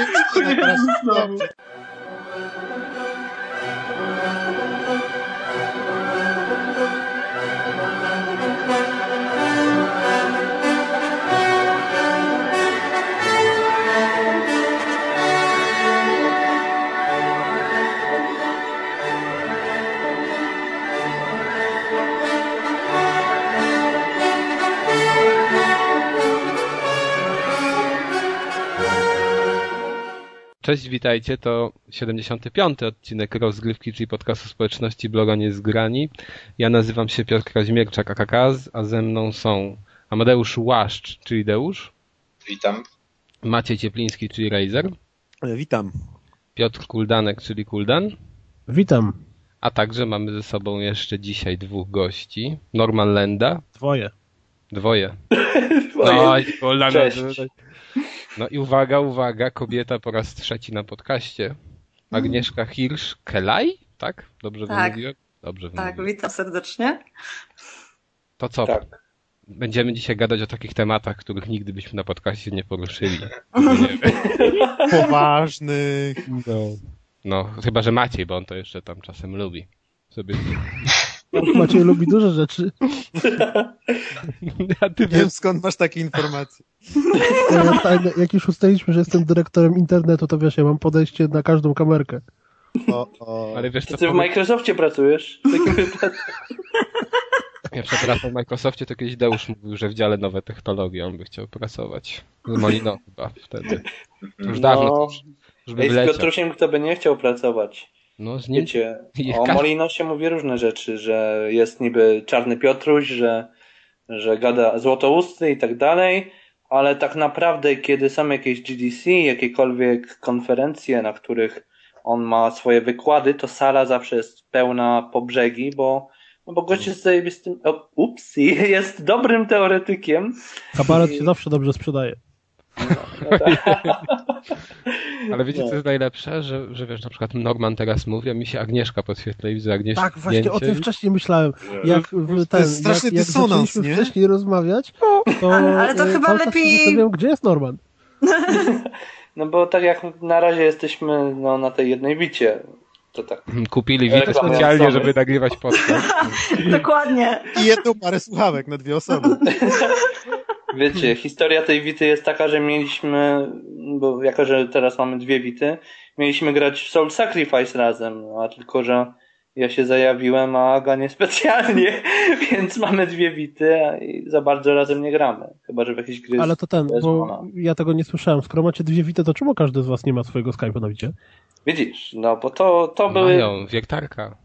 Znowu. Cześć, witajcie. To 75. odcinek rozgrywki, czyli podcastu społeczności bloga Niezgrani. Ja nazywam się Piotr Kaźmierczak, AKKaz, a ze mną są Amadeusz Łaszcz, czyli Deusz, Witam. Maciej Ciepliński, czyli Razer, Witam. Piotr Kuldanek, czyli Kuldan, Witam. a także mamy ze sobą jeszcze dzisiaj dwóch gości. Norman Lenda, Dwoje. dwoje. No i Kuldan. Cześć. No i uwaga, uwaga, kobieta po raz trzeci na podcaście. Agnieszka Hirsch, Kelaj? Tak? Dobrze Tak. wymówiłem? Dobrze Tak, wymówiłem. witam serdecznie. To co? Tak. Będziemy dzisiaj gadać o takich tematach, których nigdy byśmy na podcaście nie poruszyli. Poważnych. No. no, chyba, że Maciej, bo on to jeszcze tam czasem lubi. Sobie... Maciej lubi duże rzeczy. A ty Nie wiem skąd masz takie informacje. Jak już ustaliliśmy, że jestem dyrektorem internetu, to wiesz, ja mam podejście na każdą kamerkę. O, o. Ale wiesz To co, ty w Microsoftie pracujesz? Ja przepraszam, w Microsoftie to kiedyś Deusz mówił, że w dziale nowe technologie on by chciał pracować. Z Molino chyba wtedy. To już dawno, No, już, już ej, z. Piotrusiem kto by nie chciał pracować? No, z nim... Wiecie, o każdy- Molino się mówi różne rzeczy, że jest niby czarny Piotruś, że, że gada złotousty i tak dalej, ale tak naprawdę kiedy są jakieś GDC, jakiekolwiek konferencje, na których on ma swoje wykłady, to sala zawsze jest pełna po brzegi, bo no bo gość jest zajebistym, o, upsi, jest dobrym teoretykiem. Kabaret się zawsze dobrze sprzedaje. No tak. Ale wiecie, No. co jest najlepsze? Że, że wiesz, na przykład Norman teraz mówi, a mi się Agnieszka podświetla i widzę Agnieszkę Tak, właśnie o tym wcześniej myślałem. Jak w ten, straszny jak, jak dysonans, zaczęliśmy nie? wcześniej rozmawiać, to, Ale to e, chyba lepiej- zastanawiałem, gdzie jest Norman. No bo tak jak na razie jesteśmy no, na tej jednej wicie, to tak. Kupili Witę specjalnie, żeby nagrywać podcast. Dokładnie. I jedną parę słuchawek na dwie osoby. Wiecie, historia tej wity jest taka, że mieliśmy, bo jako, że teraz mamy dwie wity, mieliśmy grać w Soul Sacrifice razem, no, a tylko, że ja się zajawiłem, a Aga niespecjalnie, więc mamy dwie wity a i za bardzo razem nie gramy. Chyba, że w jakieś gry Ale to ten, bo Mona. ja tego nie słyszałem. Skoro macie dwie wity, to czemu każdy z was nie ma swojego Skype'a na wicie? Widzisz, no bo to, to były, Mają, wiertarka.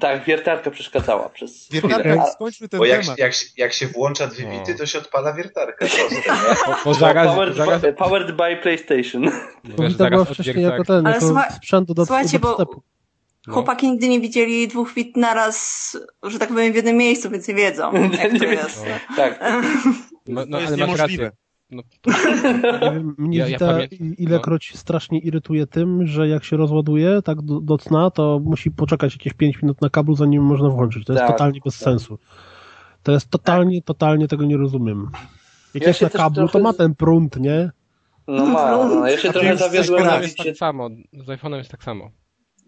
Tak, wiertarka przeszkadzała przez chwilę. Wiertarka, A- skończmy ten Bo jak, temat. jak, jak się włącza dwie No. bity, to się odpala wiertarka. Prosto, nie? Bo, bo zaraz, powered, zaraz, powered by PlayStation. Bo wiesz, zaraz wcześniej jako ten, Ale jako słuchaj- sprzęt do, do słuchajcie, bo- sklepu. No. Chłopaki nigdy nie widzieli dwóch wit naraz, że tak powiem, w jednym miejscu, więc nie wiedzą, jak to jest. Tak. No, no To jest ale masz niemożliwe. rację. No, mnie Ja- ja i- ilekroć strasznie irytuje tym, że jak się rozładuje tak do, do cna, to musi poczekać jakieś 5 minut na kablu, zanim można włączyć. To jest Tak, totalnie bez tak. sensu. To jest totalnie, totalnie tego nie rozumiem. Jak Ja jest na kablu, to trochę- ma ten prąd, nie? No ma, no, ja się A trochę zawiodłem na bicie. tak samo. Z iPhone'em jest tak samo.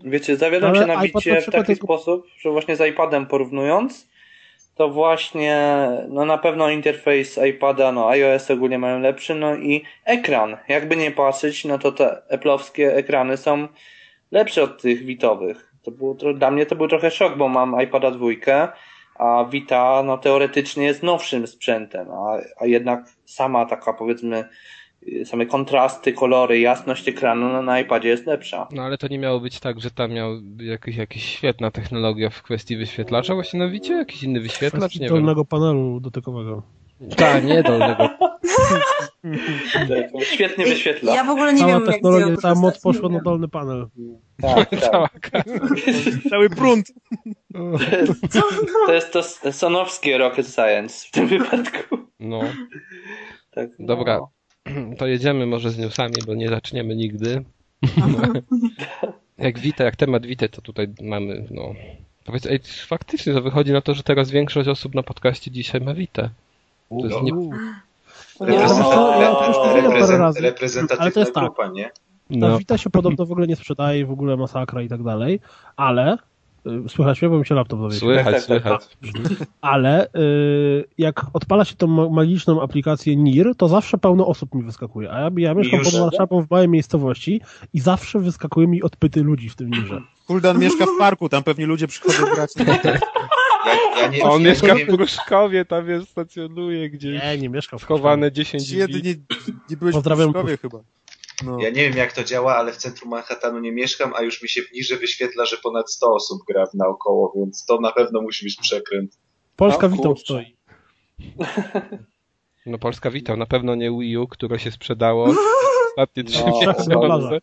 Wiecie, zawiodłem się na bicie w taki sposób, że właśnie z iPadem porównując, to właśnie, no na pewno interfejs iPada, no iOS ogólnie mają lepszy, no i ekran. Jakby nie patrzeć, no to te Apple'owskie ekrany są lepsze od tych Witowych. To było, dla mnie to był trochę szok, bo mam iPada dwójkę, a Vita, no teoretycznie jest nowszym sprzętem, a, a jednak sama taka powiedzmy, same kontrasty, kolory, jasność ekranu no, na iPadzie jest lepsza. No ale to nie miało być tak, że tam miał jakiś, jakiś świetna technologia w kwestii wyświetlacza właśnie na wicie? Jakiś inny wyświetlacz? Nie wiem. dolnego panelu dotykowego. Tak, nie dolnego. Świetnie wyświetla. Ja w ogóle nie Cała wiem, jak technologia, tego cała moc poszła na wiem. dolny panel. Tak, tak. Cały prąd. To jest to sonowskie rocket science w tym wypadku. No, Tak, no. To jedziemy może z newsami, bo nie zaczniemy nigdy. jak Wite, jak temat Wite, to tutaj mamy, no... Powiedz, ej, faktycznie to wychodzi na to, że teraz większość osób na podcaście dzisiaj ma Wite. To jest nie... Reprezentatywna jest tak. grupa, nie? Ta No, Vita się podobno w ogóle nie sprzedaje i w ogóle masakra i tak dalej, ale słychać mnie, bo mi się laptop zawiesił. Tak, słychać, tak, tak, słychać. Ale y, jak odpala się tą ma- magiczną aplikację NIR, to zawsze pełno osób mi wyskakuje. A ja, ja mieszkam Już? pod Warszawą w małej miejscowości i zawsze wyskakują mi odpyty ludzi w tym NIRze. Kuldan mieszka w parku, tam pewnie ludzie przychodzą grać. Ja, ja nie, on ja mieszka nie w Pruszkowie, tam jest, stacjonuje gdzieś. Nie, nie mieszkam w Schowane 10 Ci jedynie dni. nie byłeś w Pozdrawiam. Pruszkowie chyba. No. ja nie wiem jak to działa, ale w centrum Manhattanu nie mieszkam, a już mi się w niże wyświetla, że ponad 100 osób gra naokoło, więc to na pewno musi być przekręt. Polska O kurczę. stoi. No Polska witał, na pewno nie Wii U, które się sprzedało ostatnie trzy No, miesiące.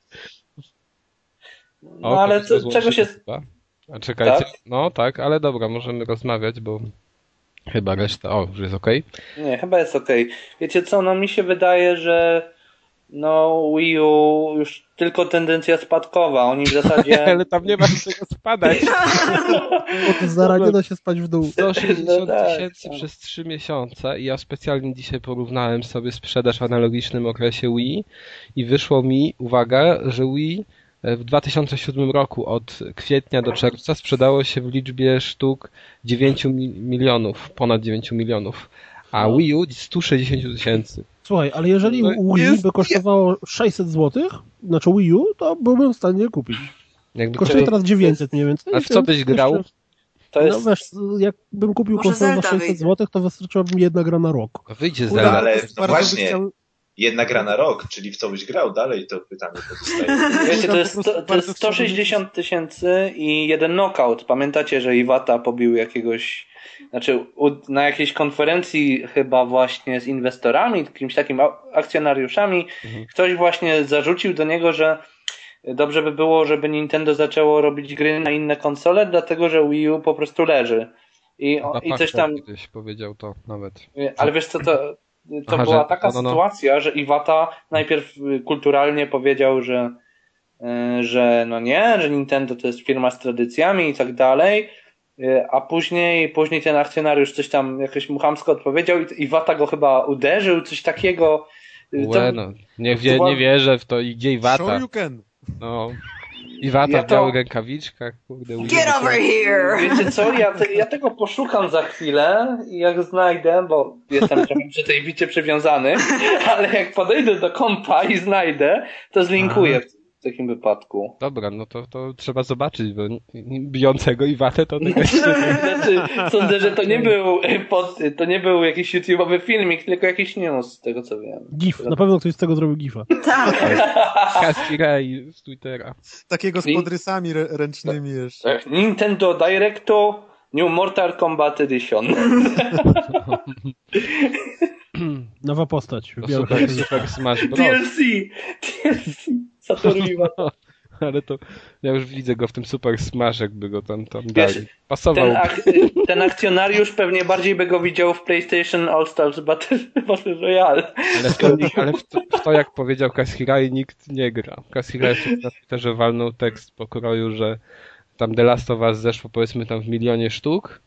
No ale co, czego się... Chyba. A czekajcie, Tak? no tak, ale dobra, możemy rozmawiać, bo chyba reszta, o, już jest okej. Nie, chyba jest okej. Wiecie co, no mi się wydaje, że no Wii U już tylko tendencja spadkowa. Oni w zasadzie... Ale tam nie ma czego spadać. Bo da się spać w dół. 160 No tak, tysięcy tak. przez 3 miesiące i ja specjalnie dzisiaj porównałem sobie sprzedaż w analogicznym okresie Wii i wyszło mi, uwaga, że Wii e, w 2007 roku od kwietnia do czerwca sprzedało się w liczbie sztuk 9 mi- milionów, ponad 9 milionów, a No. Wii U 160 tysięcy. Słuchaj, ale jeżeli No Wii jest- by kosztowało 600 zł, znaczy Wii U, to byłbym w stanie je kupić. Jakby Kosztuje teraz 900 mniej więcej. A w co byś grał? To No jest... wiesz, jakbym kupił Może konsolę za Zelda 600 wyjdzie. zł, to wystarczyłaby mi jedna gra na rok. Wyjdzie Zelda. ale- no by właśnie. chciał- Jedna gra na rok, czyli w co byś grał dalej, to pytanie pozostaje. Wiecie, to jest, to, to jest 160 tysięcy i jeden knockout. Pamiętacie, że Iwata pobił jakiegoś, znaczy na jakiejś konferencji chyba właśnie z inwestorami, kimś takim akcjonariuszami, Mhm. ktoś właśnie zarzucił do niego, że dobrze by było, żeby Nintendo zaczęło robić gry na inne konsole, dlatego że Wii U po prostu leży. I, o, i coś tam, Kiedyś powiedział to nawet. ale wiesz co, to, to Aha, była taka no, no, no. sytuacja, że Iwata najpierw y, kulturalnie powiedział, że, y, że no nie, że Nintendo to jest firma z tradycjami i tak dalej, y, a później, później ten akcjonariusz coś tam jakoś mu chamsko odpowiedział i Iwata go chyba uderzył, coś takiego. Y, to- Łe, no, nie, wie, była- nie wierzę w to, idzie Iwata. Show you can. No. Iwata Ja w to- białych rękawiczkach, kurde. Get over here! Wiecie co, ja, te, ja tego poszukam za chwilę i jak znajdę, bo jestem trochę przy tej bicie przywiązany, ale jak podejdę do kompa i znajdę, to zlinkuję w takim wypadku. Dobra, no to, to trzeba zobaczyć, bo bijącego Iwatę to tego nie... Znaczy, sądzę, że to nie był e, pod, to nie był jakiś YouTube'owy filmik, tylko jakiś news, z tego co wiem. GIF, na pewno ktoś z tego zrobił GIFa. Tak. Kaski Ray z Twittera. Takiego z I- podrysami rę- ręcznymi jeszcze. Tak, Nintendo Directu New Mortal Kombat Edition. Nowa postać. super, super Smash Bros. DLC! DLC! Iwata. Ale to ja już widzę go w tym Super Smash, jakby go tam, tam Wiesz, dali. Pasował. Ten, ak ten akcjonariusz pewnie bardziej by go widział w PlayStation All Stars Battle, Battle Royale. Ale, w to, ale w, to, w to, jak powiedział Kashirai, nikt nie gra. Kashirai na Twitterze walnął tekst pokroju, że tam The Last of Us zeszło powiedzmy tam w milionie sztuk,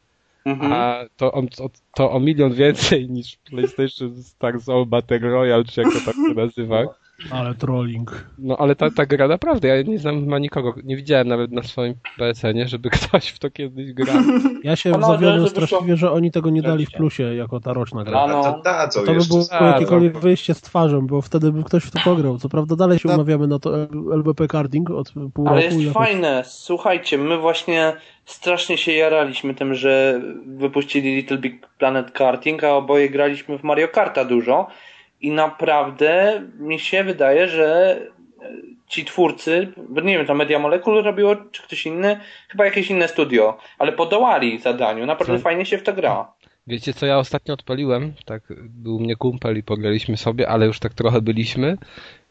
Mhm. a to, o- to, to o milion więcej niż PlayStation Stars All Battle Royale, czy jak to tak się nazywa. Ale trolling. No ale ta, ta gra naprawdę, ja nie znam chyba nikogo, nie widziałem nawet na swoim PSN-ie, żeby ktoś w to kiedyś grał. Ja się zawiodłem straszliwie, że oni tego nie dali w plusie jako ta roczna gra. A A no. to dadzą To by było jakiekolwiek wyjście z twarzą, bo wtedy by ktoś w to pograł. Co prawda dalej się No. umawiamy na to LBP carding od pół Ale roku. jest i jakoś- fajne. Słuchajcie, my właśnie strasznie się jaraliśmy tym, że wypuścili Little Big Planet Karting, a oboje graliśmy w Mario Karta dużo i naprawdę mi się wydaje, że e, ci twórcy, bo nie wiem, to Media Molecule robiło, czy ktoś inny, chyba jakieś inne studio, ale podołali zadaniu. Naprawdę Tak. fajnie się w to gra. Wiecie co ja ostatnio odpaliłem? Tak, był mnie kumpel i pograliśmy sobie, ale już tak trochę byliśmy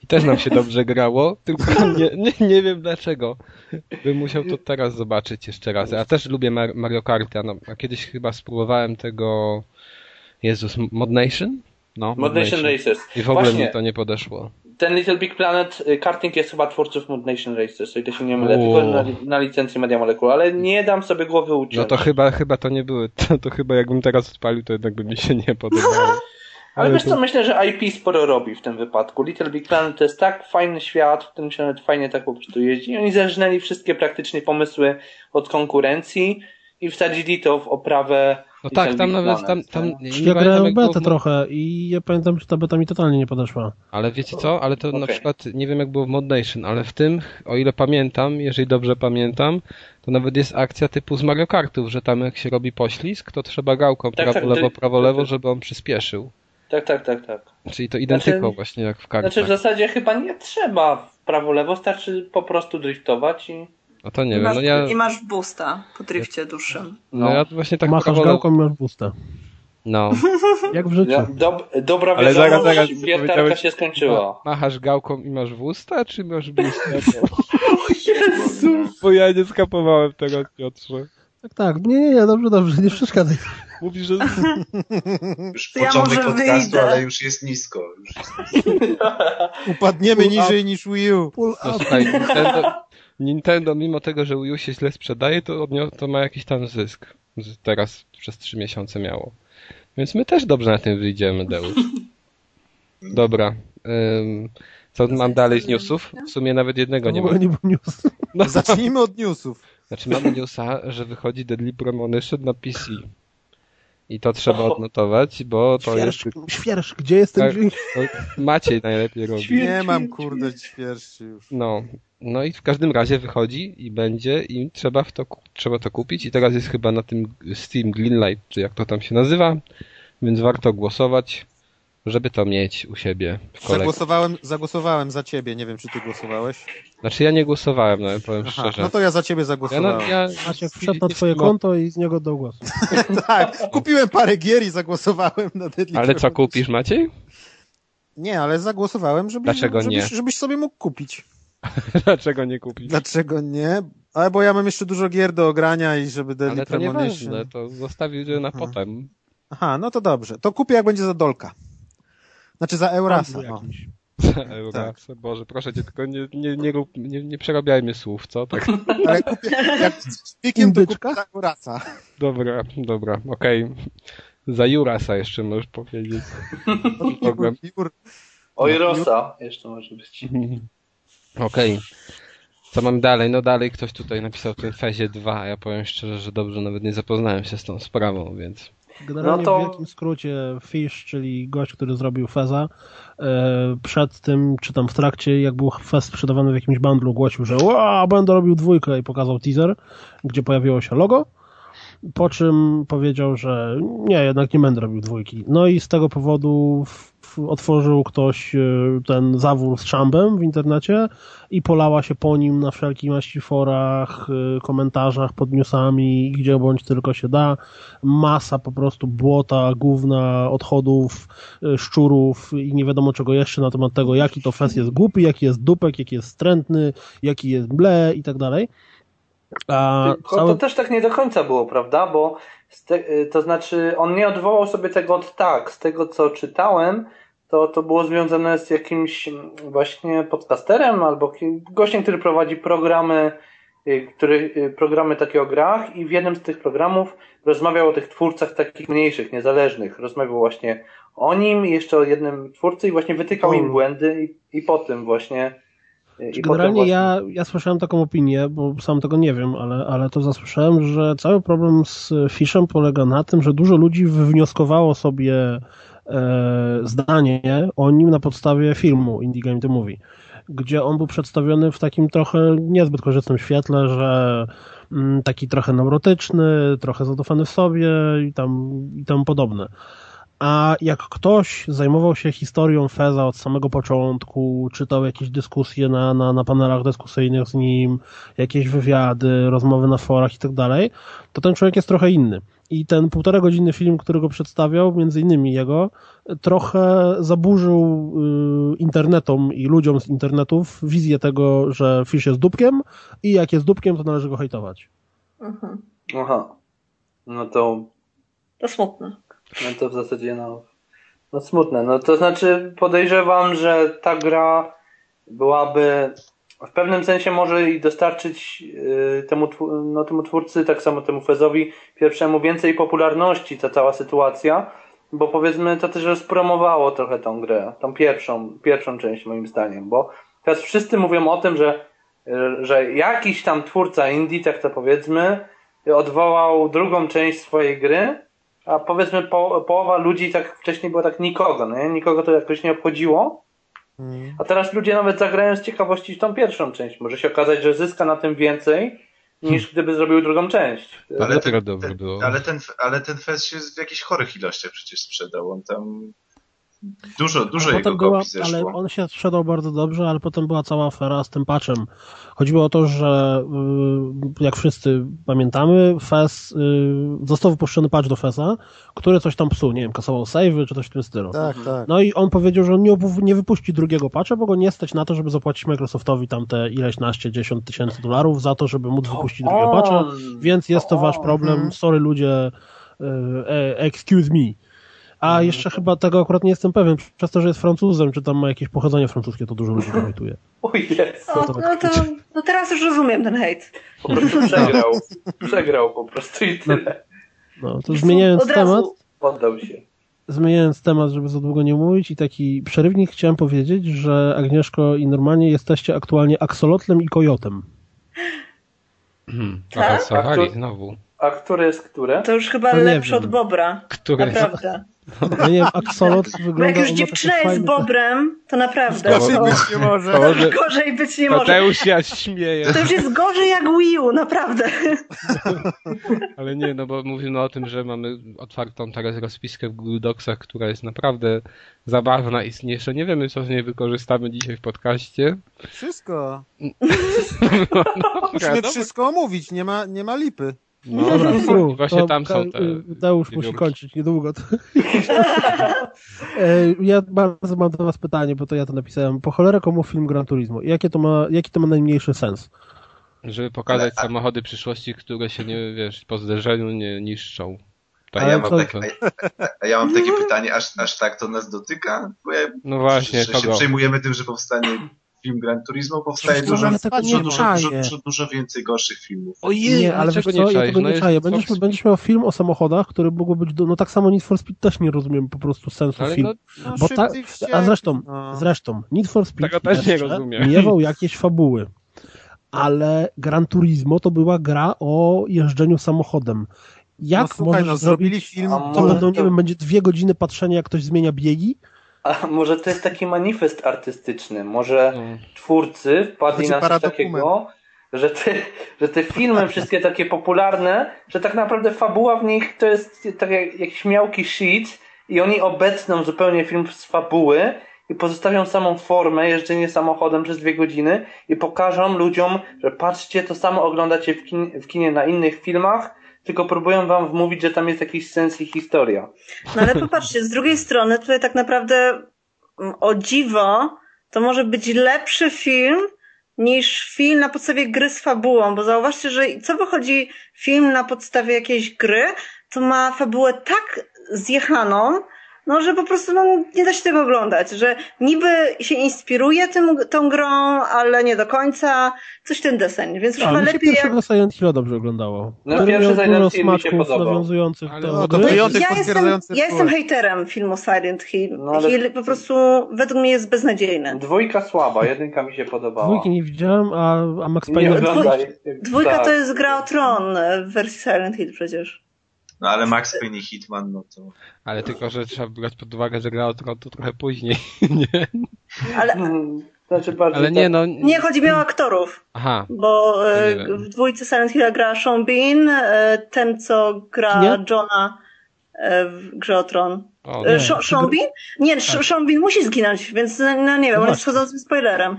i też nam się dobrze grało, tylko nie, nie, nie wiem dlaczego. Bym musiał to teraz zobaczyć jeszcze raz. Ja też lubię Mar- Mario Kart, a, no, a kiedyś chyba spróbowałem tego Jezus, Mod Nation? No, Mod Nation Racers. I w ogóle Właśnie. mi to nie podeszło. Ten Little Big Planet y, Karting jest chyba twórców Mod Nation Racers, o ile się nie mylę, O. tylko na, na licencji Media Molecule, ale nie dam sobie głowy uciąć. No to chyba, chyba to nie były, to, to chyba jakbym teraz odpalił, to jednak by mi się nie podobało. Ale, Ale wiesz co, myślę, że IP sporo robi w tym wypadku. Little Big Planet to jest tak fajny świat, w którym się nawet fajnie tak po prostu jeździ. Oni zerżnęli wszystkie praktycznie pomysły od konkurencji i wsadzili to w oprawę No tak, tam nawet, tam, tam, nie, Ja grałem betę w- trochę i ja pamiętam, że ta beta mi totalnie nie podeszła. Ale wiecie co, ale to na Okej. przykład, nie wiem jak było w Mod Nation, ale w tym, o ile pamiętam, jeżeli dobrze pamiętam, to nawet jest akcja typu z Mario Kartów, że tam jak się robi poślizg, to trzeba gałką Tak, prawo, tak, lewo, to- prawo, to- lewo, to- żeby on przyspieszył. Tak, tak, tak, tak. Czyli to identyko Znaczy- właśnie jak w kartach. Znaczy w zasadzie chyba nie trzeba w prawo-lewo, starczy po prostu driftować i... No to nie I wiem, masz, no ja, I masz boosta po drifcie dłuższym. no ja właśnie tak Machasz prawo, gałką i masz boosta. No. Jak w życiu. Ja, dob, dobra Ale wiadomość, zaraz, zaraz, wiertarka powiedziałeś- się skończyła. Machasz gałką i masz w usta, czy masz blisko? Bo ja nie skapowałem tego, Piotrze. Tak, tak. Nie, nie, nie, dobrze, dobrze, nie przeszkadzaj. Mówisz, że... Już To ja początek może podcastu, wyjdę. ale już jest nisko. Już jest Upadniemy Pull up. niżej niż Wii U. Pull No up. słuchaj, Nintendo, Nintendo mimo tego, że Wii U się źle sprzedaje, to, to ma jakiś tam zysk. Teraz przez trzy miesiące miało. Więc my też dobrze na tym wyjdziemy, Deusz. Dobra. ym, co mam dalej z newsów? W sumie nawet jednego To nie mam. nie był news. No, Zacznijmy od newsów. znaczy mamy newsa, że wychodzi Deadly Premonition na PC. I to trzeba odnotować, bo to jest... Świerszcz, świerszcz, gdzie jest ten Tak. dźwięk? To Maciej najlepiej robi. Nie mam kurde świerszczy już. No, no i w każdym razie wychodzi i będzie i trzeba w to, trzeba to kupić i teraz jest chyba na tym Steam Greenlight, czy jak to tam się nazywa, więc warto głosować, żeby to mieć u siebie w kolekcji. Zagłosowałem, zagłosowałem za ciebie, nie wiem czy ty głosowałeś. Znaczy ja nie głosowałem, no powiem Aha, szczerze. no to ja za ciebie ja, zagłosowałem. no, ja, Maciek wszedł na twoje konto i z niego do głosu. Tak, kupiłem parę gier i zagłosowałem na Deadly Ale co kupisz Maciej? Nie, ale zagłosowałem, żebyś, Dlaczego żebyś, nie? żebyś sobie mógł kupić. Dlaczego nie kupisz? Dlaczego nie? Ale bo ja mam jeszcze dużo gier do ogrania i żeby Deadly Ale to Premonition... nieważne, to zostawił na Aha. potem. Aha, no to dobrze. To kupię jak będzie za Dolka. Znaczy za Eurasa. Handlu O. jakiś. Eurasa, Boże, proszę cię, tylko nie, nie, nie, rób- nie, nie przerabiajmy słów, co? Tak. Ale kupię, jak z pikiem to kupię za Eurasa. Dobra, dobra, okej. Za Jurasa jeszcze możesz powiedzieć. Jur, Ojrosa jeszcze może być. Okej. Co mam dalej? No dalej ktoś tutaj napisał w tym Fezie 2. Ja powiem szczerze, że dobrze nawet nie zapoznałem się z tą sprawą, więc. Generalnie No to- w wielkim skrócie Fish, czyli gość, który zrobił Feza, e, przed tym, czy tam w trakcie, jak był Fez sprzedawany w jakimś bundlu, głosił, że Ła, będę robił dwójkę i pokazał teaser, gdzie pojawiło się logo, po czym powiedział, że nie, jednak nie będę robił dwójki. No i z tego powodu otworzył ktoś e, ten zawór z szambem w internecie i polała się po nim na wszelkich maści forach, e, komentarzach pod newsami, gdzie bądź tylko się da. Masa po prostu błota, gówna, odchodów, e, szczurów i nie wiadomo czego jeszcze na temat tego, jaki to fest jest głupi, jaki jest dupek, jaki jest strętny, jaki jest ble i tak dalej. A Tylko całe... to też tak nie do końca było, prawda? Bo te, to znaczy on nie odwołał sobie tego od tak. Z tego co czytałem, to, to było związane z jakimś właśnie podcasterem albo gościem, który prowadzi programy, y, który, y, programy takie o grach i w jednym z tych programów rozmawiał o tych twórcach takich mniejszych, niezależnych. Rozmawiał właśnie o nim i jeszcze o jednym twórcy i właśnie wytykał im błędy i, i po tym właśnie y, i Generalnie właśnie... ja, ja słyszałem taką opinię, bo sam tego nie wiem, ale, ale to zasłyszałem, że cały problem z Fishem polega na tym, że dużo ludzi wywnioskowało sobie zdanie o nim na podstawie filmu Indie Game The Movie, gdzie on był przedstawiony w takim trochę niezbyt korzystnym świetle, że mm, taki trochę neurotyczny, trochę zadufany w sobie i tam, i tam podobne. A jak ktoś zajmował się historią Feza od samego początku, czytał jakieś dyskusje na, na, na panelach dyskusyjnych z nim, jakieś wywiady, rozmowy na forach i tak dalej, to ten człowiek jest trochę inny. I ten półtora godziny film, który go przedstawiał, między innymi jego, trochę zaburzył y, internetom i ludziom z internetów wizję tego, że Fish jest dupkiem i jak jest dupkiem, to należy go hejtować. Mhm. Aha. No to To smutne. No to w zasadzie no, no smutne. No to znaczy podejrzewam, że ta gra byłaby w pewnym sensie może i dostarczyć y, temu, no, temu twórcy, tak samo temu Fezowi pierwszemu więcej popularności ta cała sytuacja, bo powiedzmy to też spromowało trochę tą grę, tą pierwszą, pierwszą część moim zdaniem, bo teraz wszyscy mówią o tym, że, że jakiś tam twórca indie, tak to powiedzmy, odwołał drugą część swojej gry, a powiedzmy po, połowa ludzi tak wcześniej było tak nikogo, nie? nikogo to jakoś nie obchodziło. A teraz ludzie nawet zagrają z ciekawości w tą pierwszą część. Może się okazać, że zyska na tym więcej, niż gdyby zrobił drugą część. Ale ten, dobrze ten, było. ale, ten, ale ten fest się w jakichś chorych ilościach przecież sprzedał. On tam dużo, dużo jego potem była, ale on się sprzedał bardzo dobrze, ale potem była cała afera z tym patchem. Chodziło o to, że y, jak wszyscy pamiętamy, FES, y, został wypuszczony patch do FESa, który coś tam psuł, nie wiem, kasował savey czy coś w tym stylu. Tak, tak. No i on powiedział, że on nie, nie wypuści drugiego patcha, bo go nie stać na to, żeby zapłacić Microsoftowi tam te ileś naście, dziesiąt tysięcy dolarów za to, żeby móc wypuścić drugiego patcha, więc jest to wasz problem, Mhm. sorry ludzie, y, e, excuse me. A jeszcze chyba tego akurat nie jestem pewien, przez to, że jest Francuzem, czy tam ma jakieś pochodzenie francuskie, to dużo ludzi go hejtuje. O O, no to no teraz już rozumiem ten hejt. po prostu przegrał. Przegrał po prostu i tyle. No, to zmieniając Od razu. temat, Poddał się. zmieniając temat, żeby za długo nie mówić i taki przerywnik, chciałem powiedzieć, że Agnieszko i normalnie jesteście aktualnie aksolotlem i kojotem. Hmm. Tak? Awansowali A to- znowu. A które jest które? To już chyba No lepsze od Bobra. Które Naprawdę. Ja nie wiem, aksolot Bo wygląda... jak już dziewczyna jest fajny- Bobrem, to naprawdę. Gorzej To, być nie może. To gorzej być nie może. Tadeusz się śmieje. To już jest gorzej jak Wii U, naprawdę. Ale nie, no bo mówimy o tym, że mamy otwartą teraz rozpiskę w Google Docsach, która jest naprawdę zabawna i jeszcze nie wiemy, co z niej wykorzystamy dzisiaj w podcaście. Wszystko. Dobra, Musimy dobra. wszystko omówić, nie ma, nie ma lipy. No, Dobra, fu, właśnie to tam są te... Deusz musi kończyć niedługo. E, ja bardzo mam do was pytanie, bo to ja to napisałem. Po cholerę komu film Gran Turismo? Jakie to ma, jaki to ma najmniejszy sens? Żeby pokazać samochody przyszłości, które się nie, wiesz, po zderzeniu nie niszczą. Tak A ja, Ale mam co- tak, a, a ja mam takie pytanie, aż, aż tak to nas dotyka? Bo ja, No właśnie, że się kogo? przejmujemy tym, że powstanie film Gran Turismo, powstaje Przecież dużo, dużo, dużo, dużo, dużo, dużo więcej gorszych filmów. Ojej, nie, ale wiesz co, nie ja tego No nie jest czaję. Będziesz, będziesz miał film o samochodach, który mógłby być, do, no tak samo Need for Speed też nie rozumiem po prostu sensu Ale filmu. no, No, Bo ta, a zresztą, no. zresztą, Need for Speed Tego też nie rozumiem. miewał jakieś fabuły. Ale Gran Turismo to była gra o jeżdżeniu samochodem. Jak no, słuchaj, możesz no, zrobić, zrobili film, to nie to- wiem, będzie dwie godziny patrzenia, jak ktoś zmienia biegi? A może to jest taki manifest artystyczny? Może no. twórcy wpadli na coś takiego, że te, że te filmy wszystkie takie popularne, że tak naprawdę fabuła w nich to jest tak jak jakiś miałki shit i oni obecną zupełnie film z fabuły i pozostawią samą formę, jeżdżenie samochodem przez dwie godziny i pokażą ludziom, że patrzcie, to samo oglądacie w, kin w kinie na innych filmach, tylko próbują wam wmówić, że tam jest jakiś sens i historia. No ale popatrzcie, z drugiej strony tutaj tak naprawdę mm, o dziwo to może być lepszy film niż film na podstawie gry z fabułą, bo zauważcie, że co wychodzi film na podstawie jakiejś gry, to ma fabułę tak zjechaną, no, że po prostu no, nie da się tego oglądać, że niby się inspiruje tym, tą grą, ale nie do końca, coś ten deseń, więc już lepiej jak... pierwszego Silent Hilla dobrze oglądało. No, pierwszy Silent Hill mi się smaczków podobał. nawiązujących Ale do no, gry. Ja jestem, ja jestem hejterem filmu Silent Hill. No, ale- Hill po prostu według mnie jest beznadziejny. Dwójka słaba, jedynka mi się podobała. Dwójki nie widziałem, a, a Max Payne... Dwójka Tak. to jest gra o tron w wersji Silent Hill przecież. No ale Max Payne i Hitman, no to... Ale tylko, że trzeba brać pod uwagę, że gra o tron to trochę później. nie? Ale Hmm, Znaczy Ale nie, tak. no... nie, chodzi mi o aktorów, Aha, bo e, w dwójce Silent Hill gra Sean Bean, e, ten co gra Nie? Johna e, w grze o tron. O, E, Nie. Bean? Nie, Bean musi zginąć, więc no, no nie wiem, No on jest wchodzącym spoilerem.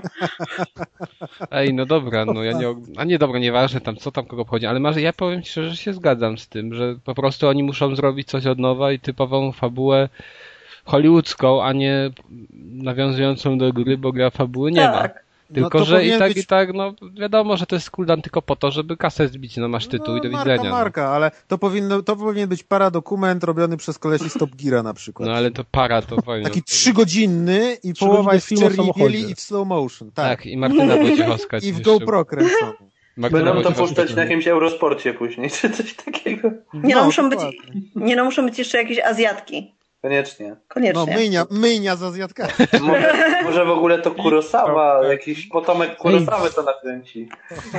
Ej, no dobra, no ja nie... A nie, dobra, nieważne tam, co tam kogo obchodzi, ale może ja powiem ci szczerze, że się zgadzam z tym, że po prostu oni muszą zrobić coś od nowa i typową fabułę hollywoodzką, a nie nawiązującą do gry, bo gra fabuły nie ma. Tylko, No że i tak, być- i tak, no wiadomo, że to jest cooldown tylko po to, żeby kasę zbić, no masz tytuł i do no, widzenia. Marka, no. marka, ale to, powinno, to powinien być paradokument robiony przez kolesi Stop Geara na przykład. No ale to para, to fajnie. Taki trzygodzinny i połowa jest w film o czerni samochodzie. bieli i w slow motion. Tak. Tak, i Martyna Wojciechowska. I w GoPro. Martyna Będą to puszczać na jakimś Eurosporcie później, czy coś takiego. Nie no, muszą być, nie no, muszą być jeszcze jakieś Azjatki. Koniecznie. No, Koniecznie. myjnia, myjnia z Azjatkami. Może, może w ogóle to Kurosawa, Tak. jakiś potomek Kurosawy to nakręci.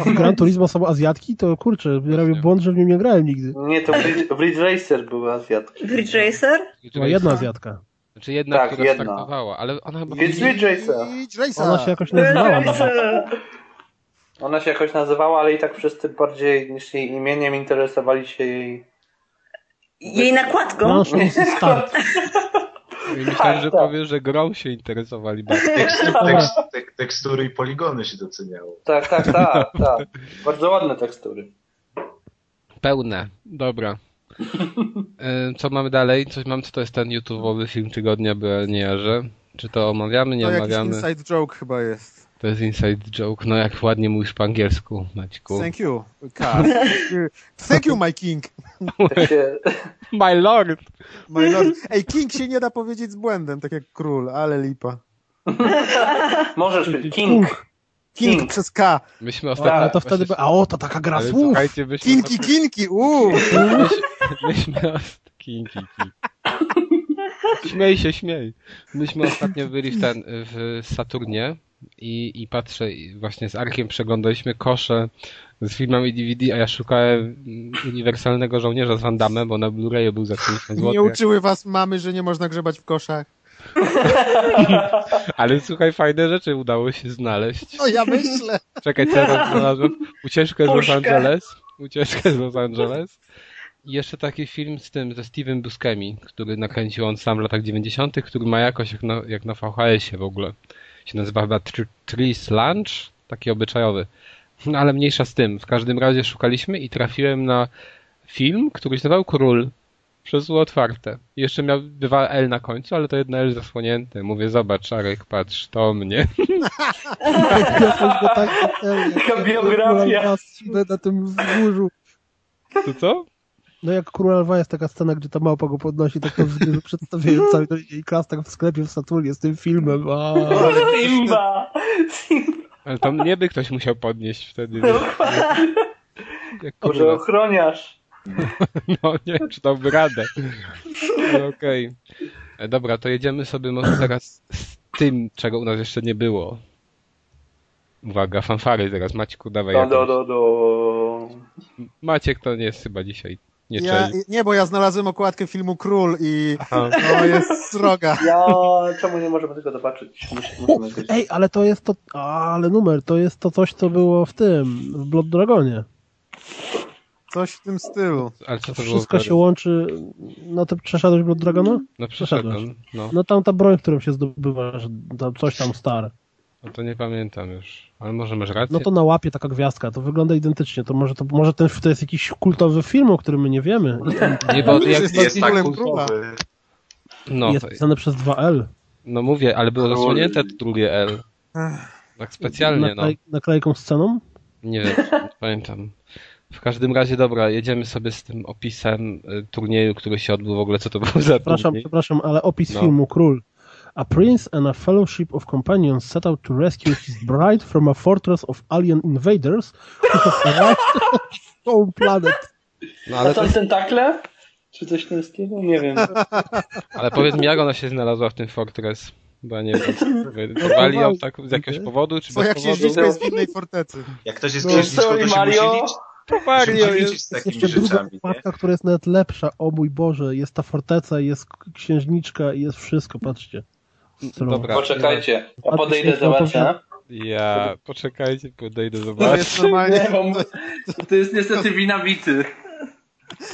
Gran Turismo są Azjatki, to kurczę, robię błąd, że w nim nie grałem nigdy. Nie, to Bridge, Bridge Racer były Azjatki. Bridge Racer? Była jedna Azjatka. Znaczy jedna, Tak, która jedna. startowała, ale ona chyba... Więc Bridge Racer. Idź, Racer. Ona się jakoś nazywała. Bridge. Racer. Ona się jakoś nazywała, ale i tak wszyscy bardziej niż jej imieniem interesowali się jej. Jej nakładką? Racing Start. I myślałem, że tak. powie, że grą się interesowali bardziej. Tekst, tek, tekstury i poligony się doceniało. Tak, tak, tak, tak. Bardzo ładne tekstury. Pełne. Dobra. E, Co mamy dalej? Coś mam, co to jest ten YouTube'owy film tygodnia, by nie jarzę. Czy to omawiamy, nie To jakiś omawiamy? inside joke chyba jest. To jest inside joke. No jak ładnie mówisz po angielsku, Maćku. Thank you, Kaz. Thank you, my king. Tak. My lord! My lord. Ej, king się nie da powiedzieć z błędem, tak jak król, ale lipa. Możesz być King. King, King. przez K. Myśmy Ale ostatnio... to wtedy by... A o, to taka gra Ale słów! myśmy... Kinki, kinki, uuu. Myśmy... myśmy Kinki, kinki. Śmiej się, śmiej. Myśmy ostatnio byli w, ten, w Saturnie i, i patrzę, i właśnie z Arkiem przeglądaliśmy kosze z filmami DVD, a ja szukałem uniwersalnego żołnierza z Van Damme, bo na Blu-rayu był za 50 Nie zł. uczyły was mamy, że nie można grzebać w koszach. Ale słuchaj, fajne rzeczy udało się znaleźć. No ja myślę. Czekaj, co ja znalazłem? Ucieczkę z Los. Angeles. Ucieczkę z Los Angeles. Jeszcze taki film z tym, ze Steven Buscemi, który nakręcił on sam w latach 90., który ma jakoś jak na, jak na VHS-ie w ogóle. Się nazywa chyba Tr- Trees Lunch, taki obyczajowy. No ale mniejsza z tym. W każdym razie szukaliśmy i trafiłem na film, który się nazywał Król. Przesło otwarte. Jeszcze miał dwa L na końcu, ale to jedno L zasłonięte. Mówię, zobacz, Czarek, patrz, to mnie. Jakoś go tak Taka biografia. na tym wzgórzu. To co? No jak Król Alwa jest taka scena, gdzie ta małpa go podnosi, tak to przedstawiają cały i klas tak w sklepie w Saturnie z tym filmem. A, Simba! Simba! Ale to mnie by ktoś musiał podnieść wtedy. wiesz. Jak Może ochroniarz. No nie wiem, czy dałby radę. No, Okej. E, Dobra, to jedziemy sobie może teraz z tym, czego u nas jeszcze nie było. Uwaga, fanfary teraz. Maćku, dawaj. Do, do, do, do. Maciek to nie jest chyba dzisiaj. Nie Ja, nie, bo ja znalazłem okładkę filmu Król i Aha. no jest sroga. Ja... Czemu nie możemy tego zobaczyć? Musi- Musimy. Ej, ale to jest to, a, ale numer, to jest to coś, co było w tym, w Blood Dragonie. Coś w tym stylu. Ale co to? Wszystko się łączy, no to przeszedłeś Blood Dragona? No przeszedłem. No, No tam ta broń, którą się zdobywa, że tam coś tam stare. No to nie pamiętam już. Ale może masz rację. No to na łapie taka gwiazdka, to wygląda identycznie. To może to, może ten, to jest jakiś kultowy film, o którym my nie wiemy. Nie, bo jak, jest Jest tak kultowy. no, jest pisane przez 2L. no mówię, ale było zasłonięte to drugie L. Tak specjalnie, no. Naklej, naklejką sceną. Nie wiem, nie pamiętam. W każdym razie, dobra, jedziemy sobie z tym opisem y, turnieju, który się odbył w ogóle, co to był za Przepraszam, turniej. przepraszam, ale opis No. filmu Król. A prince and a fellowship of companions set out to rescue his bride from a fortress of alien invaders who have arrived on planet. No A ale, to, tam tentakle? Czy coś takiego? Nie wiem. ale powiedz mi, jak ona się znalazła w tym Fortress? Bo ja nie wiem. Porwali ją tak z jakiegoś powodu, czy Twoja bez powodu? księżniczka jest w innej fortecy. Jak ktoś jest No, księżniczką, to się Mario. musi Mario jest... z takimi jeszcze druga rzeczami, która jest nawet lepsza. O mój Boże, jest ta forteca, jest księżniczka i jest wszystko, patrzcie. Dobra. Poczekajcie. A Ja to podejdę, zobaczę. Ja, poczekajcie, podejdę To zobaczyć. jest normalnie, Nie, to jest niestety wina bity.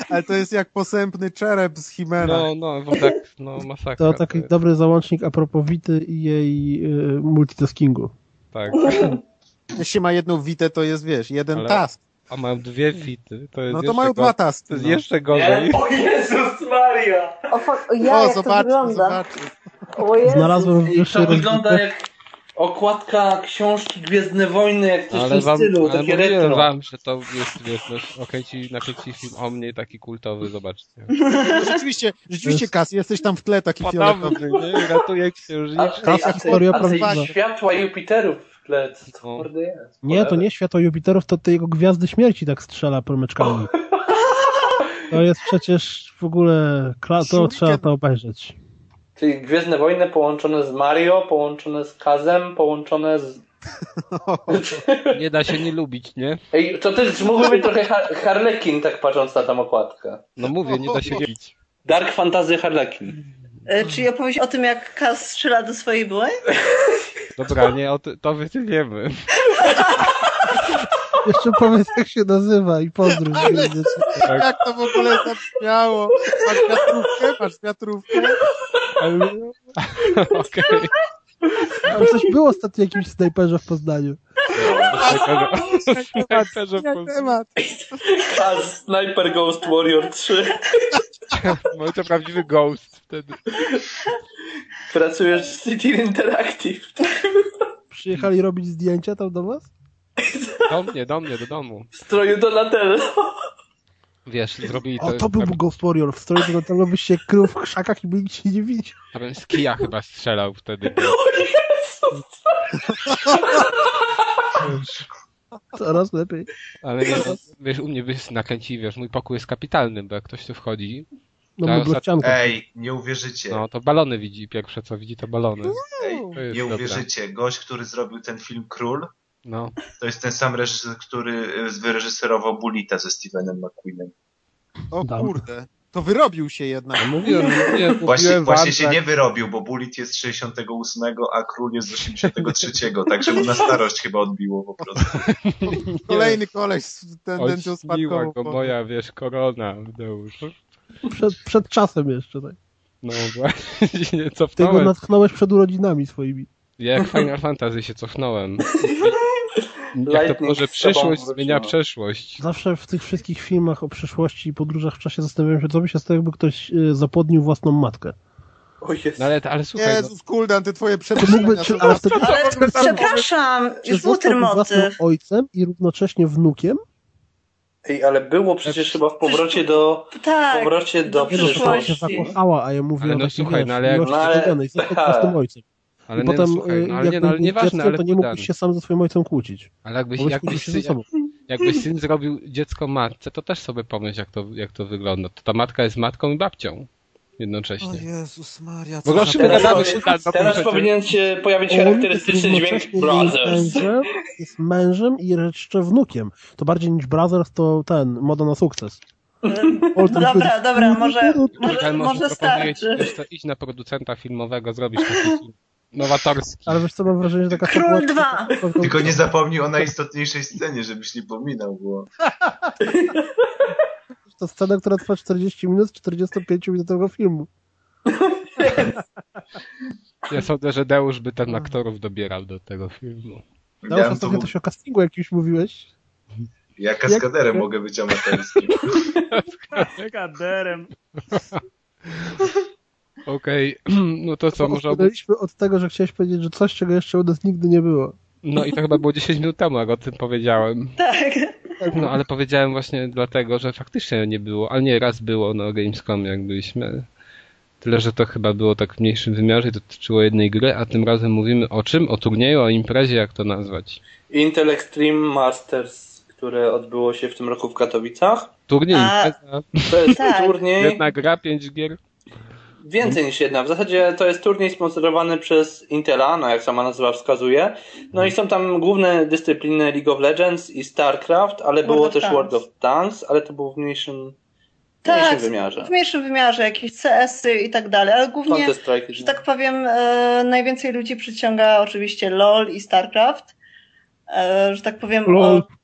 ale to jest jak posępny czerep z Himena. No, no, bo tak, no masakra. To taki dobry załącznik a propos Wity i jej y, multitaskingu. Tak. Jeśli ma jedną witę, to jest, wiesz, jeden Ale- task. A mają dwie fity, to jest No to jeszcze mają go- dwa taski. To jest no. jeszcze gorzej. Nie? O Jezus Maria! O, fa- o ja, O, jak to zobaczcie, wygląda. zobaczcie. O Jezu. Znalazłem w I to wygląda jak okładka książki Gwiezdne Wojny, jak coś w Ale tym wam, stylu, ale takie retro. wam, że to jest, wiesz, no, nakręci, nakręci film o mnie taki kultowy, zobaczcie. No, rzeczywiście, rzeczywiście, Kas, jesteś tam w tle taki fioletowy. Nie? Ratuje księżniczkę. ej, Kasa a, historia a prawdziwa. światła Jupiterów w tle, co to No. Nie, to nie światło Jupiterów, to te jego gwiazdy śmierci tak strzela promyczkami. To jest przecież w ogóle, to trzeba to obejrzeć. Czyli Gwiezdne Wojny połączone z Mario, połączone z Kazem, połączone z... Nie da się nie lubić, nie? Ej, to też mógłby być trochę har- Harlekin, tak patrząc na tą okładkę. No mówię, nie da się nie lubić. Dark Fantasy Harlekin. E, Czyli opowieść o tym, jak Kaz strzela do swojej byłej? Dobra, nie, o to, to wytniemy. Jeszcze powiedz, jak się nazywa i pozdrów. Jak to w ogóle zabrzmiało? Masz wiatrówkę? Masz wiatrówkę? Ale... Okej. Tam coś było ostatnio jakimś snajperze w Poznaniu. Snajperze w temat? Kaz, Sniper Ghost Warrior 3. Może to prawdziwy ghost wtedy. Pracujesz w City Interactive. Przyjechali robić zdjęcia tam do was? Do mnie, do mnie, do domu. W stroju Donatello. Wiesz, zrobili to... O, to był Ghost Warrior. W stroju do tego byś się krył w krzakach i by nikt się nie widział. Bym z kija chyba strzelał wtedy. O Jezu! Coraz lepiej. Ale nie, no, wiesz, u mnie byś nakręcili, wiesz, mój pokój jest kapitalny, bo jak ktoś tu wchodzi, No mydlościanka. Ej, nie uwierzycie. no to balony widzi, pierwsze co widzi to balony. Ej, To nie dobre. uwierzycie. Gość, który zrobił ten film Król, No, to jest ten sam reżyser, który y, wyreżyserował Bulita ze Stevenem McQueenem. O Dam. kurde. To wyrobił się jednak. no mówiłem, mówiłem, Właśnie, właśnie się nie wyrobił, bo Bulit jest z 68, a Król jest z 83, także mu na starość chyba odbiło po prostu. Kolejny koleś z tendencją spadkową. go moja, wiesz, korona, Deusz. Przed, przed czasem jeszcze. Tak. No właśnie, Ty go cofnąłem. natchnąłeś przed urodzinami swoimi. Jak Final Fantasy się cofnąłem. Jak to może przyszłość zmienia przeszłość. Zawsze w tych wszystkich filmach o przyszłości i podróżach w czasie zastanawiam się, co by się stało, jakby ktoś y, zapłodnił własną matkę. O Jezu. No ale, ale słuchaj, no, Jezus, Kuldan, te twoje mógłby, przemyślenia czy, są ale wtedy Ale przepraszam, własnym motyw. ojcem i równocześnie wnukiem? Ej, ale było przecież chyba w powrocie do... W Tak. powrocie do do no, ona się przyszłości. zakochała, a ja mówię Ale no słuchaj, no ale jak- No ale- własnym ojcem. Ale I nie, potem, no, słuchaj, no, ale jak nie, no, ale nieważne, ale to nie mógłbyś się sam ze swoim ojcem kłócić. ale jakbyś, jakbyś, się syn, ze sobą. jakbyś syn zrobił dziecko matce, to też sobie pomyśl, jak to, jak to wygląda. To ta matka jest matką i babcią O jednocześnie. Jezus Maria. Szybko Teraz, no teraz cię. powinien się pojawić charakterystyczny dźwięk Brothers. Mężem, jest mężem i jeszcze wnukiem. To bardziej niż Brothers to ten, moda na sukces. Dobra, dobra, może, może, Ale może proponuję ci, starczy. wiesz co, idź na producenta filmowego, zrobisz taki film nowatorski. Ale wiesz co, mam wrażenie, że taka Król fabuła- dwa. Tylko nie zapomnij o najistotniejszej scenie, żebyś nie pominął, bo To scena, która trwa 40 minut z 45-minutowego filmu. Ja sądzę, że Deusz by ten aktorów dobierał do tego filmu. Ja ja, ostatnio coś o castingu jakimś mówiłeś. ja kaskaderem Jak- mogę być amatorskim. Kaderem. Okej, no to co, może... Odpłynęliśmy od tego, że chciałeś powiedzieć, że coś, czego jeszcze u nas nigdy nie było. No i to chyba było 10 minut temu, jak o tym powiedziałem. Tak. No ale powiedziałem właśnie dlatego, że faktycznie nie było, ale nie, raz było na Gamescom, jak byliśmy. Tyle, że to chyba było tak w mniejszym wymiarze i dotyczyło jednej gry, a tym razem mówimy o czym? O turnieju, o imprezie, jak to nazwać? Intel Extreme Masters, które odbyło się w tym roku w Katowicach. Turniej, A- impreza, To jest Tak. turniej... jedna gra, pięć gier. Więcej niż jedna. W zasadzie to jest turniej sponsorowany przez Intela, no jak sama nazwa wskazuje. No i są tam główne dyscypliny League of Legends i StarCraft, ale było of też Tanks. World of Tanks, ale to było w mniejszym, w Tak, mniejszym wymiarze. w mniejszym wymiarze, jakieś CS-y i tak dalej, ale głównie, że tak powiem, e, najwięcej ludzi przyciąga oczywiście LOL i StarCraft. E, że tak powiem, LOL. O...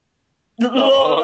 LOL.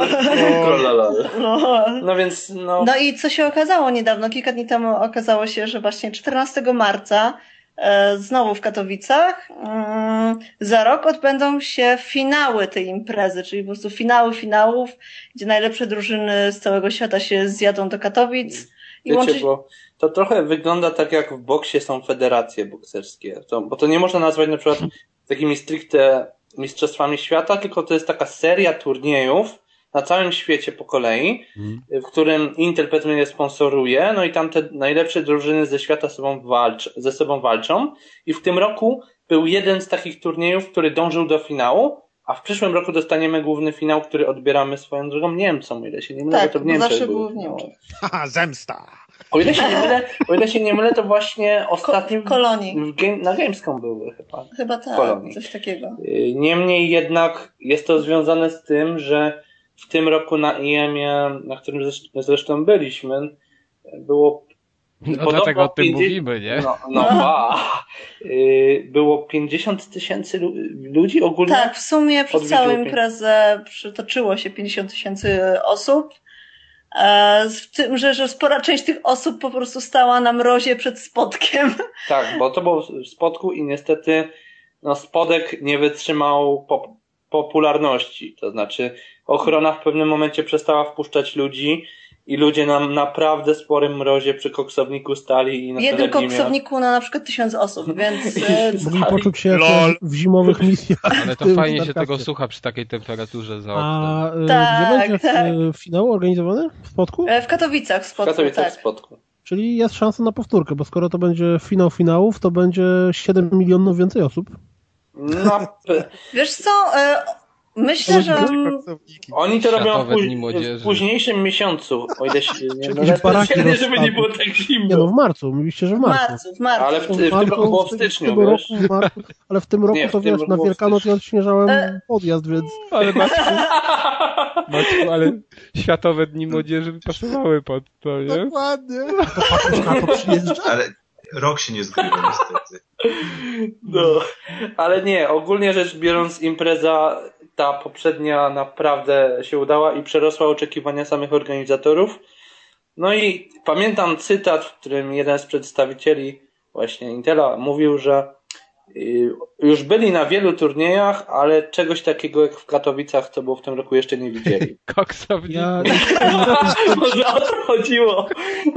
LOL. No więc no, No i co się okazało niedawno, kilka dni temu okazało się, że właśnie 14 marca e, znowu w Katowicach mm, za rok odbędą się finały tej imprezy, czyli po prostu finały finałów, gdzie najlepsze drużyny z całego świata się zjadą do Katowic i wiecie, łączyć... bo to trochę wygląda tak jak w boksie są federacje bokserskie. To, bo to nie można nazwać na przykład takimi stricte mistrzostwami świata, tylko to jest taka seria turniejów na całym świecie po kolei, w którym Intel powiedzmy je sponsoruje, no i tam te najlepsze drużyny ze świata sobą walcz, ze sobą walczą i w tym roku był jeden z takich turniejów, który dążył do finału, a w przyszłym roku dostaniemy główny finał, który odbieramy swoją drogą Niemcom, o ile się nie mylę, Tak, to w Niemczech zawsze był było w. Niemczech. Haha, zemsta. O ile się nie mylę, o ile się nie mylę, to właśnie ostatnim Kolonii. w game, na Gamescom były chyba. Chyba tak, Kolonii. coś takiego. Y, Niemniej jednak jest to związane z tym, że w tym roku na IEM-ie, na którym zresz- zresztą byliśmy, było No dlatego o tym 50 mówimy, nie? No, no ba. Y, Było 50 tysięcy lu- ludzi ogólnie. Tak, w sumie całą pięć- imprezę przytoczyło się 50 tysięcy osób. E, Z tym, że, że spora część tych osób po prostu stała na mrozie przed spotkiem. Tak, bo to było w spodku i niestety no, spodek nie wytrzymał pop popularności. To znaczy ochrona w pewnym momencie przestała wpuszczać ludzi i ludzie na naprawdę sporym mrozie przy koksowniku stali i na W jednym telegimie- koksowniku na na przykład tysiąc osób, więc e, Mogli poczuć się jak w zimowych misjach. Ale to w fajnie się tego słucha przy takiej temperaturze za oknem. A Tak, gdzie będzie tak. y, finał organizowany? W Spodku? e, w Katowicach w spotku, Katowicach tak. w spodku. Czyli jest szansa na powtórkę, bo skoro to będzie finał finałów, to będzie 7 milionów więcej osób. No, Wiesz co, e, myślę, że oni to robią w, póź- w późniejszym miesiącu, o ile się nie specjalnie, żeby nie rozpadły. było tak Nie no, zimno. w marcu. Mówiliście, że w w marcu. marcu, w marcu. Ale w, w tym marcu, roku było w tym- styczniu, tym wiesz? roku, w marcu, ale w tym roku Nie, w to tym wiesz, roku na w Wielkanoc ja odśnieżałem E. podjazd, więc Ale Maćku, Maćku, ale Światowe Dni Młodzieży pasowały pod to, nie? Dokładnie. To to przyjeżdża. Ale rok się nie zgrywa niestety. No, ale nie, ogólnie rzecz biorąc, impreza ta poprzednia naprawdę się udała i przerosła oczekiwania samych organizatorów. No i pamiętam cytat, w którym jeden z przedstawicieli właśnie Intela mówił, że już byli na wielu turniejach, ale czegoś takiego jak w Katowicach, co było w tym roku, jeszcze nie widzieli. Koksownik. ja, Może o to chodziło.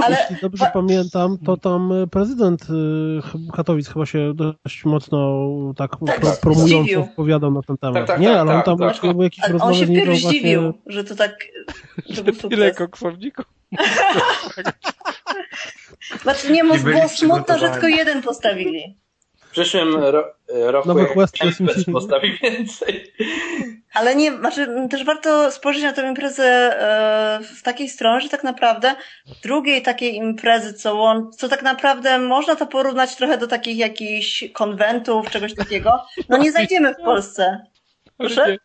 Ale jeśli dobrze pamiętam, to tam y, prezydent y, Katowic chyba się dość mocno tak, Tak, pro, promująco zdziwił. opowiadał na ten temat. Tak, tak, nie, tak, ale on tak, tam tak. właśnie był jakiś ale on rozmowy się z nim, wpierw że właśnie... zdziwił, że to tak, że był Tyle koksowników. Znaczy nie, było smutno, że tylko jeden postawili. W przyszłym ro roku Nowy jak Quest postawi więcej. Ale nie, znaczy też warto spojrzeć na tę imprezę e, w takiej stronie, że tak naprawdę drugiej takiej imprezy, co, łą- co tak naprawdę można to porównać trochę do takich jakichś konwentów, czegoś takiego, no nie znajdziemy w Polsce. Proszę?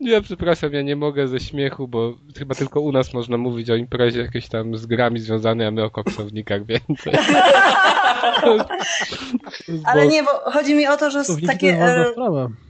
Nie, nie, przepraszam, ja nie mogę ze śmiechu, bo chyba tylko u nas można mówić o imprezie jakiejś tam z grami związanej, a my o koksownikach więcej. Ale nie, bo chodzi mi o to, że takie, e,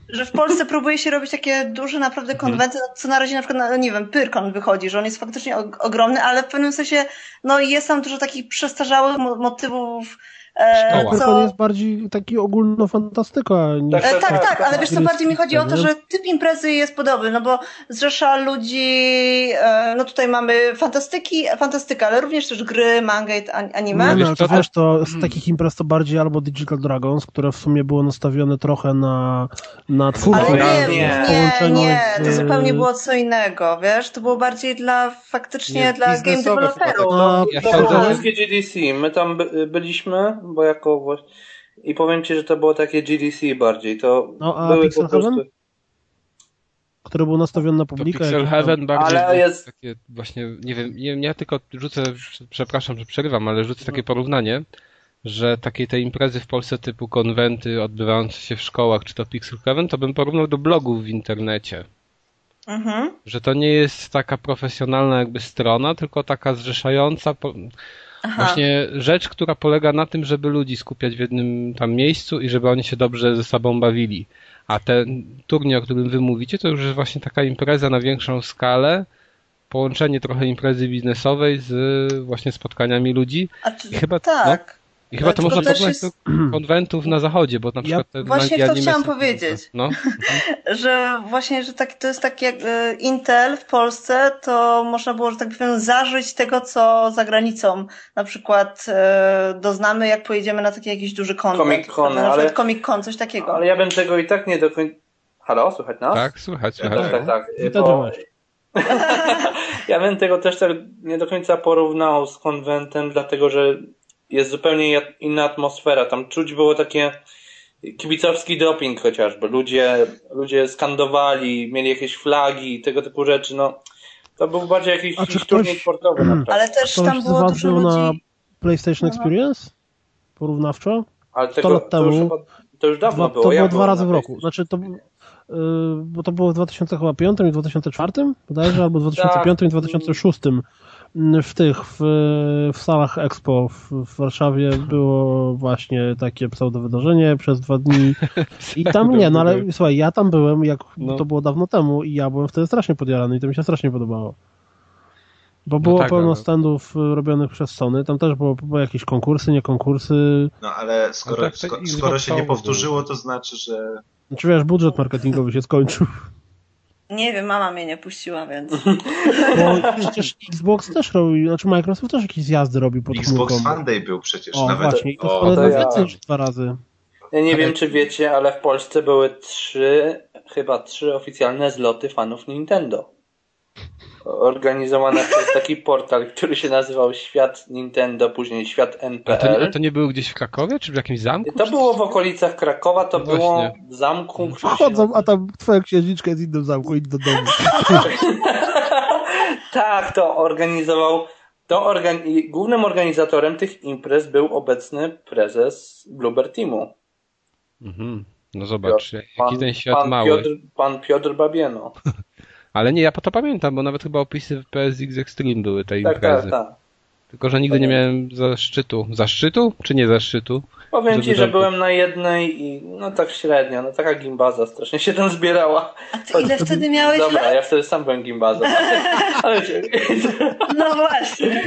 że w Polsce próbuje się robić takie duże naprawdę konwenty, no, co na razie na przykład, no, nie wiem, Pyrkon wychodzi, że on jest faktycznie og- ogromny, ale w pewnym sensie, no jest tam dużo takich przestarzałych mo- motywów, Szkoła. Tylko co... on jest bardziej taki ogólnofantastyka niż... E, tak, tak, ale wiesz co, bardziej mi chodzi o to, że typ imprezy jest podobny, no bo zrzesza ludzi, e, no tutaj mamy fantastyki, fantastykę, ale również też gry, manga i an- anime. No, to to- wiesz, to z takich imprez to bardziej albo Digital Dragons, które w sumie było nastawione trochę na, na twórców. Ale Ja nie, nie. nie, to zupełnie było co innego, wiesz, to było bardziej dla, faktycznie Nie, dla game developerów. No, Ja To dodać- polskie GDC. My tam by, byliśmy, bo jako wła- i powiem ci, że to było takie GDC bardziej. To No, a były Pixel po prostu. Heaven? który był nastawiony na To publikę. Pixel jak tam- Heaven bardziej Ale jest- takie właśnie, nie wiem, nie, ja tylko rzucę, przepraszam, że przerywam, ale rzucę takie porównanie, że takie te imprezy w Polsce typu konwenty odbywające się w szkołach, czy to Pixel Heaven, to bym porównał do blogów w internecie. Mhm. Że to nie jest taka profesjonalna jakby strona, tylko taka zrzeszająca po... Aha. właśnie rzecz, która polega na tym, żeby ludzi skupiać w jednym tam miejscu i żeby oni się dobrze ze sobą bawili. A ten turniej, o którym wy mówicie, to już jest właśnie taka impreza na większą skalę, połączenie trochę imprezy biznesowej z właśnie spotkaniami ludzi. A czy, chyba- tak. I chyba to można porównać jest- do konwentów na zachodzie, bo na Ja- przykład te Właśnie to chciałam są- powiedzieć. No. że właśnie, że tak, to jest tak jak e, Intel w Polsce, to można było, że tak powiem, zażyć tego, co za granicą. Na przykład e, doznamy, jak pojedziemy na taki jakiś duży konwent. Comic-Con, Na przykład ale- Comic-Con, coś takiego. Ale ja bym tego i tak nie do końca. Halo, słychać nas? Tak, słychać, Tak, słychać. tak, tak. Witaj, Bo ja bym tego też tak nie do końca porównał z konwentem, dlatego że jest zupełnie inna atmosfera. Tam czuć było takie kibicowski doping chociażby. Ludzie, ludzie skandowali, mieli jakieś flagi, tego typu rzeczy, no. To był bardziej jakiś A czy turniej ktoś- sportowy naprawdę. Ale też Ktoś tam było dużo był na ludzi. PlayStation. Experience? Porównawczo? Ale 100 tego, lat to, już temu to już dawno Dwa, było. to ja było dwa razy w roku. Znaczy to, yy, bo to było w 2005 i 2004 bodajże, albo w 2005 i 2006 Mm, w tych, w, w salach Expo w, w Warszawie było właśnie takie pseudo wydarzenie przez dwa dni i tam nie, no ale słuchaj, ja tam byłem, jak No. to było dawno temu i ja byłem wtedy strasznie podjarany i to mi się strasznie podobało. Bo było tak, pełno ale- standów y, robionych przez Sony, tam też było, było jakieś konkursy, nie konkursy, No ale skoro, tak, to sko- Xbox skoro się nie powtórzyło, to znaczy, że znaczy wiesz, budżet marketingowy się skończył. Nie wiem, mama mnie nie puściła, więc. Bo przecież Xbox też robi, znaczy Microsoft też jakieś zjazdy robi pod Xbox chmurką. Fan Day był przecież O, nawet. właśnie, to o, to nawet ja- więcej niż dwa razy. Ja nie Ale- wiem, czy wiecie, ale w Polsce były trzy, chyba trzy oficjalne zloty fanów Nintendo. Organizowane przez taki portal, który się nazywał Świat Nintendo, później Świat A to, nie- a NPL. to nie było gdzieś w Krakowie, czy w jakimś zamku? To było w okolicach Krakowa, to No było w zamku. który się Wchodzą, a tam twoja księżniczka jest w innym zamku, idź do domu. tak, to organizował. To Głównym organizatorem tych imprez był obecny prezes Bluebird Teamu. Mhm. No zobacz, jaki Pan, ten świat pan, mały. Piotr, pan Piotr Babieno. Ale nie, ja po to pamiętam, bo nawet chyba opisy w PSX Extreme były tej Tak, imprezy. tak, tak. Tylko, że nigdy nie miałem zaszczytu. Zaszczytu? Czy nie zaszczytu? Powiem ci, że tam- byłem na jednej i no tak średnio, no taka gimbaza strasznie się tam zbierała. A ty ile wtedy miałeś Dobra, lat? ja wtedy sam byłem gimbazem. Ale, No właśnie.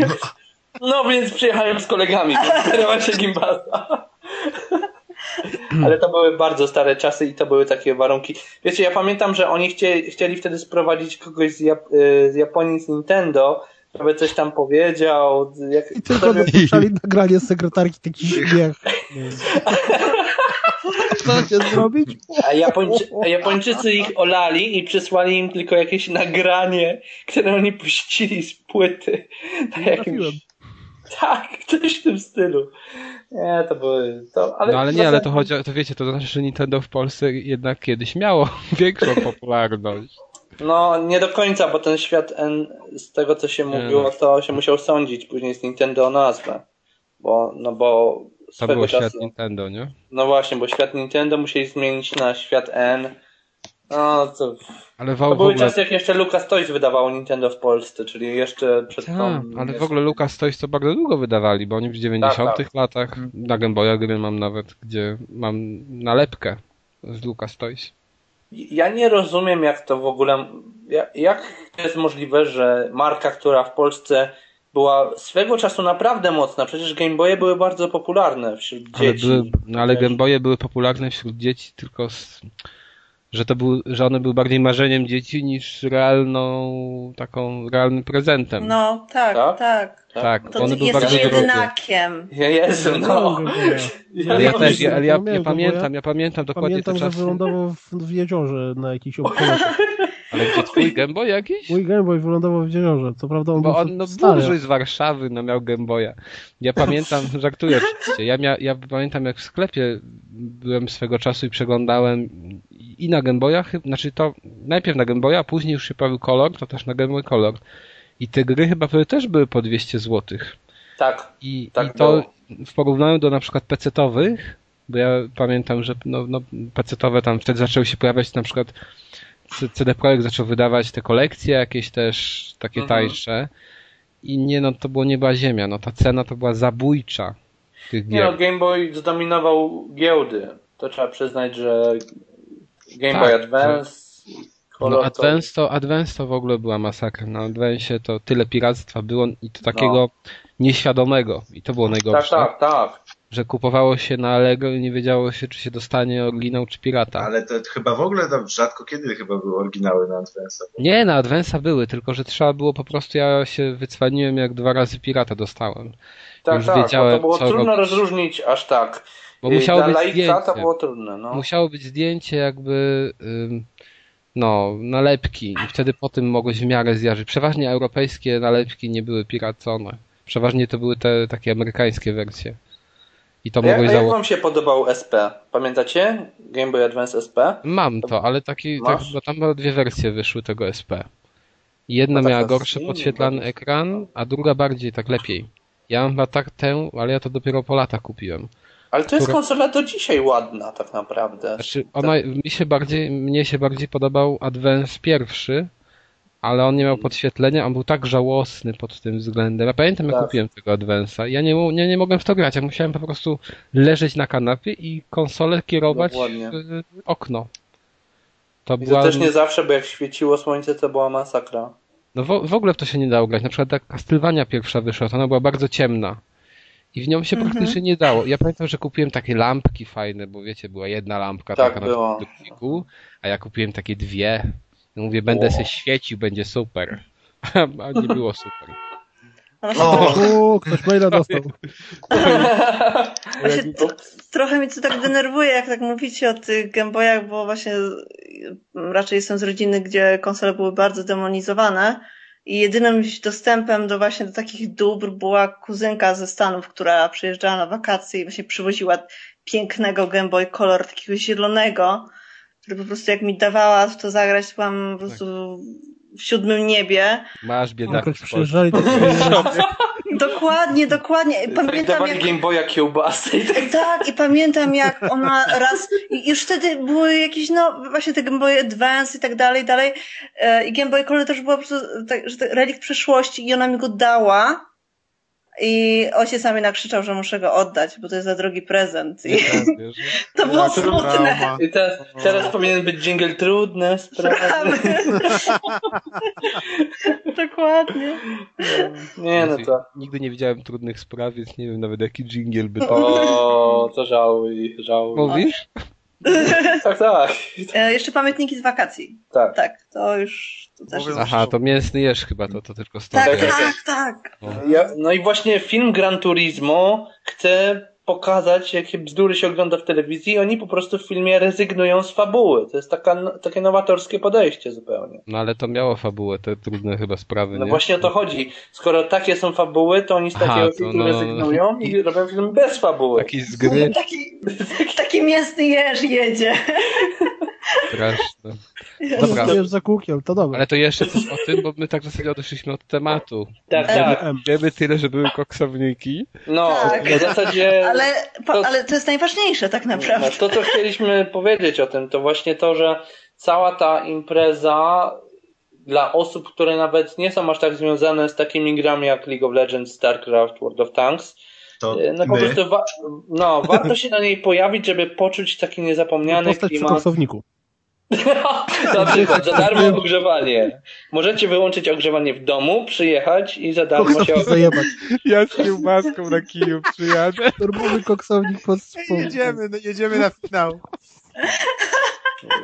no więc przyjechałem z kolegami, zbierała się gimbaza. Ale to były bardzo stare czasy i to były takie warunki. Wiecie, ja pamiętam, że oni chcieli, chcieli wtedy sprowadzić kogoś z, Jap- y, z Japonii, z Nintendo, żeby coś tam powiedział. Jak, I tylko sobie- nagranie sekretarki taki śmiech. Co się zrobić? A, Japończy, Japończycy ich olali i przysłali im tylko jakieś nagranie, które oni puścili z płyty. Na jakimś... Tak, coś w tym stylu. Nie, to były... To, ale no ale nie, ale to chodzi, to wiecie, to znaczy, że Nintendo w Polsce jednak kiedyś miało większą popularność. No, nie do końca, bo ten świat N, z tego co się mówiło, no. to się musiał sądzić później z Nintendo o nazwę. Bo, no bo To było czasu... świat Nintendo, nie? No właśnie, bo świat Nintendo musieli zmienić na świat N. No, to... Ale w, To były ogóle... czasy, jak jeszcze Lucas Toys wydawało Nintendo w Polsce, czyli jeszcze przed Tak, tą... ale w ogóle Lucas Toys to bardzo długo wydawali, bo oni w 90 Tak, latach na Game Boya gry mam nawet, gdzie mam nalepkę z Lucas Toys. Ja nie rozumiem, jak to w ogóle. Jak, jest możliwe, że marka, która w Polsce była swego czasu naprawdę mocna, przecież Game Boye były bardzo popularne wśród Ale, dzieci. były, no ale Game Boye były popularne wśród dzieci tylko z, że to był, że one były bardziej marzeniem dzieci niż realną, taką, realnym prezentem. No, tak, Tak? tak. tak, To one ty były bardzo jedynakiem. Ja Jezu, no. Ja, Ale ja też, ja, ale ja, ja pamiętam, ja pamiętam dokładnie Pamiętam, te że czasy. wylądował w, w jeziorze na jakiś obchód. Ale gdzie twój Game Boy jakiś? Mój Game Boy wylądował w jeziorze. Co prawda on Bo był on no, stary. z Warszawy no, miał Game Boya. Ja pamiętam, żartuję oczywiście, ja, mia, ja pamiętam jak w sklepie byłem swego czasu i przeglądałem i na Game Boya, znaczy to najpierw na Game Boya, a później już się pojawił Color, to też na Game Boy Color. I te gry chyba też były po 200 złotych. Tak. I, Tak i to było. w porównaniu do na przykład PC-towych, bo ja pamiętam, że no, no, tam wtedy zaczęły się pojawiać na przykład CD Projekt zaczął wydawać te kolekcje jakieś też takie Mhm. tańsze i nie no to było nieba ziemia, no ta cena to była zabójcza tych Nie no, gier. Game Boy zdominował giełdy. To trzeba przyznać, że Game Tak, Boy Advance. No Advance to, Advance to w ogóle była masakra. Na Advance to tyle piractwa było i to takiego nieświadomego i to było Tak, najgorsze, tak, tak. że kupowało się na Allegro i nie wiedziało się czy się dostanie oryginał czy pirata. Ale to chyba w ogóle tam rzadko kiedy chyba były oryginały na Advance'a. Nie, na Advance'a były, tylko że trzeba było po prostu, ja się wycwaniłem jak dwa razy pirata dostałem. Tak, Już tak. wiedziałem, to było trudno robić. rozróżnić aż tak. Bo I musiało Dla być laika zdjęcie. to było trudne, no. Musiało być zdjęcie jakby, no, nalepki i wtedy po tym mogłeś w miarę zjarzyć. Przeważnie europejskie nalepki nie były piracone. Przeważnie to były te takie amerykańskie wersje. I to A jak, mogłeś a jak założyć. wam się podobał SP? Pamiętacie? Game Boy Advance SP? Mam to, ale taki, tak, bo tam dwie wersje wyszły tego SP. Jedna No taka miała gorszy podświetlany nie ekran, a druga bardziej tak lepiej. Ja mam chyba tak tę, ale ja to dopiero po latach kupiłem. Ale to jest Która- konsola do dzisiaj ładna tak naprawdę. Znaczy, ona, mi się bardziej, mnie się bardziej podobał Advance pierwszy, ale on nie miał podświetlenia, on był tak żałosny pod tym względem. Ja pamiętam, jak Tak. kupiłem tego Advance'a. Ja nie, nie, nie mogłem w to grać, ja musiałem po prostu leżeć na kanapie i konsolę kierować Dokładnie. w okno. To I to była... też nie zawsze, bo jak świeciło słońce, to była masakra. No w, w ogóle w to się nie dało grać. Na przykład ta Castlevania pierwsza wyszła, to ona była bardzo ciemna. I w nią się Mhm. praktycznie nie dało. Ja pamiętam, że kupiłem takie lampki fajne, bo wiecie, była jedna lampka Tak, taka było. na dotniku, a ja kupiłem takie dwie. I mówię, będę Wow. se świecił, będzie super. A nie było super. No O, ktoś maila dostał. właśnie t- trochę mnie to tak denerwuje, jak tak mówicie o tych Gameboyach, bo właśnie raczej jestem z rodziny, gdzie konsole były bardzo demonizowane i jedynym dostępem do właśnie do takich dóbr była kuzynka ze Stanów, która przyjeżdżała na wakacje i właśnie przywoziła pięknego Game Boy Color, takiego zielonego, który po prostu jak mi dawała w to zagrać, to byłam po prostu w siódmym niebie. Masz biedak. Przyjeżdżali takie Dokładnie, dokładnie. Pamiętam jak... Game Boya kiełbasy i tak Tak, i pamiętam jak ona raz, i już wtedy były jakieś, no właśnie te Game Boy Advance i tak dalej, dalej, e, i Game Boy Color też była po prostu tak, relikt przeszłości i ona mi go dała i ojciec na mnie nakrzyczał, że muszę go oddać, bo to jest za drogi prezent i to było Jaka smutne. I teraz, teraz powinien być jingle trudne sprawy. Dokładnie. Nie no to. Nigdy nie widziałem trudnych spraw, więc nie wiem nawet jaki jingle by to... O, to żałuj, żałuj. Mówisz? Tak, tak. E, jeszcze pamiętniki z wakacji. Tak. Tak, to już to też jest... Aha, to mięsny jesz chyba, to, to tylko stąd. Tak, tak, tak, tak. Ja, no i właśnie film Gran Turismo chce pokazać, jakie bzdury się ogląda w telewizji. Oni po prostu w filmie rezygnują z fabuły. To jest taka, takie nowatorskie podejście zupełnie. No ale to miało fabułę, te trudne chyba sprawy, No nie? właśnie o to chodzi. Skoro takie są fabuły, to oni z Aha, takiego to filmu no- rezygnują i robią film bez fabuły. Taki z gry Taki, taki mięsny jeż jedzie. straszny. Dobra, Wiesz za kółkiem, to dobra. ale to jeszcze coś o tym, bo my tak w zasadzie odeszliśmy od tematu. Tak, Tak. Wiemy tyle, że były koksowniki. No, Tak. w zasadzie... Ale, To- ale to jest najważniejsze tak No, naprawdę. to, co chcieliśmy powiedzieć o tym, to właśnie to, że cała ta impreza dla osób, które nawet nie są aż tak związane z takimi grami jak League of Legends, StarCraft, World of Tanks, to no po prostu wa- no, warto się na niej pojawić, żeby poczuć taki niezapomniany Postać przy klimat. koksowniku. Na przykład za darmo ogrzewanie. Możecie wyłączyć ogrzewanie w domu, przyjechać i za darmo się Koksownik zajebać. Ja z kiełbaską na kiju przyjadę. Darmowy koksownik pod Ej, Jedziemy, no, jedziemy na finał.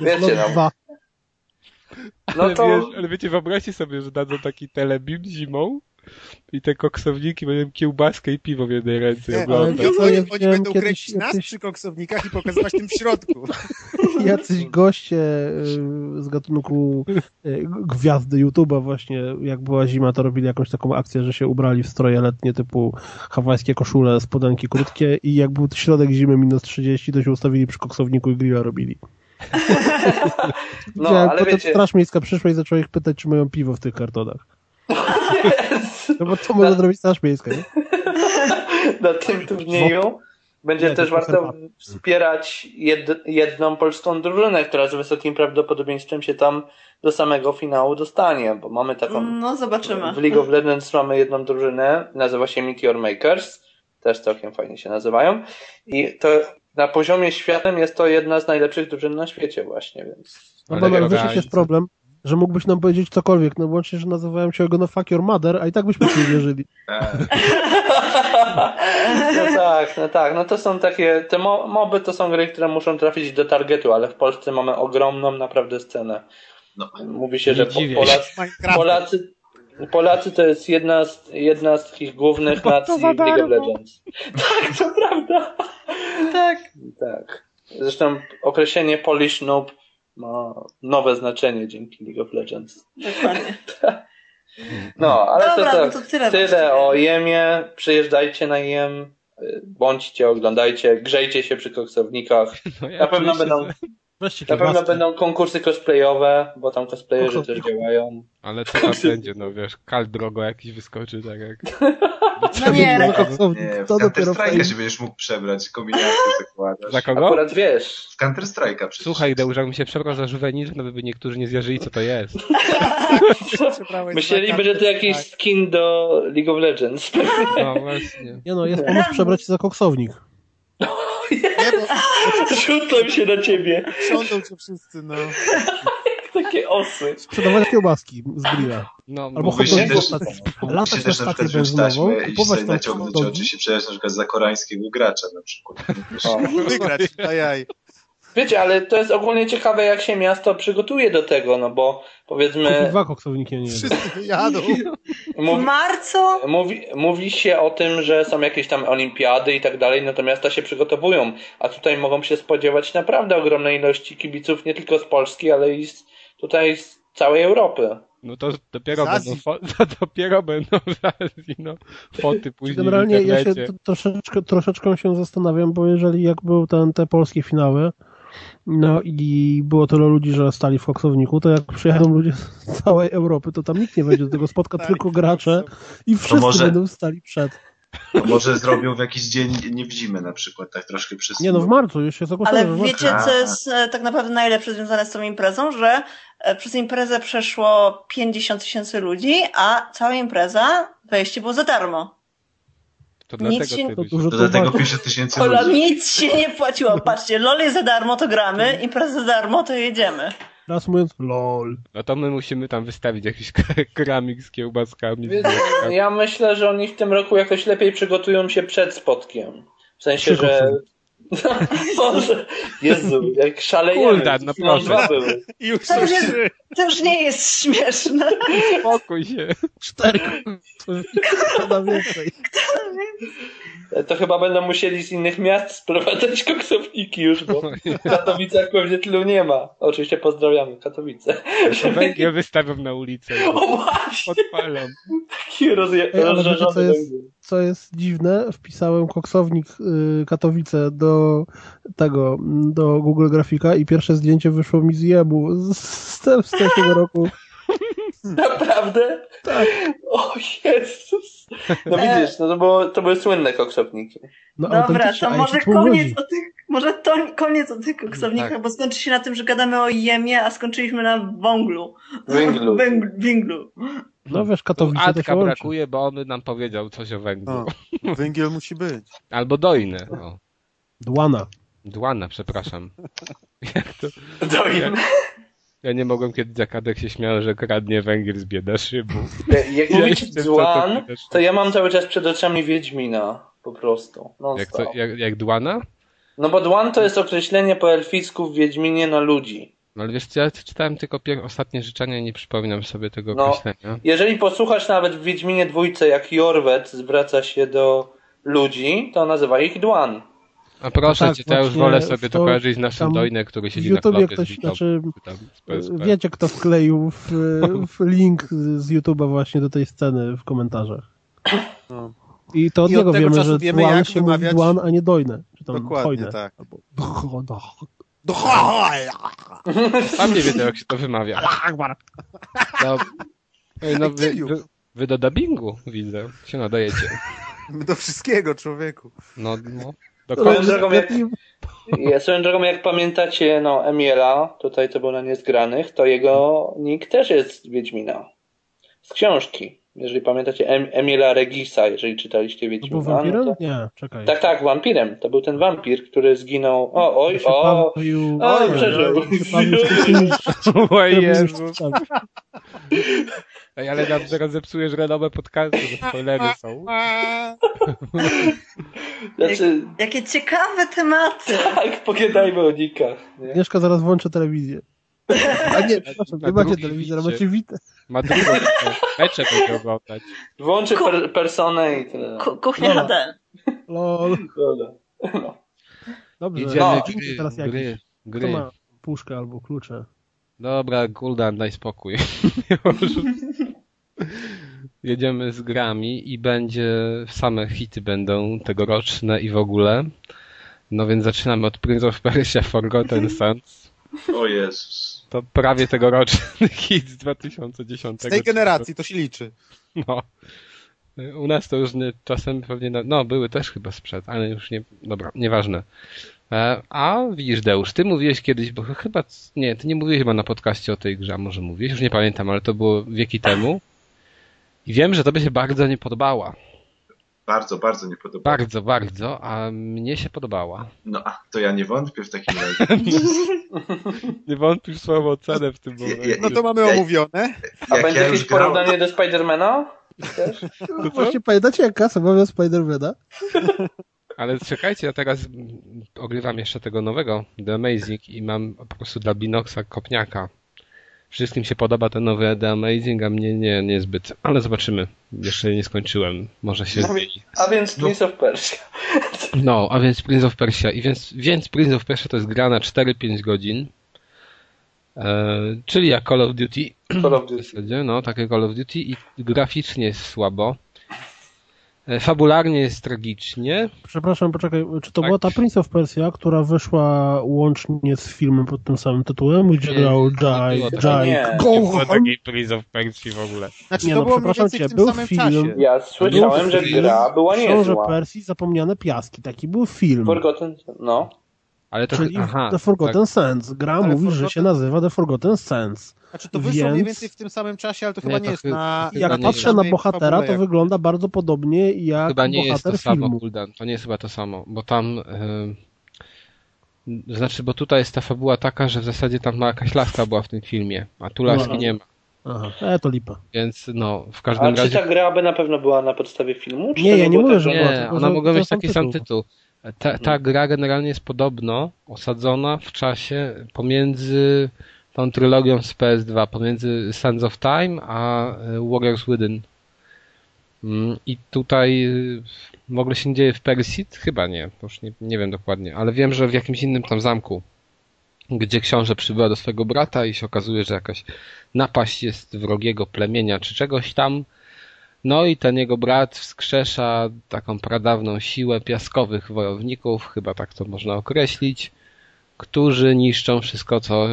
Wiecie, no. No ale, to wiesz, ale wiecie, wyobraźcie sobie, że dadzą taki telebim zimą i te koksowniki będą kiełbaskę i piwo w jednej ręce Nie, oglądać. oni, oni, będą kiedyś kręcić nas jakieś- przy koksownikach i pokazywać tym w środku. Jacyś goście y, z gatunku y, gwiazdy YouTube'a właśnie, jak była zima, to robili jakąś taką akcję, że się ubrali w stroje letnie typu hawajskie koszule, spodenki krótkie i jak był środek zimy minus 30, to się ustawili przy koksowniku i grilla robili. No, ale potem wiecie- Straż Miejska przyszła i zaczęła ich pytać, czy mają piwo w tych kartonach. No bo to może zrobić Straż Miejska, nie? na tym turnieju będzie Nie, też to warto wspierać jed, jedną polską drużynę, która z wysokim prawdopodobieństwem się tam do samego finału dostanie, bo mamy taką No, zobaczymy. w League of Legends mamy jedną drużynę, nazywa się Meteor Makers, też całkiem fajnie się nazywają i to na poziomie światowym jest to jedna z najlepszych drużyn na świecie właśnie, więc No bo organizacja. wiesz, jest problem, że mógłbyś nam powiedzieć cokolwiek, no łącznie, że nazywają się go no fuck your mother, a i tak byśmy nie wierzyli. No tak, no tak, no to są takie, te mo- moby to są gry, które muszą trafić do targetu, ale w Polsce mamy ogromną naprawdę scenę. No. Mówi się, że po, Polacy. Polacy, Polacy to jest jedna z, jedna z takich głównych nacji w League of Legends. Tak, to prawda. Tak. Tak. Zresztą określenie Polish Noob ma nowe znaczenie dzięki League of Legends. Dokładnie. No, ale Dobra, to no tak. to tyle tyle o Jemie. Przyjeżdżajcie na Jem. Y, Bądźcie, oglądajcie, grzejcie się przy koksownikach. No, ja Na pewno będą, Weźcie na pewno będą konkursy cosplayowe, bo tam cosplayerzy też działają. Ale co tam będzie, no wiesz, kal drogo jakiś wyskoczy, tak jak... No nie, No, koksownik, Nie, w to dopiero Counter-Strike'a się będziesz mógł przebrać, kominiarkę zakładasz. Za kogo? Akurat wiesz, W Counter-Strike'a przecież. Słuchaj, Deusz, jakbym się przebrał za żuwenil, to by niektórzy nie zwierzyli, co to jest. myśleliby, że to jakiś skin do League of Legends. No właśnie. Nie no, jest pomysł przebrać się za koksownik. Rzucam się na ciebie, siądą cię wszyscy, no. takie osy. Sprzedawać kiełbaski z grilla. No, Albo Mógłbyś się też-. Mógłbyś Latać się też na przykład wziąć benzynową, taśmę i kupować sobie tam naciągnąć oczy się przebrać na przykład za koreańskiego gracza na przykład. O. Wygrać, ajaj. Wiecie, ale to jest ogólnie ciekawe, jak się miasto przygotuje do tego, no bo powiedzmy, dwa koksowniki, nie. Wszyscy jadą. W mówi, marcu? mówi, mówi się o tym, że są jakieś tam olimpiady i tak dalej, no to miasta się przygotowują, a tutaj mogą się spodziewać naprawdę ogromnej ilości kibiców, nie tylko z Polski, ale i z, tutaj z całej Europy. No to dopiero będą, fo- to dopiero będą w Azji, no. Foty później Generalnie w ja się troszeczkę, troszeczkę się zastanawiam, bo jeżeli jak były ten, te polskie finały, no i było tyle ludzi, że stali w koksowniku, to jak przyjadą ludzie z całej Europy, to tam nikt nie będzie do tego spotka, Tak, tylko gracze i wszyscy może- będą stali przed. To może zrobią w jakiś dzień, nie w zimę na przykład, tak troszkę przez... Nie no, w marcu już się zagłosowałem. Ale wiecie, co jest e, tak naprawdę najlepsze związane z tą imprezą? Że e, przez imprezę przeszło 50 tysięcy ludzi, a cała impreza, wejście było za darmo. To nic dlatego się- ty To dużo To dlatego to 50 tysięcy Ola, ludzi. nic się nie płaciło. Patrzcie, LOL jest za darmo, to gramy, impreza za darmo, to jedziemy. Raz mówiąc lol. No to my musimy tam wystawić jakiś keramik z kiełbaskami. Więc ja myślę, że oni w tym roku jakoś lepiej przygotują się przed spotkiem. W sensie, że... Boże, Jezu, jak szalejemy. Kuldan, no proszę. już To już jest-. To już nie jest śmieszne. Spokój się. Cztery na więcej. To chyba będą musieli z innych miast sprowadzać koksowniki już, bo w Katowicach pewnie tylu nie ma. Oczywiście pozdrawiamy Katowice. To węgiel wystawią na ulicę. O właśnie, Podpalą. taki rozje- rozżarzony co jest- dziwne, wpisałem koksownik y, Katowice do tego, do Google Grafika i pierwsze zdjęcie wyszło mi z jebu z, z, z wstecznego roku. Naprawdę? Tak. O Jezus. No widzisz, no to, było, to były słynne koksowniki. No, Dobra, to może koniec o tych, może to koniec o tych koksownikach, Tak. bo skończy się na tym, że gadamy o jemie, a skończyliśmy na wąglu. Węglu. Węgl- Węglu. No wiesz, Katowice Adka brakuje, bo on by nam powiedział coś o węglu. O, węgiel musi być. Albo dojne. O. Dłana. Dłana, przepraszam. Jak to... Doim. Ja nie mogłem kiedyś jak Adek się śmiał, że kradnie węgiel z biedaszybu. Jak Ja za to ja mam cały czas przed oczami Wiedźmina. Po prostu. Jak, to, jak, jak dłana? No bo dłan to jest określenie po elficku w Wiedźminie na ludzi. No ale wiesz co, ja czytałem tylko ostatnie życzenia i nie przypominam sobie tego No. określenia. Jeżeli posłuchasz nawet w Wiedźminie dwójce, jak Jorwet zwraca się do ludzi, to nazywa ich dłan. A proszę tak, cię, to ja już wolę sobie to to kojarzyć z naszym tam Dojne, który W siedzi na YouTubie klopie ktoś, z znaczy wiecie kto wkleił w, w link z YouTube'a właśnie do tej sceny w komentarzach. No. I to od I od niego tego wiemy, czasu że wiemy, dłan jak się wymawiać- mówi dłan, a nie dojne. Czy tam Dokładnie hojne. tak. Albo... Sam nie wiedzą jak się to wymawia. No, no wy, wy, wy do dubbingu widzę, się nadajecie. Do wszystkiego, człowieku. No, no. Do końca. drogą, jak, ja, swoją drogą, jak pamiętacie, no, Emiela, tutaj to był na niezgranych, to jego nick też jest z Wiedźmina. Z książki. Jeżeli pamiętacie em, Emiela Regisa, jeżeli czytaliście To był Wiedźmina. wampirem? No to... Nie, czekaj. Tak, tak, wampirem. To był ten wampir, który zginął. O, oj, To się o. Przeżył. to Szczeciński. O Jezu. Tak. Ej, ale nam zaraz zepsujesz renomę podcastu, że spoilery są. Znaczy, Jakie ciekawe tematy. tak, pogadajmy o nikach. Nie? Agnieszka zaraz włączy telewizję. A nie, przepraszam, Na nie macie telewizora, macie witę. Ma drugą mecze będzie oglądać. Włączy per, personę i tyle. Ku- Kuchnia Dobra. HD. Lol. Dobra. No. Dobrze, Idziemy no, gry, teraz jakiś. gry, Kto gry. ma puszkę albo klucze? Dobra, Guldan, daj spokój. jedziemy z grami i będzie, same hity będą tegoroczne i w ogóle. No więc zaczynamy od Prince of Persia Forgotten Sands. O Jezus. To prawie tegoroczny hit z 2010. Z tej generacji to się liczy. No. U nas to już nie, czasem pewnie, na, no były też chyba sprzed, ale już nie, dobra, nieważne. E, a widzisz Deusz, ty mówiłeś kiedyś, bo chyba, nie, ty nie mówiłeś chyba na podcaście o tej grze, a może mówiłeś, już nie pamiętam, ale to było wieki temu. I wiem, że tobie się bardzo nie podobała. Bardzo, bardzo nie podoba. Bardzo, bardzo, a mnie się podobała. No a to ja nie wątpię w takim razie. Nie wątpisz słową cenę w tym Ja- ja- momencie. No to mamy omówione. A Jak będzie ja jakieś porównanie do Spidermana? Też? co? Właśnie pamiętacie jak kasa mamy Spider-Mana? Ale czekajcie, ja teraz ogrywam jeszcze tego nowego, The Amazing i mam po prostu dla Binoxa kopniaka. Wszystkim się podoba ten nowy The Amazing, a mnie nie, niezbyt. Ale zobaczymy. Jeszcze nie skończyłem. Może się No, zmieni. A więc Prince of Persia. No, a więc Prince of Persia. I więc, więc Prince of Persia to jest gra na 4-5 godzin. E, czyli jak Call of Duty. Call of W Duty. zasadzie, no, takie Call of Duty i graficznie jest słabo. E, Fabularnie jest tragicznie. Przepraszam, poczekaj, czy to Tak. była ta Prince of Persia, która wyszła łącznie z filmem pod tym samym tytułem, gdzie Nie, grał nie było Jai, takiego. Jai, Nie. Gohan? Prince of Persia w ogóle. Znaczy Nie, to no, było przepraszam cię, w tym był samym film. czasie. Ja słyszałem, że gra była Książę niezła. Persji, Zapomniane Piaski, taki był film. Forgotten, no. Ale to Czyli aha, The Forgotten Sands. Gra Ale mówi, że Forgotten- się nazywa The Forgotten Sands. Znaczy to wyszło Więc- mniej więcej w tym samym czasie, ale to chyba Nie, nie, to jest chy- na... chyba Jak nie patrzę jest. na bohatera, fabule, to jak- wygląda bardzo podobnie jak Chyba nie jest bohater to samo, filmu. Kuldan. To nie jest chyba to samo, bo tam... Yy, znaczy, bo tutaj jest ta fabuła taka, że w zasadzie tam jakaś laska była w tym filmie, a tu laski No. nie ma. Aha, e, to lipa. Więc no, w A każdym czy razie... ta gra by na pewno była na podstawie filmu? Czy Nie, ja nie mówię, tak, że Nie, była, ona mogła mieć taki sam tytuł. tytuł. Ta, ta gra generalnie jest podobno osadzona w czasie pomiędzy tą trylogią z PS2, pomiędzy Sands of Time a e, Warriors Within. Mm, I tutaj y, w ogóle się dzieje w Persji? Chyba nie, już nie, nie wiem dokładnie, ale wiem, że w jakimś innym tam zamku, gdzie książę przybyła do swojego brata i się okazuje, że jakaś napaść jest wrogiego plemienia czy czegoś tam. No i ten jego brat wskrzesza taką pradawną siłę piaskowych wojowników, chyba tak to można określić, którzy niszczą wszystko, co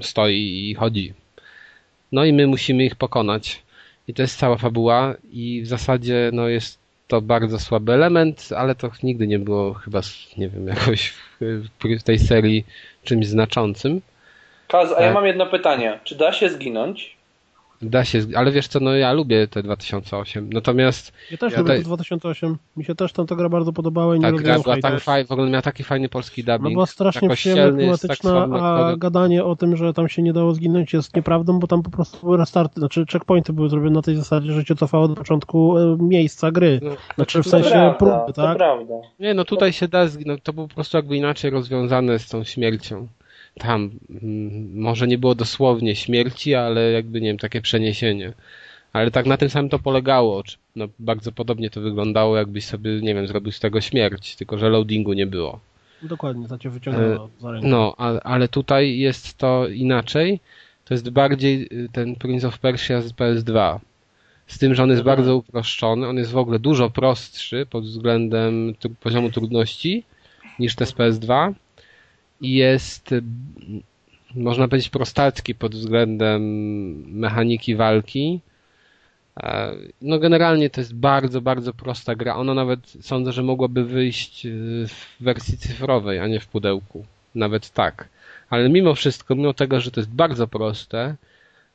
stoi i chodzi. No i my musimy ich pokonać. I to jest cała fabuła i w zasadzie no jest to bardzo słaby element, ale to nigdy nie było chyba, nie wiem, jakoś w, tej serii czymś znaczącym. Kaz, a ja mam jedno pytanie. Czy da się zginąć? Da się, ale wiesz co, no ja lubię te 2008. Natomiast Ja też Ja lubię to 2008. Mi się też tam ta gra bardzo podobała i nie ta lubię gra była tak fajna, w ogóle miała taki fajny polski No dubbing. była strasznie tak przyjemna, tak klimatyczna, sławny a gadanie o tym, że tam się nie dało zginąć jest nieprawdą, bo tam po prostu były restarty, znaczy checkpointy były zrobione na tej zasadzie, że cię cofało do początku e, miejsca gry. No, Znaczy w to sensie prawda, próby, to tak? prawda. Nie, no tutaj się da, zgi- no, to było po prostu jakby inaczej rozwiązane z tą śmiercią. Tam mm, może nie było dosłownie śmierci, ale jakby, nie wiem, takie przeniesienie. Ale tak na tym samym to polegało. No, bardzo podobnie to wyglądało, jakbyś sobie, nie wiem, zrobił z tego śmierć, tylko że loadingu nie było. Dokładnie, to cię wyciągnęło za rękę. No, ale, ale tutaj jest to inaczej. To jest bardziej y, ten Prince of Persia z PS2. Z tym, że on jest Mhm. bardzo uproszczony. On jest w ogóle dużo prostszy pod względem poziomu trudności niż te z PS2. Jest, można powiedzieć, prostacki pod względem mechaniki walki. E, No generalnie to jest bardzo, bardzo prosta gra. Ona nawet sądzę, że mogłaby wyjść y, w wersji cyfrowej, a nie w pudełku. Nawet tak. Ale mimo wszystko, mimo tego, że to jest bardzo proste,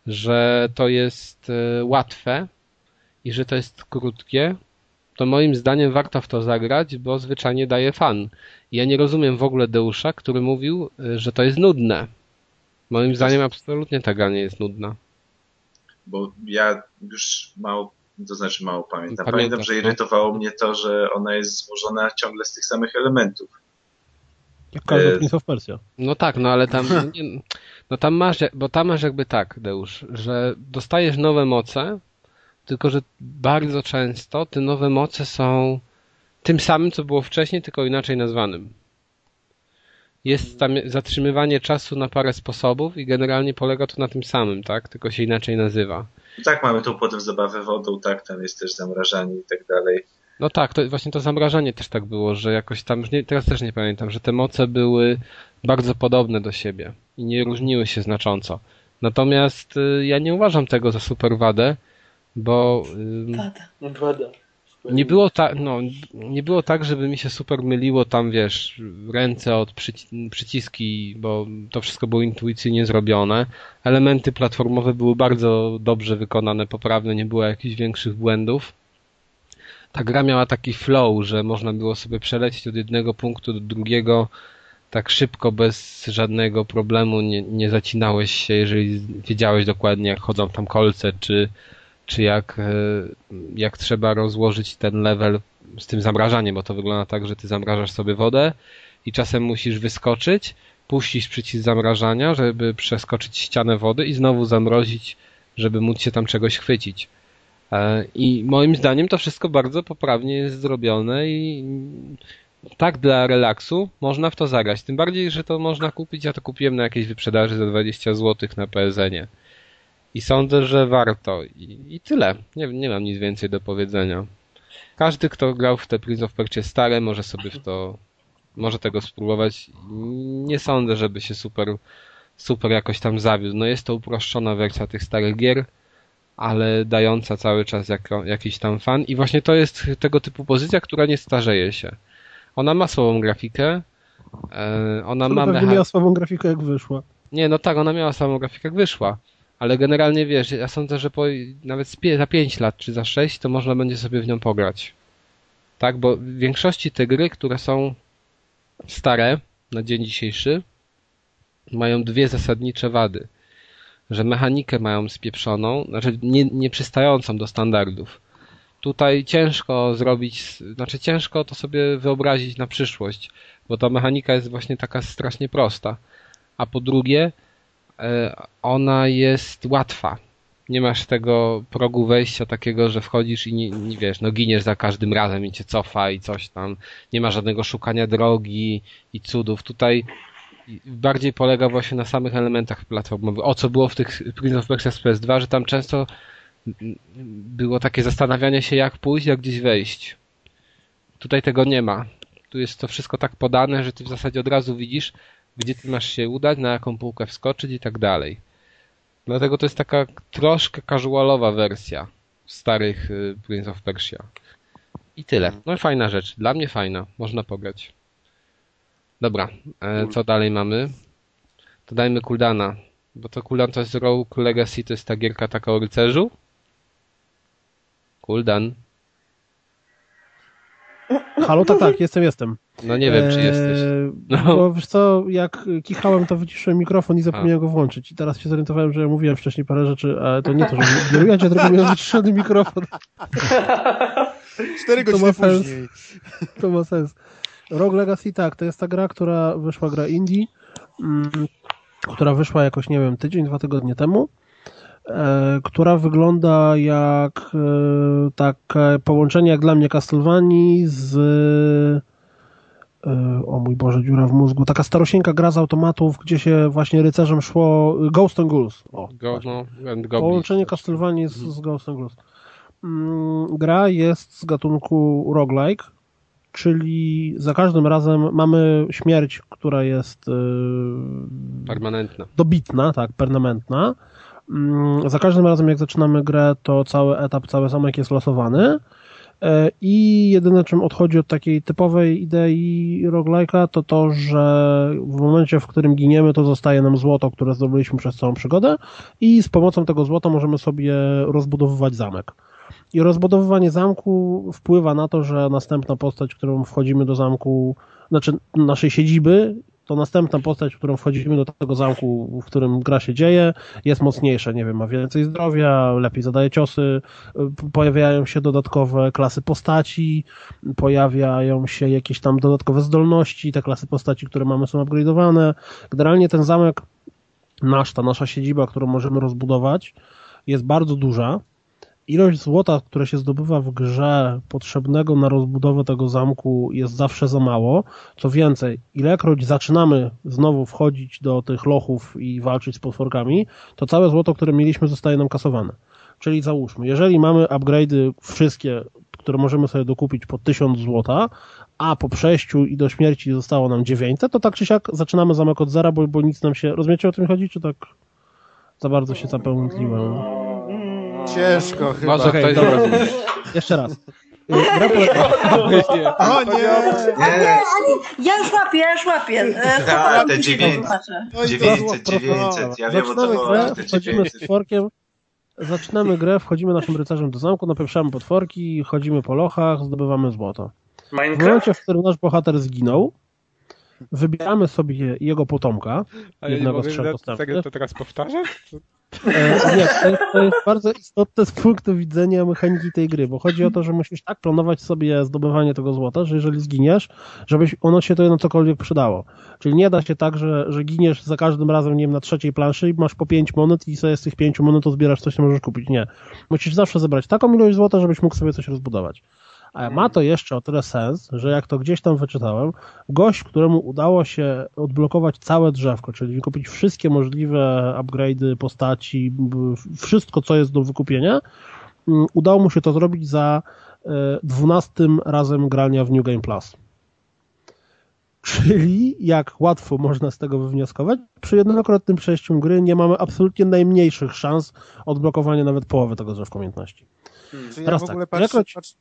że to jest y, łatwe i że to jest krótkie, to moim zdaniem warto w to zagrać, bo zwyczajnie daje fan. I ja nie rozumiem w ogóle Deusza, który mówił, y, że to jest nudne. Moim zdaniem absolutnie ta gra nie jest nudna. Bo ja już mało, to znaczy mało pamiętam. Pamiętasz, Pamiętam, że no. irytowało mnie to, że ona jest złożona ciągle z tych samych elementów. Jak każdy e, Prince of Persia. No tak, no ale tam, nie, no tam masz, bo tam masz jakby tak, Deusz, że dostajesz nowe moce, tylko że bardzo często te nowe moce są tym samym, co było wcześniej, tylko inaczej nazwanym. Jest tam zatrzymywanie czasu na parę sposobów i generalnie polega to na tym samym, tak? Tylko się inaczej nazywa. Tak mamy tu potem zabawę wodą, tak, tam jest też zamrażanie i tak dalej. No tak, to właśnie to zamrażanie też tak było, że jakoś tam, nie, teraz też nie pamiętam, że te moce były bardzo podobne do siebie i nie różniły się znacząco. Natomiast y, ja nie uważam tego za super wadę, bo nie było tak, no, nie było tak, żeby mi się super myliło tam, wiesz, ręce od przyci- przyciski, bo to wszystko było intuicyjnie zrobione. Elementy platformowe były bardzo dobrze wykonane, poprawne, nie było jakichś większych błędów. Ta gra miała taki flow, że można było sobie przelecieć od jednego punktu do drugiego tak szybko, bez żadnego problemu, nie, nie zacinałeś się, jeżeli wiedziałeś dokładnie, jak chodzą tam kolce, czy, czy jak, e, jak trzeba rozłożyć ten level z tym zamrażaniem, bo to wygląda tak, że ty zamrażasz sobie wodę i czasem musisz wyskoczyć, puścić przycisk zamrażania, żeby przeskoczyć ścianę wody i znowu zamrozić, żeby móc się tam czegoś chwycić. E, I moim zdaniem to wszystko bardzo poprawnie jest zrobione i tak dla relaksu można w to zagrać. Tym bardziej, że to można kupić. Ja to kupiłem na jakiejś wyprzedaży za 20 zł na PSN-ie. I sądzę, że warto. I, i tyle. Nie, nie mam nic więcej do powiedzenia. Każdy, kto grał w te Prince of Persia stare, może sobie w to, może tego spróbować. Nie sądzę, żeby się super, super jakoś tam zawiódł. No jest to uproszczona wersja tych starych gier, ale dająca cały czas jako, jakiś tam fan. I właśnie to jest tego typu pozycja, która nie starzeje się. Ona ma słabą grafikę. e, Ona Ona ma mecha... miała słabą grafikę jak wyszła. Nie, no tak, ona miała samą grafikę jak wyszła. Ale generalnie wiesz, ja sądzę, że po, nawet za 5 lat czy za 6 to można będzie sobie w nią pograć. Tak, bo w większości te gry, które są stare na dzień dzisiejszy, mają dwie zasadnicze wady. Że mechanikę mają spieprzoną, znaczy nie, nie przystającą do standardów. Tutaj ciężko zrobić, znaczy ciężko to sobie wyobrazić na przyszłość, bo ta mechanika jest właśnie taka strasznie prosta. A po drugie, ona jest łatwa. Nie masz tego progu wejścia takiego, że wchodzisz i nie, nie wiesz, no giniesz za każdym razem i cię cofa i coś tam. Nie ma żadnego szukania drogi i cudów. Tutaj bardziej polega właśnie na samych elementach platformowych. O co było w tych Prince of Persia z PS2, że tam często było takie zastanawianie się, jak pójść, jak gdzieś wejść. Tutaj tego nie ma. Tu jest to wszystko tak podane, że ty w zasadzie od razu widzisz, gdzie ty masz się udać, na jaką półkę wskoczyć i tak dalej. Dlatego to jest taka troszkę casualowa wersja starych y, Prince of Persia. I tyle. No i fajna rzecz. Dla mnie fajna. Można pograć. Dobra. E, co dalej mamy? To dajmy Kuldana. Bo to Kuldan to jest Rogue Legacy, to jest ta gierka taka o rycerzu. Kuldan. Halo, tak, tak, jestem, jestem. No nie wiem, czy jesteś. Eee, No. Bo wiesz co, jak kichałem, to wyciszyłem mikrofon i zapomniałem go włączyć. I teraz się zorientowałem, że mówiłem wcześniej parę rzeczy, ale to nie to, że ignoruję cię, tylko miałem wyciszony mikrofon. Cztery To godziny ma sens. później. To ma sens. Rogue Legacy, tak, to jest ta gra, która wyszła, gra indie, mm, która wyszła jakoś, nie wiem, tydzień, dwa tygodnie temu, która wygląda jak e, takie połączenie, jak dla mnie Castlevanii z e, o mój Boże, dziura w mózgu, taka starosieńka gra z automatów, gdzie się właśnie rycerzem szło Ghost and Ghouls. O, Go, no, and. Połączenie Castlevanii z, z Ghost and Ghouls. Mm, Gra jest z gatunku roguelike, czyli za każdym razem mamy śmierć, która jest yy, Permanentna. dobitna, tak, permanentna. Mm, Za każdym razem, jak zaczynamy grę, to cały etap, cały zamek jest losowany. E, I jedyne, czym odchodzi od takiej typowej idei roguelike'a, to to, że w momencie, w którym giniemy, to zostaje nam złoto, które zdobyliśmy przez całą przygodę i z pomocą tego złota możemy sobie rozbudowywać zamek. I rozbudowywanie zamku wpływa na to, że następna postać, którą wchodzimy do zamku, znaczy naszej siedziby, to następna postać, w którą wchodzimy do tego zamku, w którym gra się dzieje, jest mocniejsza, nie wiem, ma więcej zdrowia, lepiej zadaje ciosy, y, pojawiają się dodatkowe klasy postaci, pojawiają się jakieś tam dodatkowe zdolności, te klasy postaci, które mamy są upgrade'owane. Generalnie ten zamek nasz, ta nasza siedziba, którą możemy rozbudować, jest bardzo duża. Ilość złota, które się zdobywa w grze potrzebnego na rozbudowę tego zamku jest zawsze za mało. Co więcej, ilekroć zaczynamy znowu wchodzić do tych lochów i walczyć z potworkami, to całe złoto, które mieliśmy zostaje nam kasowane. Czyli załóżmy, jeżeli mamy upgrade'y wszystkie, które możemy sobie dokupić po 1000 zł, a po przejściu i do śmierci zostało nam 900, to tak czy siak zaczynamy zamek od zera, bo, bo nic nam się... Rozumiecie o tym chodzi, czy tak za bardzo się zapętliłem? Ciężko chyba. Może Okej, ktoś dobra. Jeszcze raz. Gra polega... O nie! Nie, Ja już łapię, ja już łapię. E, Ta, te to dziewięć- zobaczę. Oj, to 900, zło- 900, ja wiem o co Zaczynamy grę, chodzi. wchodzimy 900. z potworkiem, zaczynamy grę, wchodzimy naszym rycerzem do zamku, napieprzamy potworki, chodzimy po lochach, zdobywamy złoto. W Minecraft? momencie, w którym nasz bohater zginął, wybieramy sobie jego potomka, A ja jednego z trzech dostępnych. to teraz powtarzać? E, nie, to jest, to jest bardzo istotne z punktu widzenia mechaniki tej gry, bo chodzi o to, że musisz tak planować sobie zdobywanie tego złota, że jeżeli zginiesz, żebyś ono się to na cokolwiek przydało. Czyli nie da się tak, że, że giniesz za każdym razem, nie wiem, na trzeciej planszy i masz po pięć monet i sobie z tych pięciu monet zbierasz coś, co możesz kupić. Nie. Musisz zawsze zebrać taką ilość złota, żebyś mógł sobie coś rozbudować. A ma to jeszcze o tyle sens, że jak to gdzieś tam wyczytałem, gość, któremu udało się odblokować całe drzewko, czyli wykupić wszystkie możliwe upgrade'y postaci, wszystko, co jest do wykupienia, mm, udało mu się to zrobić za e, dwunastym razem grania w New Game Plus. Czyli, jak łatwo można z tego wywnioskować, przy jednokrotnym przejściu gry nie mamy absolutnie najmniejszych szans odblokowania nawet połowy tego drzewka umiejętności. Ja Teraz w ogóle tak, patrzę, patrz,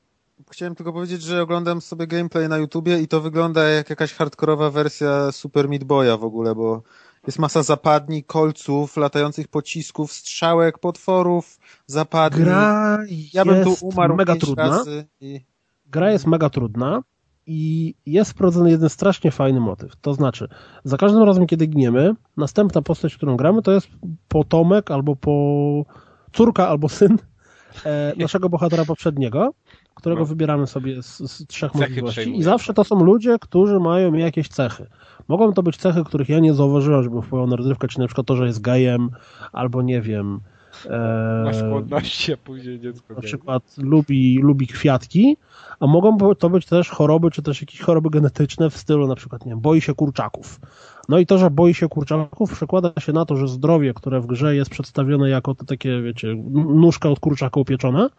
chciałem tylko powiedzieć, że oglądam sobie gameplay na YouTubie i to wygląda jak jakaś hardkorowa wersja Super Meat Boya w ogóle, bo jest masa zapadni, kolców, latających pocisków, strzałek, potworów, zapadni. Gra ja bym tu jest umarł mega trudna. i... gra jest mega trudna i jest wprowadzony jeden strasznie fajny motyw. To znaczy, za każdym razem, kiedy gniemy, następna postać, którą gramy, to jest potomek albo po córka albo syn e, naszego bohatera poprzedniego, którego No. wybieramy sobie z, z trzech Cechy możliwości. I zawsze to są ludzie, którzy mają jakieś cechy. Mogą to być cechy, których ja nie zauważyłem, żeby wpływał na rozrywkę, czy na przykład to, że jest gejem, albo nie wiem. e, Masz płodności, a później dziecko. na przykład lubi, lubi kwiatki, a mogą to być też choroby, czy też jakieś choroby genetyczne w stylu na przykład, nie wiem, boi się kurczaków. No i to, że boi się kurczaków przekłada się na to, że zdrowie, które w grze jest przedstawione jako to takie, wiecie, nóżka od kurczaka upieczona,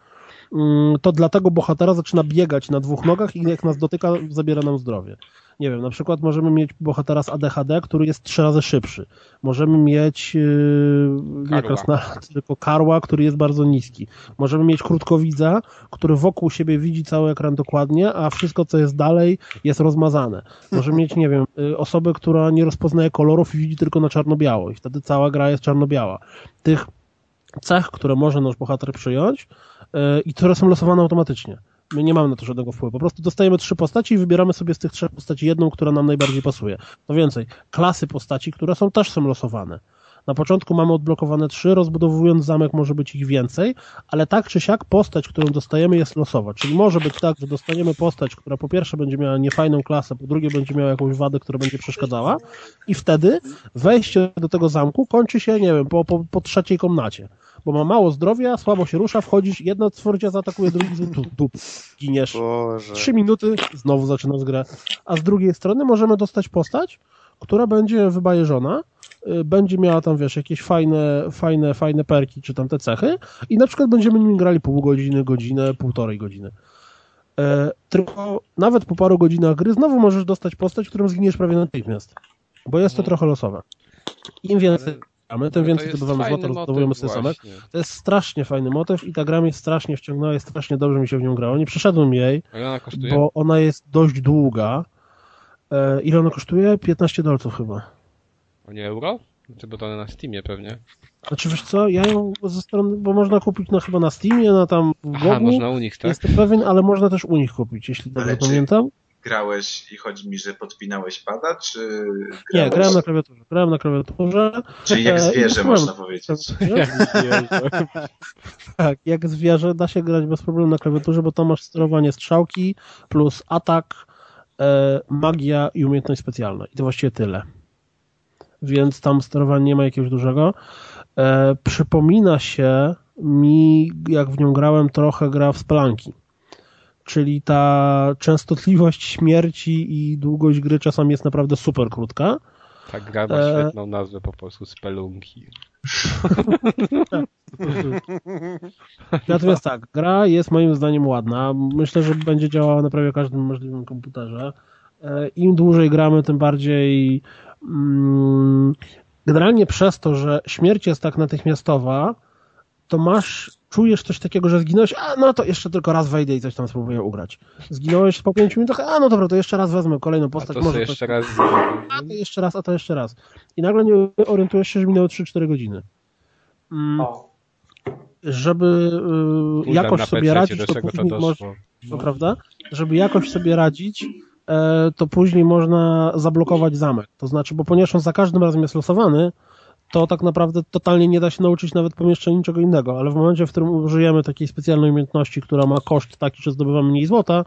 mm, to dlatego bohatera zaczyna biegać na dwóch nogach i jak nas dotyka, zabiera nam zdrowie. Nie wiem, na przykład możemy mieć bohatera z ADHD, który jest trzy razy szybszy. Możemy mieć yy, nie Karła. krasnala, tylko karła, który jest bardzo niski. Możemy mieć krótkowidza, który wokół siebie widzi cały ekran dokładnie, a wszystko, co jest dalej, jest rozmazane. Możemy mieć, nie wiem, y, osobę, która nie rozpoznaje kolorów i widzi tylko na czarno-biało i wtedy cała gra jest czarno-biała. Tych cech, które może nasz bohater przyjąć i które są losowane automatycznie. My nie mamy na to żadnego wpływu. Po prostu dostajemy trzy postaci i wybieramy sobie z tych trzech postaci jedną, która nam najbardziej pasuje. No więcej, klasy postaci, które są też są losowane. Na początku mamy odblokowane trzy, rozbudowując zamek może być ich więcej, ale tak czy siak postać, którą dostajemy jest losowa. Czyli może być tak, że dostaniemy postać, która po pierwsze będzie miała niefajną klasę, po drugie będzie miała jakąś wadę, która będzie przeszkadzała i wtedy wejście do tego zamku kończy się, nie wiem, po, po, po trzeciej komnacie. Bo ma mało zdrowia, słabo się rusza, wchodzisz, jedna twórcia zaatakuje, drugi tu, dup, giniesz. Boże. Trzy minuty, znowu zaczynasz grę. A z drugiej strony możemy dostać postać, która będzie wybajeżona, y, będzie miała tam, wiesz, jakieś fajne, fajne, fajne perki, czy tam te cechy i na przykład będziemy nim grali pół godziny, godzinę, półtorej godziny. E, tylko nawet po paru godzinach gry znowu możesz dostać postać, którą zginiesz prawie natychmiast, bo jest to trochę losowe. Im więcej gramy, tym więcej zdobywamy złota, rozbudowujemy sobie zamek. To jest strasznie fajny motyw i ta gra mnie strasznie wciągnęła i strasznie dobrze mi się w nią grało. Nie przeszedłem jej, A ona bo ona jest dość długa. E, ile ona kosztuje? 15 dolców chyba. O nie euro? Znaczy, bo to na Steamie pewnie. Znaczy wiesz co, ja ją ze strony, bo można kupić na chyba na Steamie, na tam w Aha, można u nich, tak? jestem pewien, ale można też u nich kupić, jeśli dobrze Ale czy- pamiętam. Grałeś i chodzi mi, że podpinałeś pada, czy Nie, grałeś- grałem na klawiaturze. Grałem na klawiaturze. Czyli jak E, zwierzę, można powiedzieć. Tak, jak zwierzę da się grać bez problemu na klawiaturze, bo tam masz sterowanie strzałki plus atak, e, magia i umiejętność specjalna. I to właściwie tyle. Więc tam sterowanie nie ma jakiegoś dużego. E, przypomina się mi, jak w nią grałem, trochę gra w Spelunki. Czyli ta częstotliwość śmierci i długość gry czasami jest naprawdę super krótka. Tak, gra ma E, świetną nazwę po polsku, Spelunki. Natomiast tak, gra jest moim zdaniem ładna. Myślę, że będzie działała na prawie każdym możliwym komputerze. E, Im dłużej gramy, tym bardziej. Mm, generalnie przez to, że śmierć jest tak natychmiastowa, to masz, czujesz coś takiego, że zginąłeś, a no to jeszcze tylko raz wejdę i coś tam spróbuję ugrać. Zginąłeś po pięciu minutach, a no dobra, to jeszcze raz wezmę kolejną A postać. to może sobie coś- jeszcze raz a to jeszcze raz, a to jeszcze raz. I nagle nie orientujesz się, że minęło 3-4 godziny. Mm, O. żeby y, jakoś sobie radzić, to to później można, no, prawda? Żeby jakoś sobie radzić, e, to później można zablokować zamek. To znaczy, bo ponieważ on za każdym razem jest losowany, to tak naprawdę totalnie nie da się nauczyć nawet pomieszczenia niczego innego, ale w momencie, w którym użyjemy takiej specjalnej umiejętności, która ma koszt taki, że zdobywamy mniej złota,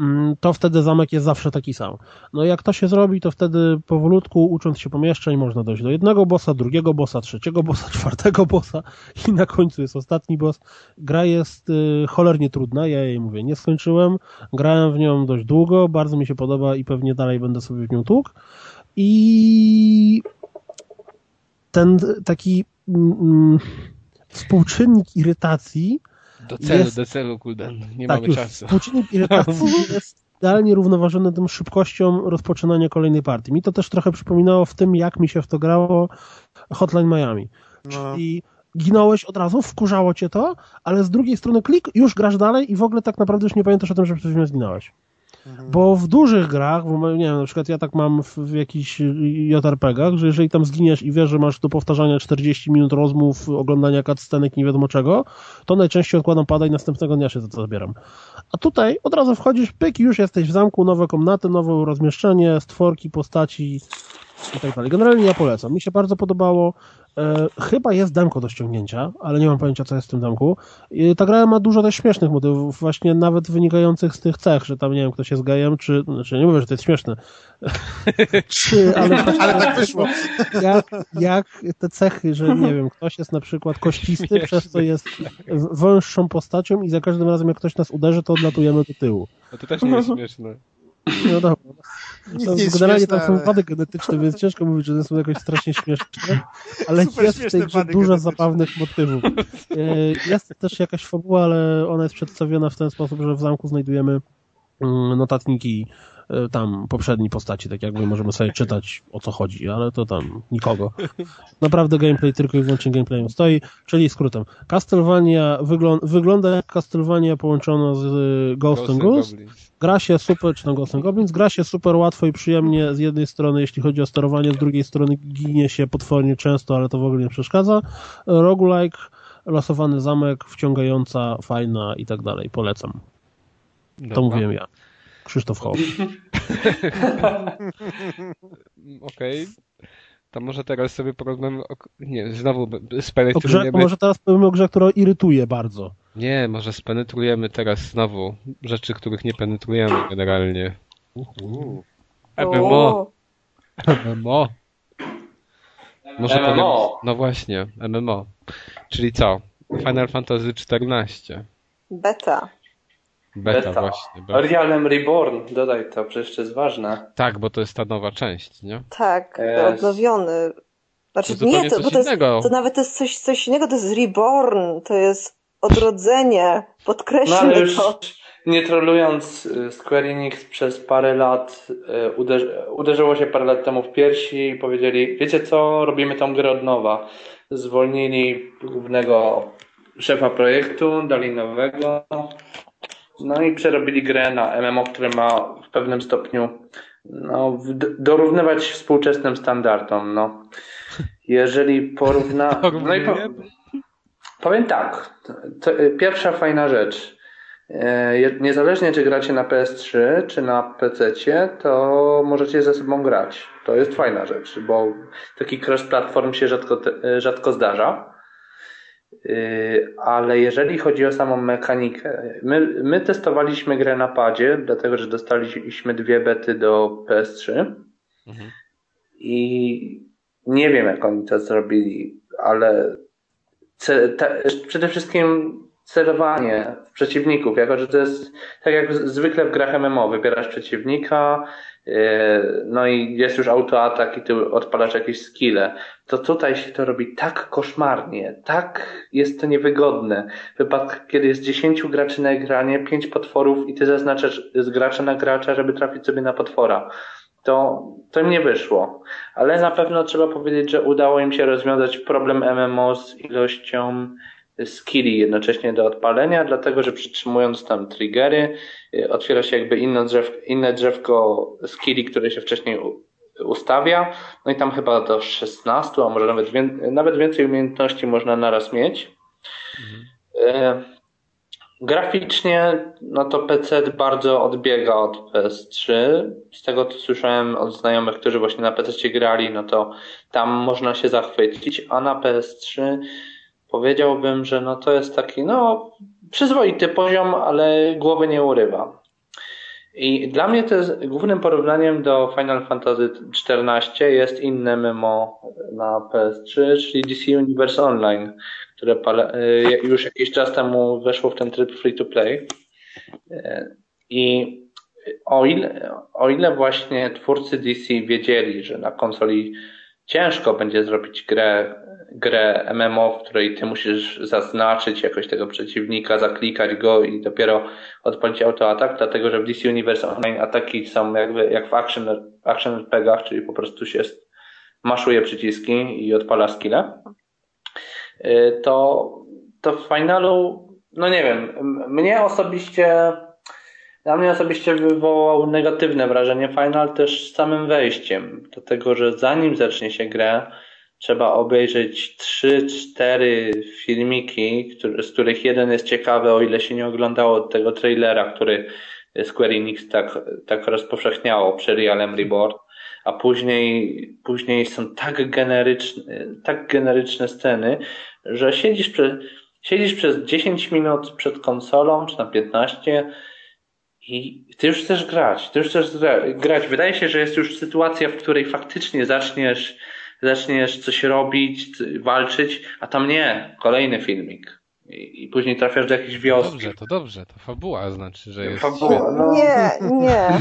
mm, to wtedy zamek jest zawsze taki sam. No jak to się zrobi, to wtedy powolutku, ucząc się pomieszczeń, można dojść do jednego bossa, drugiego bossa, trzeciego bossa, czwartego bossa i na końcu jest ostatni boss. Gra jest y, cholernie trudna, ja jej mówię, nie skończyłem, grałem w nią dość długo, bardzo mi się podoba i pewnie dalej będę sobie w nią tłukł. I ten taki mm, współczynnik irytacji Do celu, jest- do celu, Kulden. Nie tak, mamy już. czasu. Współczynnik irytacji jest idealnie równoważony tym szybkością rozpoczynania kolejnej partii. Mi to też trochę przypominało w tym, jak mi się w to grało Hotline Miami. No. Czyli ginąłeś od razu, wkurzało cię to, ale z drugiej strony klik, już grasz dalej i w ogóle tak naprawdę już nie pamiętasz o tym, że przed chwilą zginąłeś. Mhm. Bo w dużych grach, bo nie wiem, na przykład ja tak mam w, w jakichś JRPG-ach, że jeżeli tam zginiesz i wiesz, że masz do powtarzania 40 minut rozmów, oglądania cutscenek i nie wiadomo czego, to najczęściej odkładam pada i następnego dnia się za to zabieram. A tutaj od razu wchodzisz, pyk, już jesteś w zamku, nowe komnaty, nowe rozmieszczenie, stworki, postaci i tak dalej. Generalnie ja polecam. Mi się bardzo podobało. E, chyba jest demko do ściągnięcia, ale nie mam pojęcia, co jest w tym demku. I ta gra ma dużo też śmiesznych motywów, właśnie nawet wynikających z tych cech, że tam, nie wiem, ktoś jest gejem, czy, znaczy nie mówię, że to jest śmieszne, czy, ale, Ale tak wyszło. jak, jak te cechy, że nie wiem, ktoś jest na przykład kościsty, przez co jest węższą postacią i za każdym razem, jak ktoś nas uderzy, to odlatujemy do tyłu. No to też nie jest śmieszne. No dobra. Nic To nie jest generalnie śmieszne, tam są ale- wady genetyczne, więc ciężko mówić, że one są jakoś strasznie śmieszne, ale Super jest w tej grze dużo zabawnych motywów. E, Jest też jakaś fabuła, ale ona jest przedstawiona w ten sposób, że w zamku znajdujemy mm, notatniki tam poprzedniej postaci, tak jakby możemy sobie czytać o co chodzi, ale to tam nikogo. Naprawdę gameplay tylko i wyłącznie gameplayem stoi, czyli skrótem. Castlevania wyglą wygląda jak Castlevania połączono z e, Ghost and Goose. Gra się super, czy tam Ghost and Goblins, gra się super łatwo i przyjemnie z jednej strony, jeśli chodzi o sterowanie, z drugiej strony ginie się potwornie często, ale to w ogóle nie przeszkadza. Roguelike, losowany zamek, wciągająca, fajna i tak dalej. Polecam. To Dobra. mówiłem ja. Krzysztof Hołb. Okej. To może teraz sobie porozmawiamy o... Nie, znowu spenetrujemy... może teraz powiemy o grze, która irytuje bardzo. Nie, może spenetrujemy teraz znowu rzeczy, których nie penetrujemy generalnie. MMO. O, MMO. Może MMO. powiem- No właśnie, MMO. Czyli co? Final Fantasy XIV. Beta. Beta, Beta. właśnie. Beta. Realem Reborn, dodaj to, przecież to jest ważne. Tak, bo to jest ta nowa część, nie? Tak, Jest. odnowiony. Znaczy To nie, to, coś bo to, jest, to nawet jest coś, coś innego, to jest reborn, to jest odrodzenie. No Podkreślmy ale już to. nie trolując, y, Square Enix przez parę lat y, uderzy, uderzyło się parę lat temu w piersi i powiedzieli, wiecie co, robimy tą grę od nowa. Zwolnili głównego szefa projektu, dali nowego, no i przerobili grę na MMO, które ma w pewnym stopniu no, dorównywać współczesnym standardom. No. Jeżeli porówna... No i po, Powiem tak. To, y, pierwsza fajna rzecz. Je- Niezależnie czy gracie na PS3 czy na PC, to możecie ze sobą grać. To jest fajna rzecz, bo taki cross-platform się rzadko, e, rzadko zdarza. Y, Ale jeżeli chodzi o samą mechanikę, my, my testowaliśmy grę na padzie, dlatego że dostaliśmy dwie bety do PS3 Mhm. i nie wiem jak oni to zrobili, ale ce, te, przede wszystkim celowanie w przeciwników, jako że to jest tak jak zwykle w grach MMO, wybierasz przeciwnika, no i jest już autoatak i ty odpalasz jakieś skille, to tutaj się to robi tak koszmarnie, tak jest to niewygodne. W wypadku, kiedy jest 10 graczy na ekranie, 5 potworów i ty zaznaczasz z gracza na gracza, żeby trafić sobie na potwora. To, to im nie wyszło. Ale na pewno trzeba powiedzieć, że udało im się rozwiązać problem MMO z ilością skilli jednocześnie do odpalenia, dlatego że przytrzymując tam triggery, y, otwiera się jakby inne, drzew, inne drzewko skilli, które się wcześniej ustawia. No i tam chyba do 16, a może nawet, nawet więcej umiejętności można naraz mieć. Mhm. Graficznie, no to PC bardzo odbiega od PS3. Z tego co słyszałem od znajomych, którzy właśnie na PC grali, no to tam można się zachwycić, a na PS3 powiedziałbym, że no to jest taki, no, przyzwoity poziom, ale głowy nie urywa. I dla mnie to jest głównym porównaniem do Final Fantasy XIV jest inne MMO na PS3, czyli DC Universe Online, które y, już jakiś czas temu weszło w ten tryb free to play. Y, I o ile, o ile właśnie twórcy DC wiedzieli, że na konsoli ciężko będzie zrobić grę grę MMO, w której ty musisz zaznaczyć jakoś tego przeciwnika, zaklikać go i dopiero odpalić autoatak, dlatego że w DC Universe Online ataki są jakby jak w action, action RPGach, czyli po prostu się maszuje przyciski i odpala skille, y, to, to w finalu, no nie wiem, mnie osobiście dla mnie osobiście wywołał negatywne wrażenie final też z samym wejściem, dlatego że zanim zacznie się grę, trzeba obejrzeć 3-4 filmiki, z których jeden jest ciekawy, o ile się nie oglądało tego trailera, który Square Enix tak, tak rozpowszechniało przy Realem Reborn, a później, później są tak generyczne, tak generyczne sceny, że siedzisz, prze, siedzisz przez 10 minut przed konsolą, czy na 15 i ty już chcesz grać, ty już chcesz grać. Wydaje się, że jest już sytuacja, w której faktycznie zaczniesz zaczniesz coś robić, walczyć, a tam nie, kolejny filmik. I, i później trafiasz do jakiejś wioski. Dobrze, to dobrze, to fabuła znaczy, że jest... Fabuła, no. Nie, nie.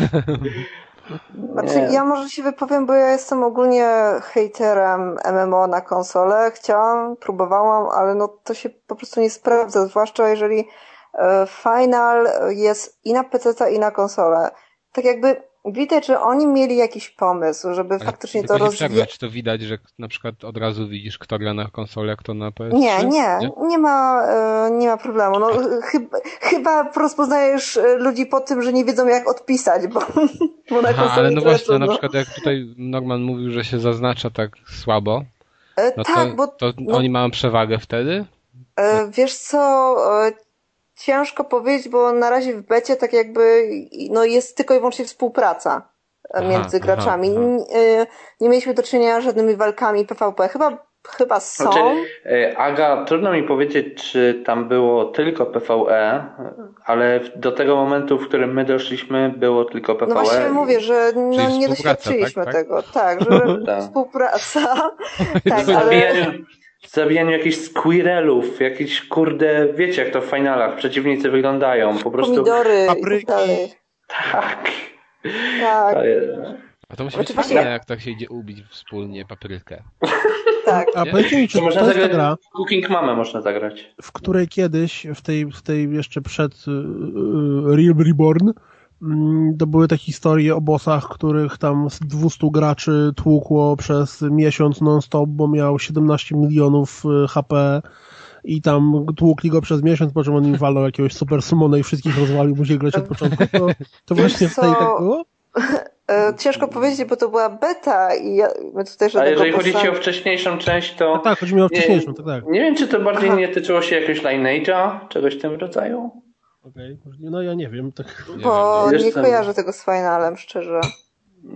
Znaczy, ja może się wypowiem, bo ja jestem ogólnie hejterem MMO na konsolę. Chciałam, próbowałam, ale no to się po prostu nie sprawdza, zwłaszcza jeżeli e, Final jest i na PC, i na konsolę. Tak jakby widać, że oni mieli jakiś pomysł, żeby Ale faktycznie to rozwijać. Czy to widać, że na przykład od razu widzisz, kto gra na konsolę, kto na PS3? Nie, nie, nie, nie ma, e, nie ma problemu. No, chyba, chyba rozpoznajesz e, ludzi po tym, że nie wiedzą jak odpisać, bo, bo na Aha, ale no właśnie, na przykład jak tutaj Norman mówił, że się zaznacza tak słabo, e, no tak, to, bo, to no, oni mają przewagę wtedy? Wiesz co, ciężko powiedzieć, bo na razie w becie tak jakby no jest tylko i wyłącznie współpraca aha, między graczami. Aha, aha. Nie, nie mieliśmy do czynienia z żadnymi walkami PvP. Chyba Chyba są. Znaczy, e, Aga, trudno mi powiedzieć, czy tam było tylko PvE, ale do tego momentu, w którym my doszliśmy, było tylko PvE. No właśnie mówię, że no, nie doświadczyliśmy tak, tak? tego. Tak, że tak. współpraca. tak, ale zabijaniu jakichś squirrelów, jakichś kurde, wiecie jak to w finalach przeciwnicy wyglądają, po prostu... Pomidory Papryki. Tak. Tak. A to musi być fajne, jak tak się idzie ubić wspólnie paprykę. Tak. A powiedzcie mi, czy to, można to zagrać, gra, Cooking Mamę można zagrać. W której kiedyś, w tej, w tej jeszcze przed uh, Real Reborn, to były te historie o bossach, których tam z 200 graczy tłukło przez miesiąc non-stop, bo miał 17 milionów y, HP i tam tłukli go przez miesiąc, po czym on im walał jakiegoś super sumona i wszystkich rozwalił, musieli grać od początku. To, to właśnie w tej tak było? E, ciężko powiedzieć, bo to była beta i ja, my tutaj A jeżeli chodzi ci o wcześniejszą część, to... No tak, chodzi mi o wcześniejszą, tak, tak. Nie wiem, czy to bardziej Aha. nie tyczyło się jakiegoś Lineage'a, czegoś w tym rodzaju? Okej, okay. no ja nie wiem. Tak... Bo nie, nie kojarzę tego z finalem, szczerze.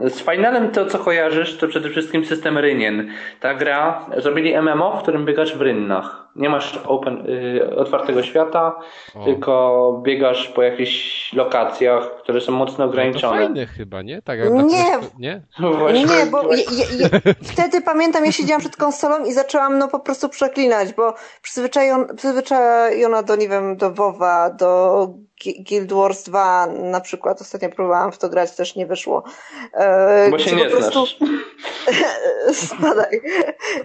Z Finalem to, co kojarzysz, to przede wszystkim system rynien. Ta gra, zrobili MMO, w którym biegasz w rynnach. Nie masz open, y, otwartego świata, O. tylko biegasz po jakichś lokacjach, które są mocno No to ograniczone. fajne chyba, nie? Tak jak Nie. PS- nie? Właśnie. Nie, bo je, je, je, wtedy pamiętam, ja siedziałam przed konsolą i zaczęłam no po prostu przeklinać, bo przyzwyczajon, przyzwyczajona do, nie wiem, do WoWa, do Guild Wars 2 na przykład, ostatnio próbowałam w to grać, też nie wyszło. E, Bo się nie po prostu... znasz. Spadaj.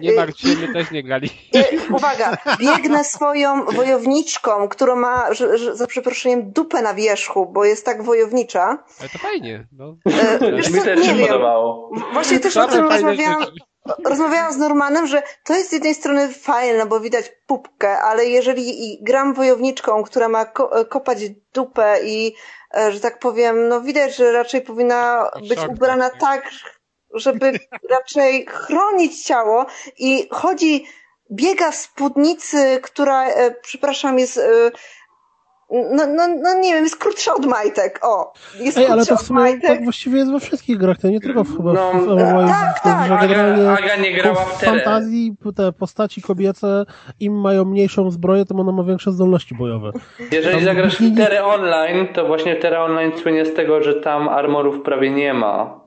Nie martw się, my też nie grali. I, uwaga, biegnę swoją wojowniczką, która ma, że, że, za przeproszeniem, dupę na wierzchu, bo jest tak wojownicza. Ale to fajnie, no. E, wiesz Mi co, też nie się wiem. podobało. Właśnie też o tym rozmawiałam, rzeczy. Rozmawiałam z Normanem, że to jest z jednej strony fajne, bo widać pupkę, ale jeżeli gram wojowniczką, która ma ko kopać dupę i, e, że tak powiem, no widać, że raczej powinna być ubrana tak, żeby raczej chronić ciało i chodzi, biega w spódnicy, która, e, przepraszam, jest, e, no, no, no nie wiem, jest krótsza od majtek, o, jest Ej, ale to w sumie majtek. tak właściwie jest we wszystkich grach, to nie tylko w, chyba No, w, w tak, w tym, tak. że Aga, Aga nie grała w teren. fantazji te postaci kobiece im mają mniejszą zbroję, tym one ma większe zdolności bojowe. Jeżeli Tam zagrasz w Terra Online, to właśnie Terra Online słynie z tego, że tam armorów prawie nie ma.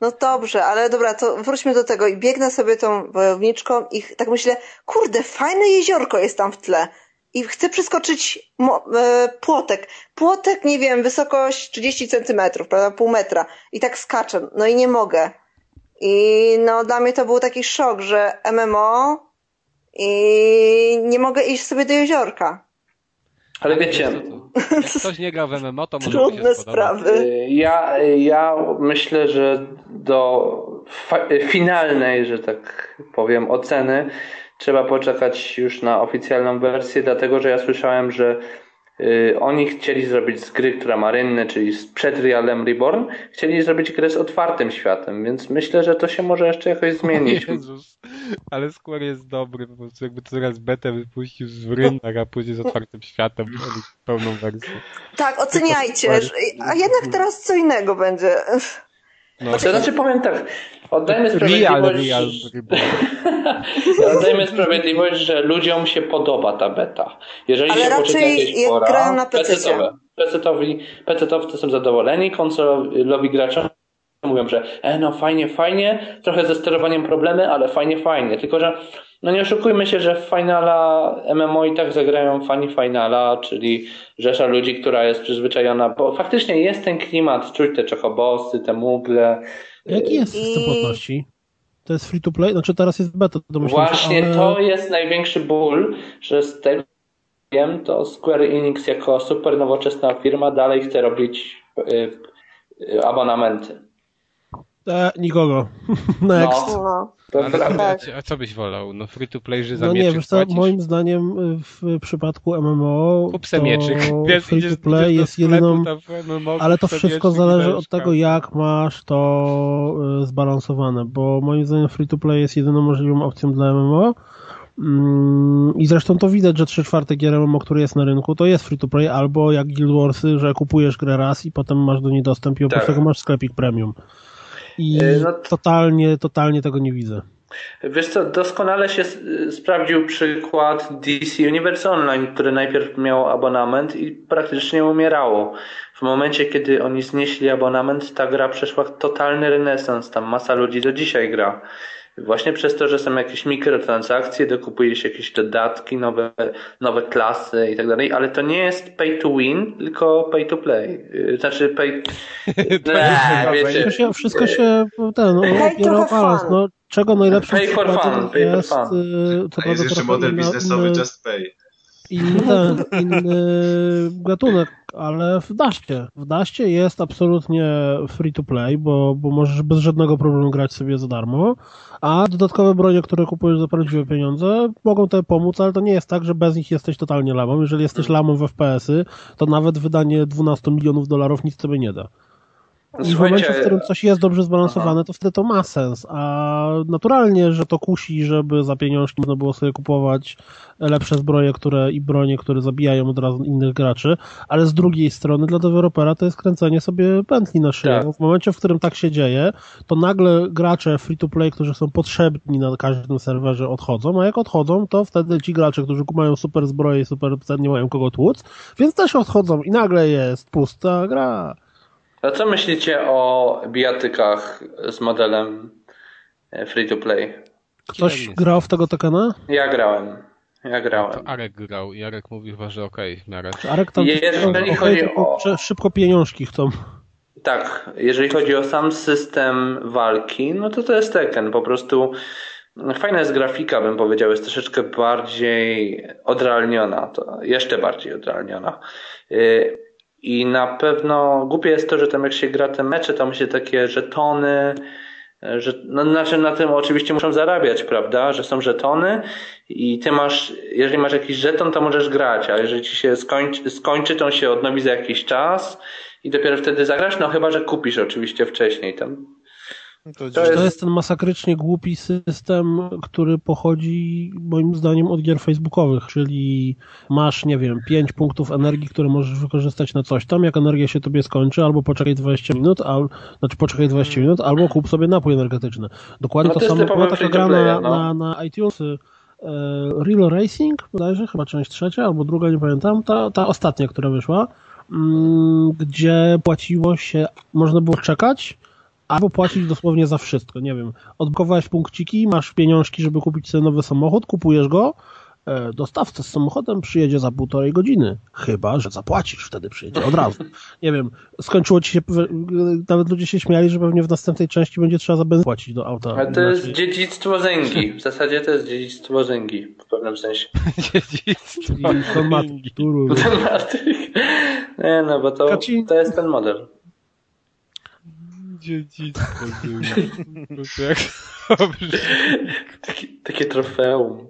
No dobrze, ale dobra, to wróćmy do tego i biegnę sobie tą wojowniczką i tak myślę, kurde, fajne jeziorko jest tam w tle. I chcę przeskoczyć mo- e, płotek. Płotek, nie wiem, wysokość 30 centymetrów, prawda, pół metra. I tak skaczę. No i nie mogę. I no dla mnie to był taki szok, że MMO i nie mogę iść sobie do jeziorka. Ale wiecie? Jak ktoś nie grał w MMO, to może Trudne sprawy. y, ja, ja myślę, że do finalnej, że tak powiem, oceny trzeba poczekać już na oficjalną wersję, dlatego że ja słyszałem, że y, oni chcieli zrobić z gry, która ma rynny, czyli z- przed Realem Reborn, chcieli zrobić grę z otwartym światem, więc myślę, że to się może jeszcze jakoś zmienić. Jezus, ale Square jest dobry, po prostu jakby teraz betę wypuścił z rynek, a później z otwartym światem, pełną wersję. Tak, oceniajcie. A jednak teraz co innego będzie. No, To znaczy powiem tak, oddajmy sprawiedliwość, real, real. oddajmy sprawiedliwość, że ludziom się podoba ta beta. Jeżeli Ale się raczej jak fora, grają na. PC-towi, PC-towcy są zadowoleni, konsolowi gracze mówią, że e, no fajnie, fajnie, trochę ze sterowaniem problemy, ale fajnie, fajnie. Tylko, że no nie oszukujmy się, że w Finala MMO i tak zagrają fani Finala, czyli rzesza ludzi, która jest przyzwyczajona, bo faktycznie jest ten klimat, czuć te czechobosy, te mugle. Jaki jest system płatności? To jest free to play? Znaczy teraz jest beta, domyślam Właśnie ale... to jest największy ból, że z tego wiem, to Square Enix jako super nowoczesna firma dalej chce robić y, y, abonamenty. E, nikogo. Next. No, No. Ale a, a co byś wolał? No free to play, że za No nie, mieczyk wiesz co, moim zdaniem y, w przypadku MMO Kup se mieczyk. Wiesz, free to play idziesz jest jedyną... MMO, Ale to wszystko zależy od tego, jak masz to y, zbalansowane, bo moim zdaniem free to play jest jedyną możliwą opcją dla MMO. Mm, I zresztą to widać, że 3 czwarte gier MMO, który jest na rynku, to jest free to play, albo jak Guild Warsy, że kupujesz grę raz i potem masz do niej dostęp i oprócz Tak. tego masz sklepik premium. I Y, no- totalnie, totalnie tego nie widzę. Wiesz co, doskonale się sprawdził przykład DC Universe Online, które najpierw miało abonament i praktycznie umierało. W momencie, kiedy oni znieśli abonament, ta gra przeszła totalny renesans. Tam masa ludzi do dzisiaj gra. Właśnie przez to, że są jakieś mikrotransakcje, dokupuje się jakieś dodatki, nowe, nowe klasy i tak dalej, ale to nie jest pay to win, tylko pay to play. Yy, Znaczy pay... Eee, wiecie, Wszystko się, wszystko się ten, Pay to opiera o have balans. fun. No, czego najlepszym Pay for fun, pay for fun. y, A jest jeszcze model biznesowy Just Pay. inny, inny gatunek, ale w Daszcie. W Daszcie jest absolutnie free to play, bo, bo możesz bez żadnego problemu grać sobie za darmo, a dodatkowe bronie, które kupujesz za prawdziwe pieniądze, mogą tobie pomóc, ale to nie jest tak, że bez nich jesteś totalnie lamą. Jeżeli jesteś lamą w FPS-y, to nawet wydanie 12 milionów dolarów nic tobie nie da. I w momencie, w którym coś jest dobrze zbalansowane, to wtedy to ma sens. A naturalnie, że to kusi, żeby za pieniążki można było sobie kupować lepsze zbroje które, i bronie, które zabijają od razu innych graczy, ale z drugiej strony dla dewelopera to jest kręcenie sobie pętli na szyję. Tak. W momencie, w którym tak się dzieje, to nagle gracze free-to-play, którzy są potrzebni na każdym serwerze odchodzą, a jak odchodzą, to wtedy ci gracze, którzy mają super zbroje i super nie mają kogo tłuc, więc też odchodzą i nagle jest pusta gra. A co myślicie o bijatykach z modelem e, free to play? Ktoś grał w tego Tekena? Ja grałem. Ja To grałem. Arek grał i Arek mówi chyba, że okej, w miarę. Czy Arek tam Jeżeli chodzi tylko o- szybko pieniążki chcą. Tak, jeżeli chodzi o sam system walki, no to to jest Tekken. Po prostu fajna jest grafika, bym powiedział, jest troszeczkę bardziej odrealniona, to jeszcze bardziej odrealniona. I na pewno głupie jest to, że tam jak się gra te mecze, tam się takie żetony, że, no, znaczy na tym oczywiście muszą zarabiać, prawda, że są żetony i ty masz, jeżeli masz jakiś żeton, to możesz grać, a jeżeli ci się skończy, skończy to on się odnowi za jakiś czas i dopiero wtedy zagrasz, no chyba, że kupisz oczywiście wcześniej tam. To, To To jest- jest ten masakrycznie głupi system, który pochodzi moim zdaniem od gier facebookowych, czyli masz, nie wiem, 5 punktów energii, które możesz wykorzystać na coś tam, jak energia się tobie skończy, albo poczekaj 20 minut, al, znaczy poczekaj 20 minut, albo kup sobie napój energetyczny. Dokładnie No to, to jest samo była taka gra na, no. na, na iTunes, e, Real Racing, bodajże, chyba część trzecia, albo druga, nie pamiętam, ta, ta ostatnia, która wyszła, mm, gdzie płaciło się, można było czekać, albo płacić dosłownie za wszystko. Nie wiem, odblokowałeś punkciki, masz pieniążki, żeby kupić sobie nowy samochód, kupujesz go, e, dostawca z samochodem przyjedzie za półtorej godziny. Chyba, że zapłacisz, wtedy przyjedzie od razu. Nie wiem, skończyło ci się, nawet ludzie się śmiali, że pewnie w następnej części będzie trzeba za benzynę płacić do auta. Ale to jest Inaczej- dziedzictwo Zęgi. W zasadzie to jest dziedzictwo Zęgi w pewnym sensie. Dziedzictwo. I Don Matrix, turu. Nie no, bo to, to jest ten model. Dziedzictwo. Jak dobrze. Takie, takie trofeum.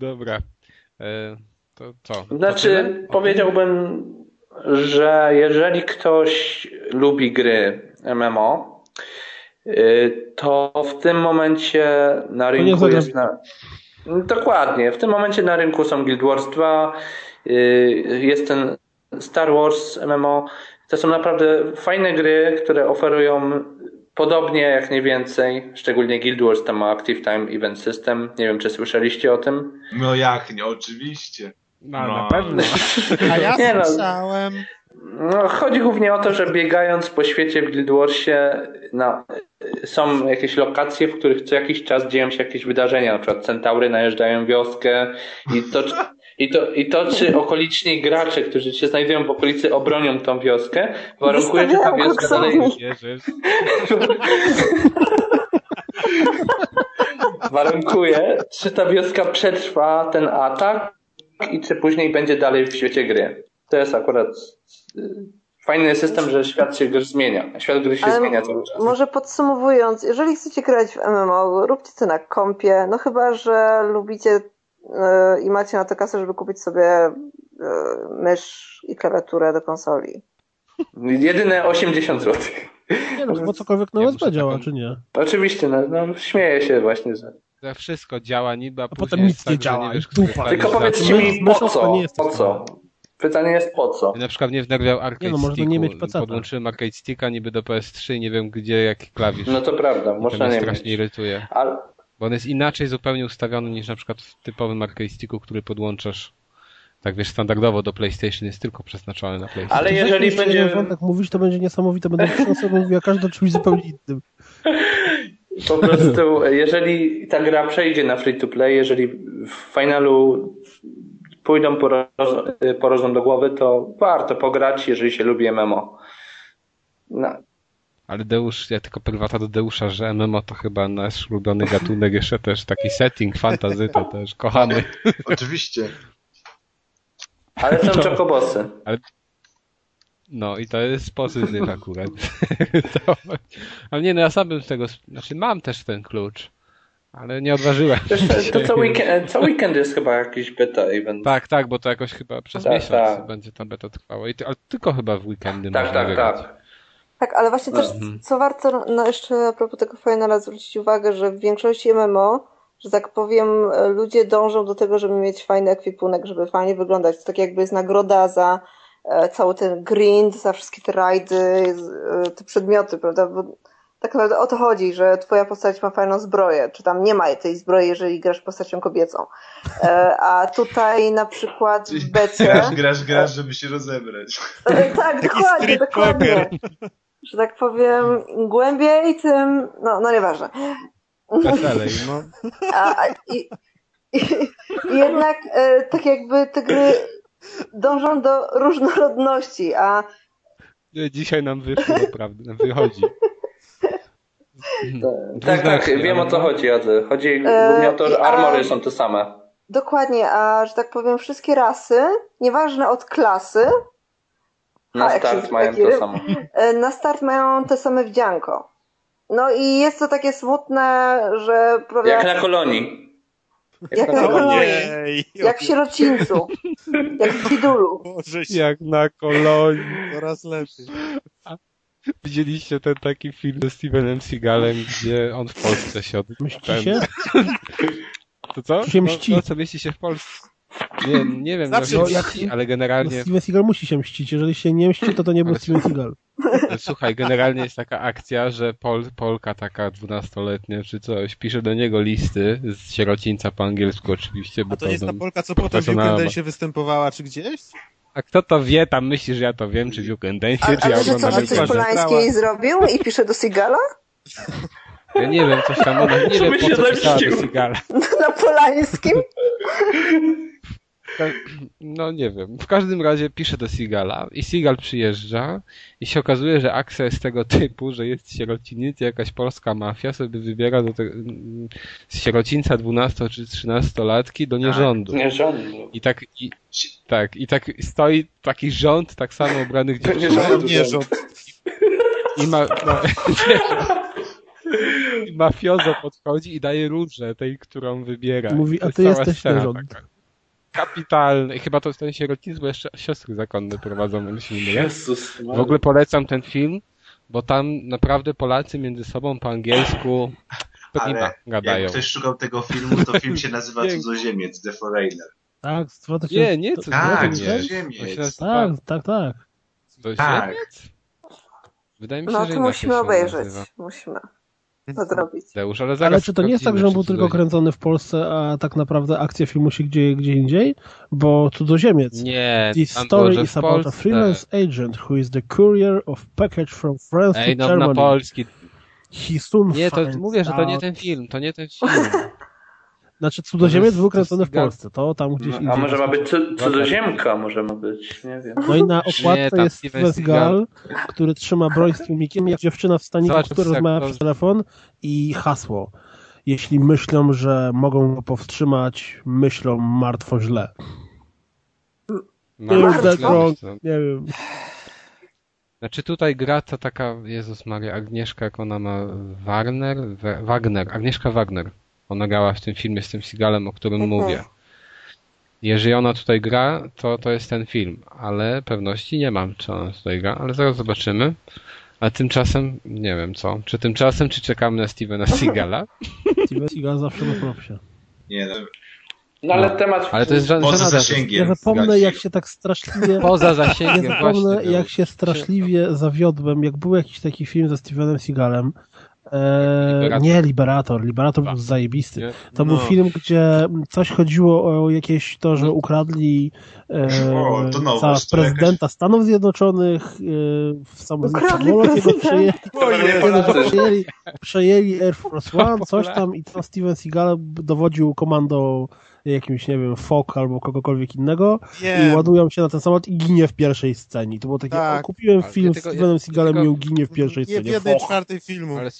Dobra. E, to co? Znaczy, powiedziałbym, że jeżeli ktoś lubi gry MMO, y, to w tym momencie na rynku jest na... Dokładnie. W tym momencie na rynku są Guild Wars 2, y, jest ten Star Wars MMO. To są naprawdę fajne gry, które oferują podobnie jak nie więcej, szczególnie Guild Wars tam ma Active Time Event System. Nie wiem, czy słyszeliście o tym. No jak nie, oczywiście. No, No. na pewno. A ja Nie no. słyszałem... No, chodzi głównie o to, że biegając po świecie w Guild Warsie na, są jakieś lokacje, w których co jakiś czas dzieją się jakieś wydarzenia, na przykład centaury najeżdżają wioskę i to, i to, i to czy okoliczni gracze, którzy się znajdują w okolicy obronią tą wioskę, warunkuje, że ta wioska dalej, warunkuje, czy ta wioska przetrwa ten atak i czy później będzie dalej w świecie gry. To jest akurat y, fajny system, że świat się gry zmienia. Świat gry się Ale zmienia cały czas. Może podsumowując, jeżeli chcecie grać w MMO, róbcie to na kompie, no chyba, że lubicie i macie na to kasę, żeby kupić sobie e, mysz i klawiaturę do konsoli. Jedyne 80 zł. Nie no, bo cokolwiek na USB działa, czy nie? Oczywiście, no, no śmieję się właśnie, że... Że wszystko działa niby, a, potem później nic jest tak, nie działa Nie wiesz, dupa. Tylko żart. powiedzcie mi, po co? Po co? Pytanie jest po co? Ja na przykład nie wnagrał arcade Nie no, można nie mieć. Podłączyłem arcade sticka niby do PS3 i nie wiem gdzie, jaki klawisz. No to prawda, można mnie nie strasznie mieć. irytuje. Ale, Bo on jest inaczej zupełnie ustawiony niż na przykład w typowym arcade sticku, który podłączasz tak wiesz, standardowo do PlayStation jest tylko przeznaczony na PlayStation. ale jeżeli jeden będzie... wątek mówić, to będzie niesamowite. Będę trzy osoby mówiła każdy o czymś zupełnie innym. Po prostu, jeżeli ta gra przejdzie na free to play, jeżeli w finalu pójdą po, roz, po rozum do głowy, to warto pograć, jeżeli się lubi MMO. No, Ale Deusz, ja tylko prywata do Deusza, że MMO to chyba nasz ulubiony gatunek, jeszcze też taki setting, fantazy to też kochamy. Oczywiście. ale są To- czokobosy. No i to jest pozytyw akurat. to, ale nie, no ja sam bym z tego, znaczy mam też ten klucz, ale nie odważyłem. Wiesz, to, to co, weekend, co weekend jest chyba jakiś beta event. Tak, tak, bo to jakoś chyba przez Tak, miesiąc tak. będzie ta beta trwała. I ty, ale tylko chyba w weekendy tak, można tak. wygrać. tak. Tak, ale właśnie też, Mhm. co warto no jeszcze a propos tego finala zwrócić uwagę, że w większości MMO, że tak powiem, ludzie dążą do tego, żeby mieć fajny ekwipunek, żeby fajnie wyglądać. To tak jakby jest nagroda za e, cały ten grind, za wszystkie te rajdy, e, te przedmioty, prawda? Bo tak naprawdę o to chodzi, że twoja postać ma fajną zbroję, czy tam nie ma tej zbroi, jeżeli grasz postacią kobiecą. E, A tutaj na przykład Czyli w becie... Grasz, grasz, grasz, żeby się rozebrać. E, Tak, dokładnie, street dokładnie. Że tak powiem, głębiej, tym, no, no nieważne. Weselej, no. A, i, i, i jednak e, tak jakby te gry dążą do różnorodności, a Nie, Dzisiaj nam wyszło, naprawdę, wychodzi. Tak, tak, wiem o co chodzi, Jadzy. Chodzi E, głównie o to, że a- armory są te same. dokładnie, a że tak powiem, wszystkie rasy, nieważne od klasy, Na A, jak się start mają to samo. e, na start mają te same wdzianko. No i jest to takie smutne, że prawda, Jak na kolonii. Jak na kolonii. Ojej, jak w sierocińcu, jak w Bidulu. Boże, Jak na kolonii. coraz lepiej. Widzieliście ten taki film ze Stevenem Seagalem, gdzie on w Polsce się od... Mści ten- się? To co? Się mści? No, no co mieści się w Polsce? Nie, nie wiem, Zawsze no, jak, ale No, generalnie, Steven Seagal musi się mścić. Jeżeli się nie mści, to to nie był Steven Seagal. słuchaj, generalnie jest taka akcja, że Pol, Polka taka dwunastoletnia czy coś, pisze do niego listy z sierocińca po angielsku oczywiście, bo A to nie jest ta Polka, co potem w się występowała, czy gdzieś? A kto to wie, tam myśli, że ja to wiem, czy w A, Jugendensie, czy ja ale że co, oglądam że coś. Polański jej zrobił i pisze do Sigala? Ja nie wiem, coś tam ona, nie wiem My po się co pisała. Seagala. Na Polańskim? No nie wiem. W każdym razie pisze do Seagala i Seagal przyjeżdża i się okazuje, że akcja jest tego typu, że jest sierociniec jakaś polska mafia sobie wybiera do tego, z sierocińca 12 czy 13 latki do nierządu. Nie rządzą. I tak, i, tak, i tak stoi taki rząd tak samo ubranych dziewczyn rząd. Nie, rząd. i ma, ma, i mafiozo podchodzi i daje różę tej, którą wybiera. Mówi, To a jest ty cała jesteś scena nierząd. taka. Kapitalny. Chyba to w ten sierocińc, bo jeszcze siostry zakonne prowadzą ten film, nie? Jezus. W ogóle polecam ten film, bo tam naprawdę Polacy między sobą po angielsku Ale gadają. jak ktoś szukał tego filmu, to film się nazywa. Cudzoziemiec, The Foreigner. Tak, z 2000... Nie, nie, to- co Tak? Cudzoziemiec. Tak, tak, tak. Cudzoziemiec? Wydaje mi się, No że to musimy obejrzeć. nazywa. Musimy nadrobić. Tadeusz, ale Ale czy to nie jest tak, że on był tylko czy kręcony w Polsce, a tak naprawdę akcja filmu się gdzie, gdzie indziej? Bo Cudzoziemiec. Nie, This tam story było, is about a freelance agent who is the courier of package from France Ej, to no na Germany. polski. He soon Nie, to finds mówię, że to nie out- ten film, to nie ten film. Znaczy Cudzoziemiec był kręcony w. Polsce, to tam gdzieś No, indziej. a może ma być cudzoziemka, może ma być, nie wiem. No i na okładce tam jest Steven Seagal, który trzyma broń z tłumikiem, jak dziewczyna w staniku, Zobacz, która rozmawia przez telefon i hasło. Jeśli myślą, że mogą go powstrzymać, myślą martwo źle. No, źle wrong? Nie wiem. Znaczy tutaj gra ta taka, Jezus Maria, Agnieszka, jak ona ma, Wagner? We- Wagner, Agnieszka Wagner. Ona grała w tym filmie z tym Seagalem, o którym Mhm. mówię. Jeżeli ona tutaj gra, to to jest ten film, ale pewności nie mam, czy ona tutaj gra, ale zaraz zobaczymy. A tymczasem, nie wiem co, czy tymczasem, czy czekamy na Stevena Seagala? Steven Seagal zawsze na propsie. Nie, no, No ale No, temat... Ale to jest ża- poza żenada. zasięgiem. Ja zapomnę, jak się tak straszliwie... Poza Nie zasięgiem zapomnę, właśnie. jak się straszliwie zawiodłem, jak był jakiś taki film ze Stevenem Seagalem. E, Liberator. nie, Liberator. Liberator był zajebisty. Nie? To był No. film, gdzie coś chodziło o jakieś to, że ukradli e, O, to to prezydenta Stanów Zjednoczonych, e, w samolot jego przejęli, To nie przejęli, Air Force One, coś tam i tam Steven Seagal dowodził komando jakimś, nie wiem, FOK albo kogokolwiek innego i Nie, ładują się na ten samolot i ginie w pierwszej scenie. To było takie, Tak. o, kupiłem film ja z tylko- Stevenem ja- Seagalem tylko- i on ginie w pierwszej nie w scenie. jednej Foch. czwartej filmu. Ale,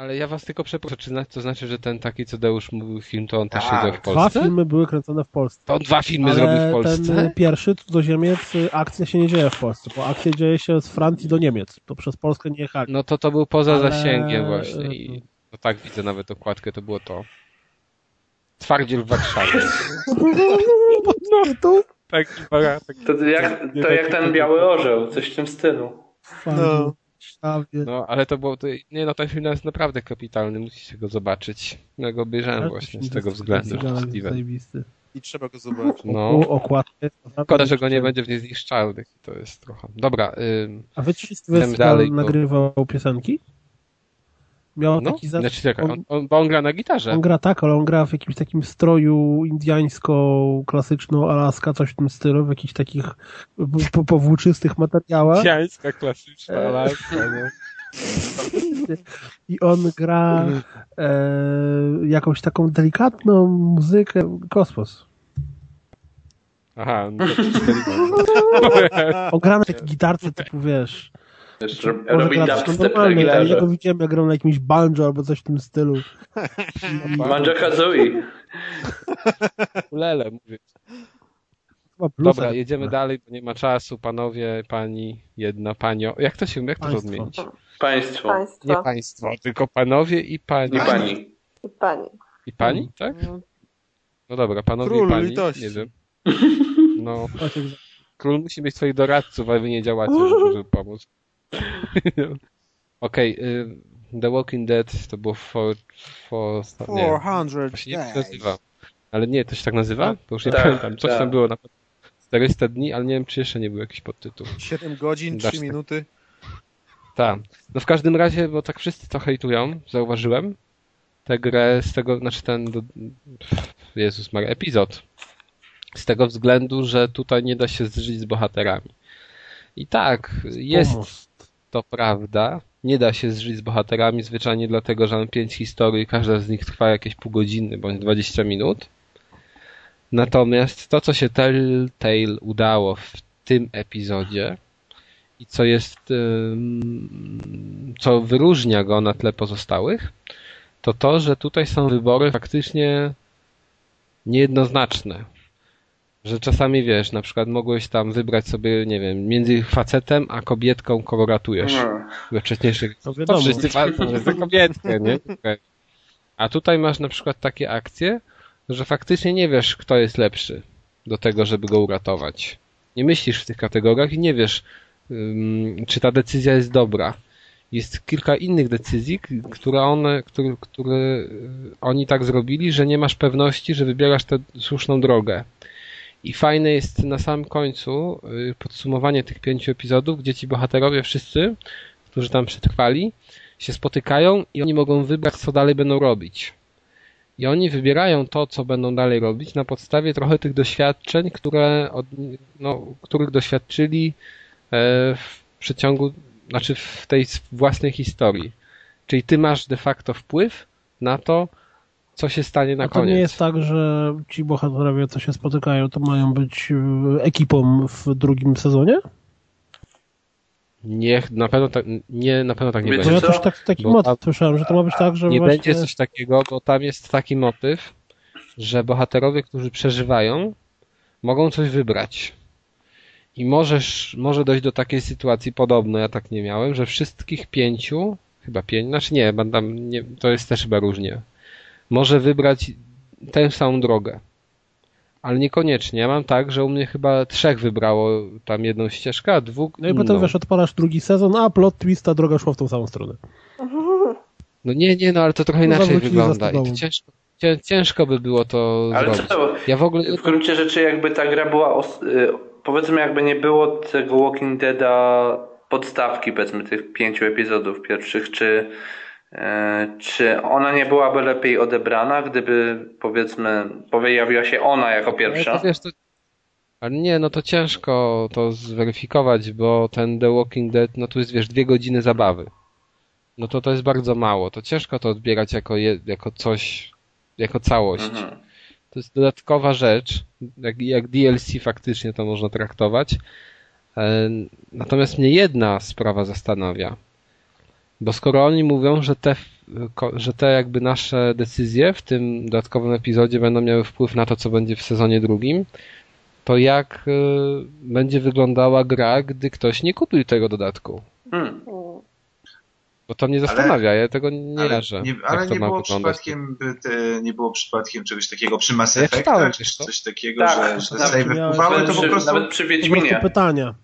ale ja was tylko przeproszę, czy to znaczy, że ten taki, co Deusz mówił film, to on też Tak. siedział w Dwa Polsce? filmy były kręcone w Polsce. To on dwa filmy zrobił w Polsce? ten pierwszy, Cudzoziemiec, y, akcja się nie dzieje w Polsce, bo akcja dzieje się z Francji do Niemiec. To przez Polskę nie jechali. No to to był poza Ale- zasięgiem właśnie i no tak widzę nawet okładkę, to było to. Twardziel w Warszawie. Tu? Taki baratek. To jak, to jak ten biały orzeł, coś w tym stylu. No. No, ale to było, to, nie no, ten film jest naprawdę kapitalny, musicie go zobaczyć. Ja go obejrzałem właśnie z tego względu. I trzeba go zobaczyć. No, okładkę szkoda, że go nie będzie w niezniszczalnych, to jest trochę. Dobra, ym, A wiecie, czy dalej, bo- nagrywał piosenki? Miał no, taki za... znaczy czekaj, on, on, on, bo on gra na gitarze. on gra tak, ale on gra w jakimś takim stroju indiańsko-klasyczno Alaska, coś w tym stylu, w jakichś takich po- powłóczystych materiałach. Indiańska, klasyczna, E. alaska, nie? I on gra e, jakąś taką delikatną muzykę kosmos. Aha, no On gra na takiej gitarce typu, wiesz, Wiesz, może robi dubstep na normalnie, ale ja gitarze. go widziałem, jak grał na jakimś banjo albo coś w tym stylu. Banjo Kazooie. Ulele, mówię. Dobra, jedziemy dalej, bo nie ma czasu, panowie, pani, jedna, panio. Jak to się, jak to Państwo. odmienić? Państwo. Nie państwo, tylko panowie i pani. I pani. i pani. I pani, tak? No dobra, panowie Król i pani, litości. nie wiem. No, król musi mieć swoich doradców, a wy nie działacie, żeby pomóc. Okej, y, The Walking Dead to było for, for, nie, 400 właśnie nie się nazywa. Ale nie, to się tak nazywa? Bo już nie Tak, pamiętam. Coś tak. tam było na 400 dni, ale nie wiem, czy jeszcze nie był jakiś podtytuł. 7 godzin, 3 Dasz- minuty. Tak. No w każdym razie, bo tak wszyscy to hejtują, zauważyłem, tę grę z tego, znaczy ten, do, Jezus Maria, epizod. Z tego względu, że tutaj nie da się zżyć z bohaterami. I tak, jest. To prawda. Nie da się zżyć z bohaterami, zwyczajnie dlatego, że mam pięć historii, każda z nich trwa jakieś pół godziny bądź 20 minut. Natomiast to, co się Telltale udało w tym epizodzie i co jest, co wyróżnia go na tle pozostałych, to to, że tutaj są wybory faktycznie niejednoznaczne. Że czasami wiesz, na przykład mogłeś tam wybrać sobie, nie wiem, między facetem a kobietką, kogo ratujesz No. we wcześniejszych No to wszyscy walczą że za kobietkę, nie? A tutaj masz na przykład takie akcje, że faktycznie nie wiesz, kto jest lepszy do tego, żeby go uratować. Nie myślisz w tych kategoriach i nie wiesz, czy ta decyzja jest dobra. Jest kilka innych decyzji, które, one, które, które y, oni tak zrobili, że nie masz pewności, że wybierasz tę słuszną drogę. I fajne jest na samym końcu y, podsumowanie tych pięciu epizodów, gdzie ci bohaterowie wszyscy, którzy tam przetrwali, się spotykają i oni mogą wybrać, co dalej będą robić. I oni wybierają to, co będą dalej robić na podstawie trochę tych doświadczeń, które od, no, których doświadczyli e, w przeciągu, znaczy w tej własnej historii. Czyli ty masz de facto wpływ na to, co się stanie na A to koniec. nie jest tak, że ci bohaterowie, co się spotykają, to mają być e, ekipą w drugim sezonie? Nie, na pewno tak, nie, na pewno tak nie Wiecie Bo będzie. ja też tak, taki Bo motyw tam- słyszałem, że to ma być tak, że Nie właśnie... będzie coś takiego, bo tam jest taki motyw, że bohaterowie, którzy przeżywają, mogą coś wybrać. I możesz, może dojść do takiej sytuacji, podobno ja tak nie miałem, że wszystkich pięciu, chyba pięć, znaczy nie, tam nie, to jest też chyba różnie, może wybrać tę samą drogę. Ale niekoniecznie. Ja mam tak, że u mnie chyba trzech wybrało tam jedną ścieżkę, a dwóch No i potem wiesz, odpalasz drugi sezon, a plot twist, ta droga szła w tą samą stronę. No nie, nie, no ale to trochę No inaczej wygląda i ciężko, cię, ciężko by było to Ale zrobić. co? Ja w ogóle W gruncie rzeczy jakby ta gra była, os- y, powiedzmy jakby nie było tego Walking Deada podstawki, powiedzmy tych pięciu epizodów pierwszych, czy, czy ona nie byłaby lepiej odebrana, gdyby powiedzmy pojawiła się ona jako pierwsza? wiesz, to... Ale nie, no to ciężko to zweryfikować, bo ten The Walking Dead, no tu jest wiesz, dwie godziny zabawy. No to to jest bardzo mało. To ciężko to odbierać jako, je, jako coś, jako całość. Mhm. To jest dodatkowa rzecz, jak, jak DLC faktycznie to można traktować. E, Natomiast mnie jedna sprawa zastanawia. Bo skoro oni mówią, że te, że te jakby nasze decyzje w tym dodatkowym epizodzie będą miały wpływ na to, co będzie w sezonie drugim, to jak e, będzie wyglądała gra, gdy ktoś nie kupił tego dodatku? Hmm. Bo to mnie zastanawia, ja tego nie ale nie, ale nie było przypadkiem by te, nie było przypadkiem czegoś takiego przy Mass Ja czytałem, Effectach, wiesz czy co? coś takiego, Tak, że, że miałem- wpływały, to po prostu nawet przy Po prostu Wiedźminie. pytania.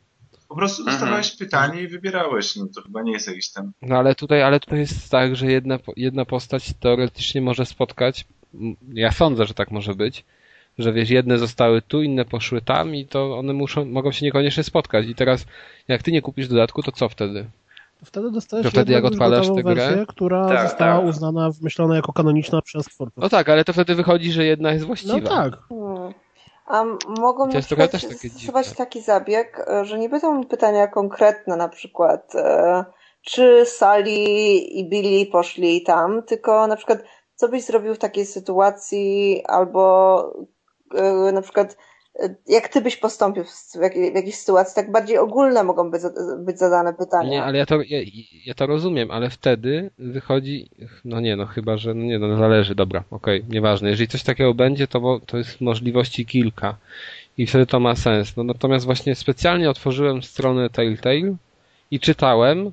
Po prostu Mhm. dostawałeś pytanie i wybierałeś. No to chyba nie jest jakiś tam. No ale tutaj, ale tutaj jest tak, że jedna, jedna postać teoretycznie może spotkać, ja sądzę, że tak może być, że wiesz, jedne zostały tu, inne poszły tam i to one muszą, mogą się niekoniecznie spotkać. I teraz, jak ty nie kupisz dodatku, to co wtedy? Wtedy dostajesz To wtedy jak odpalasz tę grę? wersję, która Tak, została tak. uznana, wymyślona jako kanoniczna przez twórców. No tak, ale to wtedy wychodzi, że jedna jest No właściwa. tak. Hmm. A m- mogą To jest przykład trochę też takie stosować taki zabieg, e, że nie będą pytania konkretne, na przykład e, czy Sally i Billy poszli tam, tylko na przykład co byś zrobił w takiej sytuacji, albo e, na przykład jak ty byś postąpił w, w, jakiej, w jakiejś sytuacji, tak bardziej ogólne mogą być, być zadane pytania. Nie, ale ja to, ja, ja to rozumiem, ale wtedy wychodzi, no nie, no chyba, że, no nie, no zależy, dobra, okej, nieważne. Jeżeli coś takiego będzie, to, bo- to jest możliwości kilka i wtedy to ma sens. No natomiast właśnie specjalnie otworzyłem stronę Telltale i czytałem,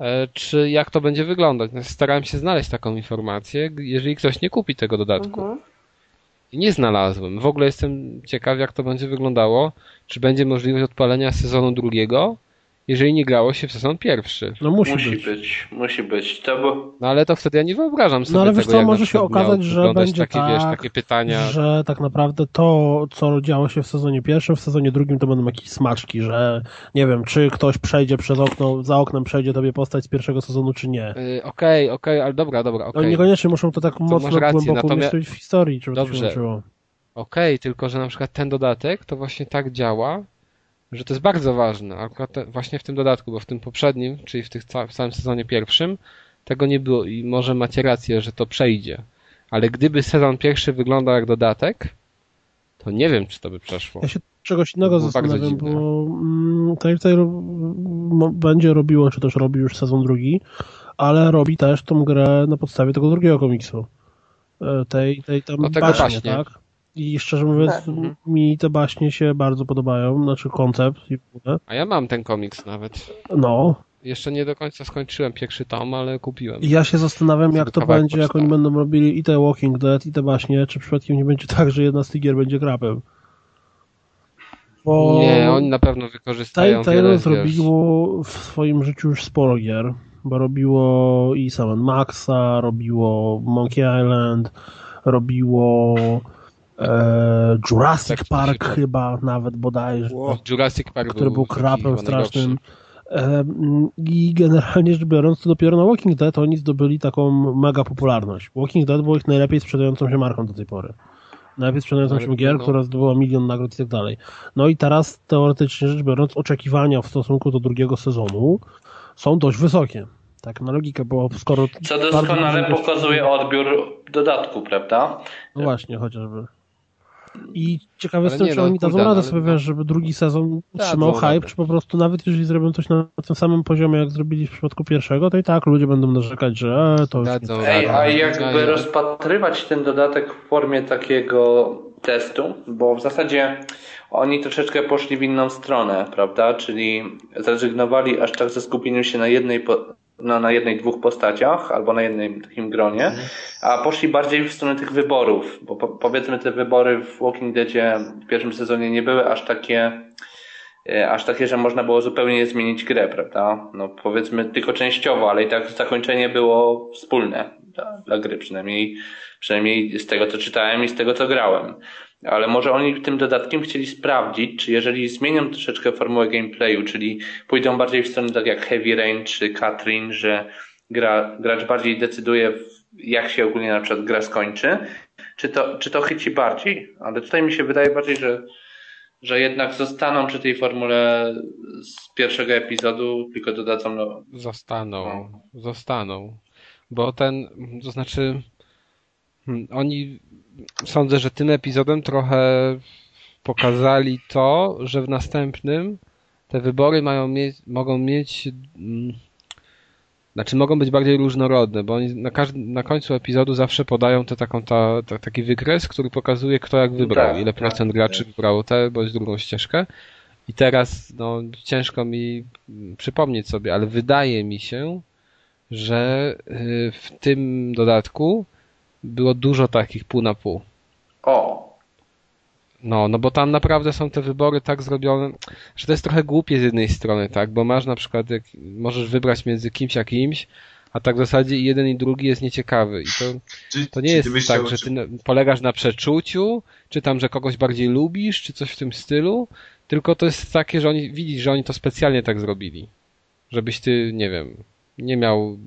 e, czy jak to będzie wyglądać. No, starałem się znaleźć taką informację, jeżeli ktoś nie kupi tego dodatku. Mhm. Nie znalazłem. W ogóle jestem ciekaw, jak to będzie wyglądało. Czy będzie możliwość odpalenia sezonu drugiego, jeżeli nie grało się w sezon pierwszy. No musi, Musi być. być. musi być. To bo No ale to wtedy ja nie wyobrażam sobie No ale wiesz tego, co, może się okazać, że będzie takie, wiesz, tak, takie pytania. że tak naprawdę to, co działo się w sezonie pierwszym, w sezonie drugim to będą jakieś smaczki, że nie wiem, czy ktoś przejdzie przez okno, za oknem przejdzie tobie postać z pierwszego sezonu, czy nie. Y, Okej, okej, ale dobra, dobra, okej. niekoniecznie muszą to tak mocno, masz rację, głęboko natomiast- w historii, żeby to się Dobrze. łączyło. Okej, tylko że na przykład ten dodatek to właśnie tak działa, że to jest bardzo ważne. Akurat te, właśnie w tym dodatku, bo w tym poprzednim, czyli w, tych ca w całym sezonie pierwszym, tego nie było i może macie rację, że to przejdzie. Ale gdyby sezon pierwszy wyglądał jak dodatek, to nie wiem, czy to by przeszło. Ja się czegoś innego zastanawiam, bo mm, mm, będzie robiło, czy też robi już sezon drugi, ale robi też tą grę na podstawie tego drugiego komiksu. E, Tej, tej tam No, tego baśnie. tak? I szczerze mówiąc, Tak. Mhm. mi te baśnie się bardzo podobają, znaczy koncept i w ogóle. A ja mam ten komiks nawet. No, Jeszcze nie do końca skończyłem pierwszy tom, ale kupiłem. i ja się zastanawiam, jak to będzie, jak oni będą robili i te Walking Dead, i te baśnie, czy przypadkiem nie będzie tak, że jedna z tych gier będzie grapem. Bo... Nie, oni na pewno wykorzystają Telltale wiele, wiesz, zrobiło w swoim życiu już sporo gier, bo robiło i Sam Maxa, robiło Monkey Island, robiło e, Jurassic Tak, Park tak- chyba nawet bodajże, Jurassic Park który był krapem strasznym. E, I generalnie rzecz biorąc, to dopiero na Walking Dead oni zdobyli taką mega popularność. Walking Dead było ich najlepiej sprzedającą się marką do tej pory. Najlepiej sprzedającą się gier, no. która zdobyła milion nagród i tak dalej. No i teraz teoretycznie rzecz biorąc, oczekiwania w stosunku do drugiego sezonu są dość wysokie. Tak na logikę, bo skoro... co doskonale pokazuje odbiór dodatku, prawda? No właśnie, chociażby. I ciekawe jestem, czy no, oni dadzą radę ale sobie, no. wiesz, żeby drugi sezon Dadzą trzymał hype, radę. czy po prostu nawet jeżeli zrobią coś na, na tym samym poziomie, jak zrobili w przypadku pierwszego, to i tak ludzie będą narzekać, że e, to już nie Ej, a jakby Dają. rozpatrywać ten dodatek w formie takiego testu, bo w zasadzie oni troszeczkę poszli w inną stronę, prawda? Czyli zrezygnowali aż tak ze skupieniem się na jednej, po, no, na jednej, dwóch postaciach albo na jednym takim gronie, a poszli bardziej w stronę tych wyborów, bo po, powiedzmy te wybory w Walking Deadzie w pierwszym sezonie nie były aż takie e, aż takie, że można było zupełnie zmienić grę, prawda? No powiedzmy tylko częściowo, ale i tak zakończenie było wspólne dla, dla gry, przynajmniej, przynajmniej z tego co czytałem i z tego co grałem. Ale może oni tym dodatkiem chcieli sprawdzić, czy jeżeli zmienią troszeczkę formułę gameplayu, czyli pójdą bardziej w stronę tak jak Heavy Rain czy Katrin, że gra, gracz bardziej decyduje jak się ogólnie na przykład gra skończy, czy to, czy to chyci bardziej? Ale tutaj mi się wydaje bardziej, że że jednak zostaną przy tej formule z pierwszego epizodu, tylko dodadzą no, Zostaną, zostaną. Bo ten, to znaczy, hmm, oni, sądzę, że tym epizodem trochę pokazali to, że w następnym te wybory mają mieć, mogą mieć, mm, znaczy mogą być bardziej różnorodne, bo oni na, każdy, na końcu epizodu zawsze podają te taką, ta, ta, taki wykres, który pokazuje kto jak wybrał, tak, ile tak, procent graczy wybrało tę bądź drugą ścieżkę. I teraz, no, ciężko mi mm, przypomnieć sobie, ale wydaje mi się, że y, w tym dodatku było dużo takich pół na pół. o, No, no bo tam naprawdę są te wybory tak zrobione, że to jest trochę głupie z jednej strony, tak? Bo masz na przykład, jak możesz wybrać między kimś a kimś, a tak w zasadzie i jeden i drugi jest nieciekawy. I to, Czy, to nie jest myślał, tak, że ty na- polegasz na przeczuciu, czy tam, że kogoś bardziej lubisz, czy coś w tym stylu, tylko to jest takie, że oni, widzisz, że oni to specjalnie tak zrobili. Żebyś ty, nie wiem, nie miał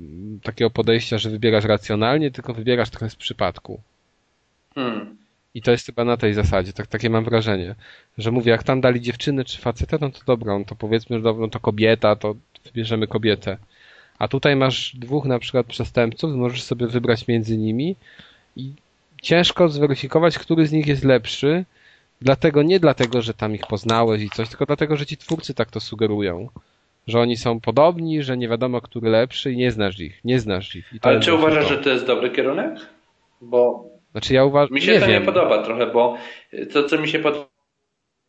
takiego podejścia, że wybierasz racjonalnie, tylko wybierasz trochę z przypadku. Hmm. I to jest chyba na tej zasadzie, tak, takie mam wrażenie. Że mówię, jak tam dali dziewczynę czy facetę, no to dobra, no to powiedzmy, że dobra, no to kobieta, to wybierzemy kobietę. A tutaj masz dwóch na przykład przestępców, możesz sobie wybrać między nimi i ciężko zweryfikować, który z nich jest lepszy, dlatego, nie dlatego, że tam ich poznałeś i coś, tylko dlatego, że ci twórcy tak to sugerują. Że oni są podobni, że nie wiadomo, który lepszy i nie znasz ich, nie znasz ich. Ale czy uważasz, to. że to jest dobry kierunek? Bo Znaczy ja uważam, mi się nie to wiem. nie podoba trochę, bo to, co mi się podoba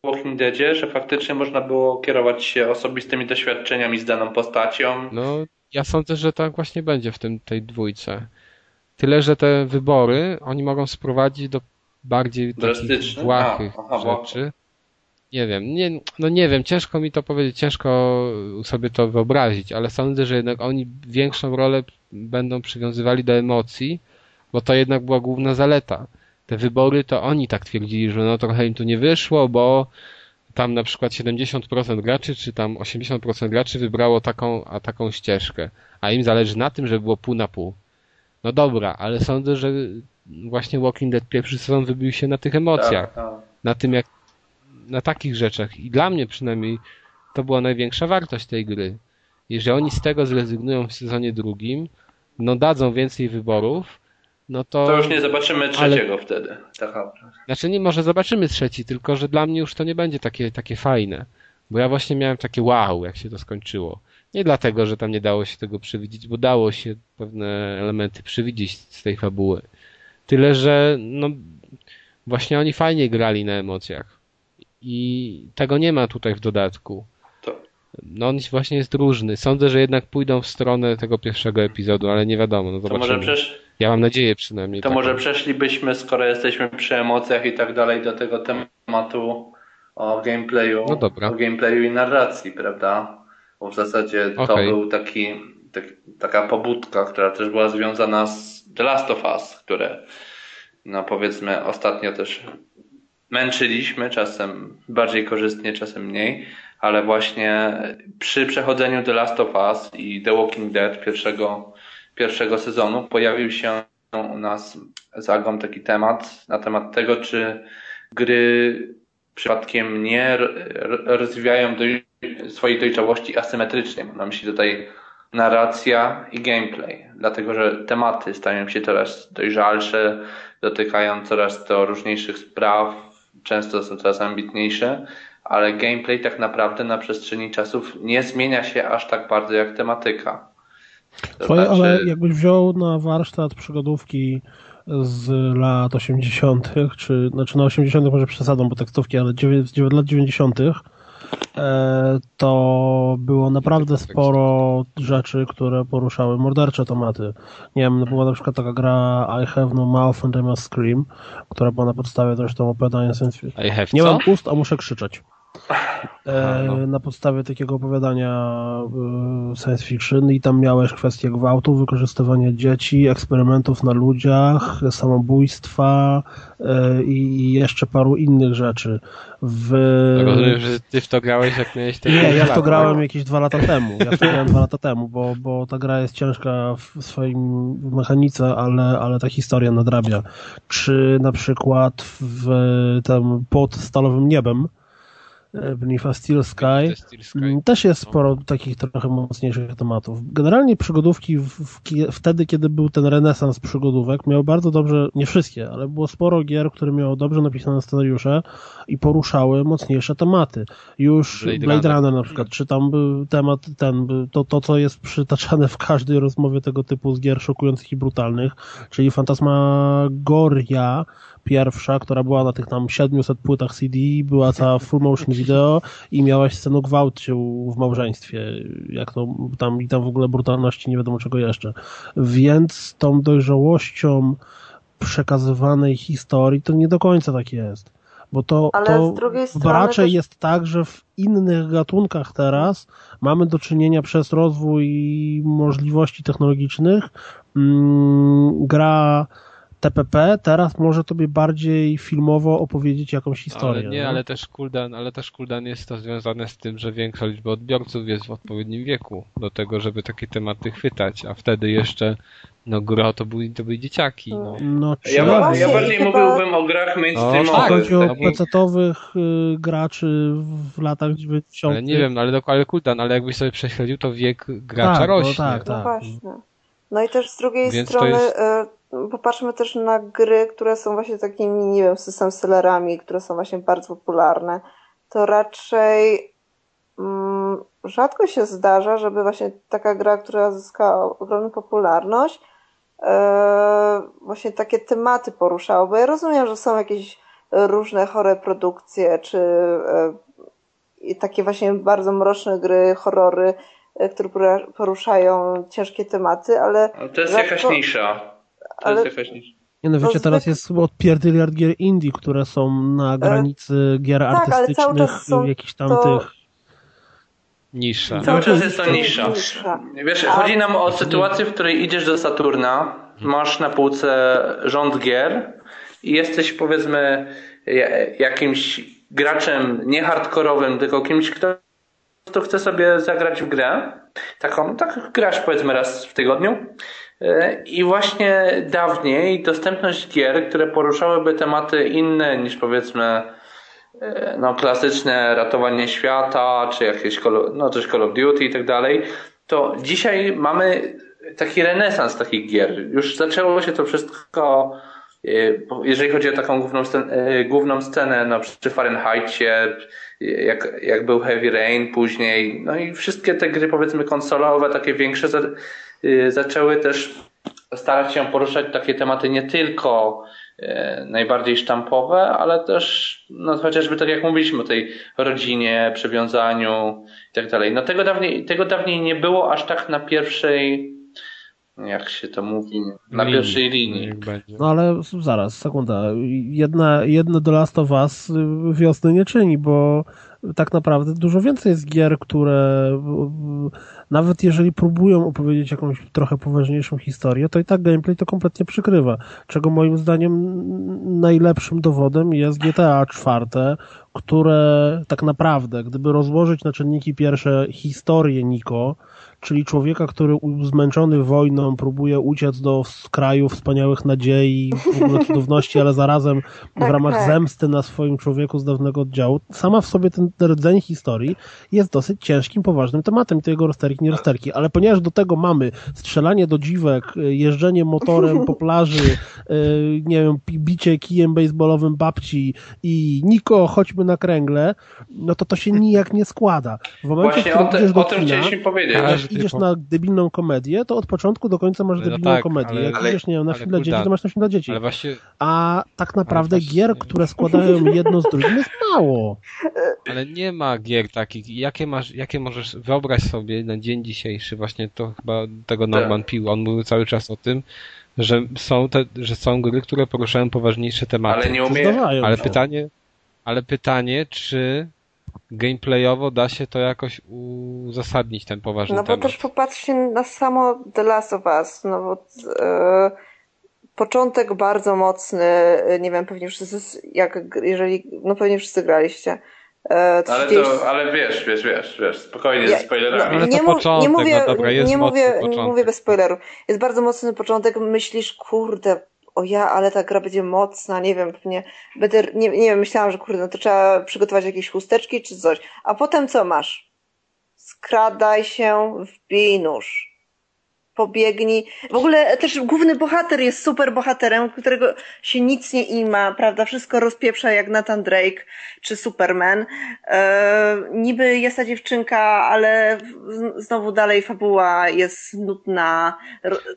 w Walking Deadzie, że faktycznie można było kierować się osobistymi doświadczeniami z daną postacią. No, ja sądzę, że tak właśnie będzie w tym, tej dwójce. Tyle, że te wybory oni mogą sprowadzić do bardziej takich błahych rzeczy. Nie wiem, nie, no nie wiem, ciężko mi to powiedzieć, ciężko sobie to wyobrazić, ale sądzę, że jednak oni większą rolę będą przywiązywali do emocji, bo to jednak była główna zaleta. Te wybory to oni tak twierdzili, że no trochę im tu nie wyszło, bo tam na przykład 70% graczy, czy tam 80% graczy wybrało taką, a taką ścieżkę, a im zależy na tym, żeby było pół na pół. No dobra, ale sądzę, że właśnie Walking Dead pierwszy sezon wybił się na tych emocjach, Tak, tak. na tym jak, na takich rzeczach i dla mnie przynajmniej to była największa wartość tej gry. Jeżeli oni z tego zrezygnują w sezonie drugim, no dadzą więcej wyborów, no to... To już nie zobaczymy trzeciego wtedy. Tak naprawdę. Znaczy nie, może zobaczymy trzeci, tylko że dla mnie już to nie będzie takie, takie fajne. Bo ja właśnie miałem takie wow, jak się to skończyło. Nie dlatego, że tam nie dało się tego przewidzieć, bo dało się pewne elementy przewidzieć z tej fabuły. Tyle, że no właśnie oni fajnie grali na emocjach. I tego nie ma tutaj w dodatku. To, No on właśnie jest różny. Sądzę, że jednak pójdą w stronę tego pierwszego epizodu, ale nie wiadomo, no to zobaczymy. może przesz, Ja mam nadzieję przynajmniej. to taką. może przeszlibyśmy, skoro jesteśmy przy emocjach i tak dalej, do tego tematu o gameplayu, No dobra. o gameplayu i narracji, prawda? Bo w zasadzie to Okej. był taki, tak, taka pobudka, która też była związana z The Last of Us, które no powiedzmy ostatnio też męczyliśmy, czasem bardziej korzystnie, czasem mniej, ale właśnie przy przechodzeniu The Last of Us i The Walking Dead pierwszego, pierwszego sezonu pojawił się u nas z Agą taki temat na temat tego, czy gry przypadkiem nie rozwijają doj- swojej dojrzałości asymetrycznie. Mam na myśli tutaj narracja i gameplay, dlatego że tematy stają się coraz dojrzalsze, dotykają coraz to różniejszych spraw, często są coraz ambitniejsze, ale gameplay tak naprawdę na przestrzeni czasów nie zmienia się aż tak bardzo jak tematyka. To Twoje, znaczy- ale jakbyś wziął na warsztat przygodówki z lat 80., czy znaczy na 80. może przesadą, bo tekstówki, ale z lat 90., e, to było naprawdę sporo rzeczy, które poruszały mordercze tematy. Nie wiem, była na przykład taka gra I Have No Mouth and I Must Scream, która była na podstawie zresztą opowiadania science fiction. Nie co? mam ust, a muszę krzyczeć. E, no. Na podstawie takiego opowiadania e, science fiction i tam miałeś kwestie gwałtu, wykorzystywania dzieci, eksperymentów na ludziach, samobójstwa e, i jeszcze paru innych rzeczy. W... Rozumiem, że ty w to grałeś, jak miałeś te Nie, ja w to grałem jakieś dwa lata temu. Ja w to grałem dwa lata temu, bo, bo ta gra jest ciężka w swoim mechanice, ale, ale ta historia nadrabia. Czy na przykład w tam pod stalowym niebem e, Beneath a Steel Sky Steel Sky. Mm, Też jest sporo takich trochę mocniejszych tematów. Generalnie przygodówki w, w, wtedy, kiedy był ten renesans przygodówek, miały bardzo dobrze, nie wszystkie, ale było sporo gier, które miały dobrze napisane scenariusze i poruszały mocniejsze tematy. Już Blade Blade, Runner. Runner. na przykład, czy tam był temat ten, to, to co jest przytaczane w każdej rozmowie tego typu z gier szokujących i brutalnych, czyli Fantasmagoria pierwsza, która była na tych tam 700 płytach CD, była cała full motion video i miałaś scenę gwałtu w małżeństwie, jak to tam i tam w ogóle brutalności, nie wiadomo czego jeszcze. Więc tą dojrzałością przekazywanej historii to nie do końca tak jest. Bo to, Ale to raczej też- jest tak, że w innych gatunkach teraz mamy do czynienia przez rozwój możliwości technologicznych. Mm, gra TPP teraz może tobie bardziej filmowo opowiedzieć jakąś historię. Ale nie, no. ale też cooldown, ale też cooldown jest to związane z tym, że większa liczba odbiorców jest w odpowiednim wieku do tego, żeby takie tematy chwytać, a wtedy jeszcze no gro to były, to były dzieciaki. No. No, Ja, No ba- ja i bardziej chyba- mówiłbym o grach No, mainstreamowych. tak, chodzi o tak, pecetowych y, graczy w latach 90. Ale nie wiem, ale, dok- ale cooldown, ale jakbyś sobie prześledził, to wiek gracza Tak, no rośnie. tak, No tak. właśnie. No i też z drugiej Więc to strony jest- e, popatrzmy też na gry, które są właśnie takimi, nie wiem, system sellerami, które są właśnie bardzo popularne. To raczej mm, rzadko się zdarza, żeby właśnie taka gra, która zyskała ogromną popularność, e, właśnie takie tematy poruszała, bo ja rozumiem, że są jakieś różne chore produkcje, czy e, takie właśnie bardzo mroczne gry, horrory, e, które poruszają ciężkie tematy, ale Ale To jest rzadko- jakaś nisza. To Ale- jest jakaś nisza. Nie no, teraz jest chyba od pierdyliard gier indie, które są na granicy gier tak, ale cały artystycznych, czas są jakichś to- tamtych... Niższa. Cały czas to jest to nisza. nisza. Wiesz, A- chodzi nam o sytuację, w której idziesz do Saturna, masz na półce rząd gier i jesteś powiedzmy ja- jakimś graczem nie hardkorowym, tylko kimś, kto, kto chce sobie zagrać w grę. Taką, tak grasz powiedzmy raz w tygodniu. E, I właśnie dawniej dostępność gier, które poruszałyby tematy inne niż powiedzmy e, no, klasyczne ratowanie świata, czy jakieś no, też Call of Duty i tak dalej, to dzisiaj mamy taki renesans takich gier. Już zaczęło się to wszystko, e, jeżeli chodzi o taką główną scenę, główną scenę no, przy Fahrenheitie, jak, jak był Heavy Rain później, no i wszystkie te gry powiedzmy konsolowe, takie większe, zaczęły też starać się poruszać takie tematy nie tylko e, najbardziej sztampowe, ale też no, chociażby tak jak mówiliśmy o tej rodzinie, przywiązaniu i tak dalej. No tego dawniej, tego dawniej nie było aż tak na pierwszej jak się to mówi, na Linii. pierwszej linii. No ale zaraz, sekunda. Jedna, jedno The Last of Us y, wiosny nie czyni, bo tak naprawdę dużo więcej jest gier, które nawet jeżeli próbują opowiedzieć jakąś trochę poważniejszą historię, to i tak gameplay to kompletnie przykrywa. Czego moim zdaniem najlepszym dowodem jest GTA 4, które tak naprawdę, gdyby rozłożyć na czynniki pierwsze historię Niko, czyli człowieka, który zmęczony wojną próbuje uciec do kraju wspaniałych nadziei, w ogóle cudowności, ale zarazem w Tak, ramach tak. zemsty na swoim człowieku z dawnego oddziału. Sama w sobie ten rdzeń historii jest dosyć ciężkim, poważnym tematem to jego rozterki, nie rozterki. Ale ponieważ do tego mamy strzelanie do dziwek, y, jeżdżenie motorem po plaży, y, nie wiem, bicie kijem baseballowym babci i Niko, chodźmy na kręgle, no to to się nijak nie składa. W momencie, Właśnie w którym o, te, o tym kina, chcieliśmy powiedzieć. Jak idziesz na debilną komedię, to od początku do końca masz No debilną tak, komedię. ale- Jak ale- idziesz, nie wiem, na film dla dzieci, to masz na film dla dzieci. Ale właśnie, A tak naprawdę właśnie- gier, które składają jedno z drugim jest mało. ale nie ma gier takich. Jakie masz, jakie możesz, wyobraź sobie na dzień dzisiejszy, właśnie to chyba tego Norman pił, on mówił cały czas o tym, że są te, że są gry, które poruszają poważniejsze tematy. Ale nie umie. Zdawają Ale pytanie, ale pytanie, czy gameplayowo da się to jakoś uzasadnić ten poważny No bo temat. też popatrzcie na samo The Last of Us, no bo e, początek bardzo mocny, e, nie wiem, pewnie wszyscy, jak, jeżeli, no pewnie wszyscy graliście. E, Ale 30 to, ale wiesz, wiesz, wiesz, wiesz, spokojnie Ja- ze spoilerami. Ale to nie, początek, nie mówię, no dobra, jest nie, mocny mówię, nie mówię bez spoilerów. Jest bardzo mocny początek, myślisz, kurde, o ja, ale ta gra będzie mocna, nie wiem, pewnie będę, nie, nie wiem, myślałam, że kurde, no to trzeba przygotować jakieś chusteczki czy coś. A potem co masz? Skradaj się, wbij nóż. Pobiegnij. W ogóle też główny bohater jest super bohaterem, którego się nic nie ima, prawda? Wszystko rozpieprza jak Nathan Drake czy Superman. E, niby jest ta dziewczynka, ale znowu dalej fabuła jest nudna.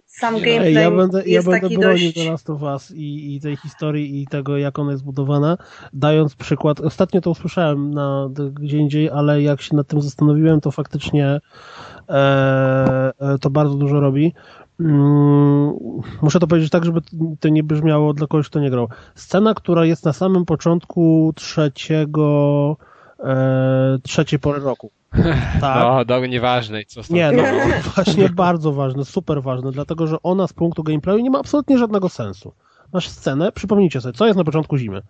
Sam no. gameplay ja będę, ja jest będę taki bronił dość... Last of Us i, i tej historii i tego, jak ona jest zbudowana, dając przykład. Ostatnio to usłyszałem na, gdzie indziej, ale jak się nad tym zastanowiłem, to faktycznie to bardzo dużo robi. Mm, muszę to powiedzieć tak, żeby to nie brzmiało dla kogoś, kto nie grał. Scena, która jest na samym początku trzeciego, e, trzeciej pory roku. Tak. No, do nieważnej. Co nie, no, właśnie bardzo ważne, super ważne, dlatego że ona z punktu gameplayu nie ma absolutnie żadnego sensu. Masz scenę, przypomnijcie sobie, co jest na początku zimy.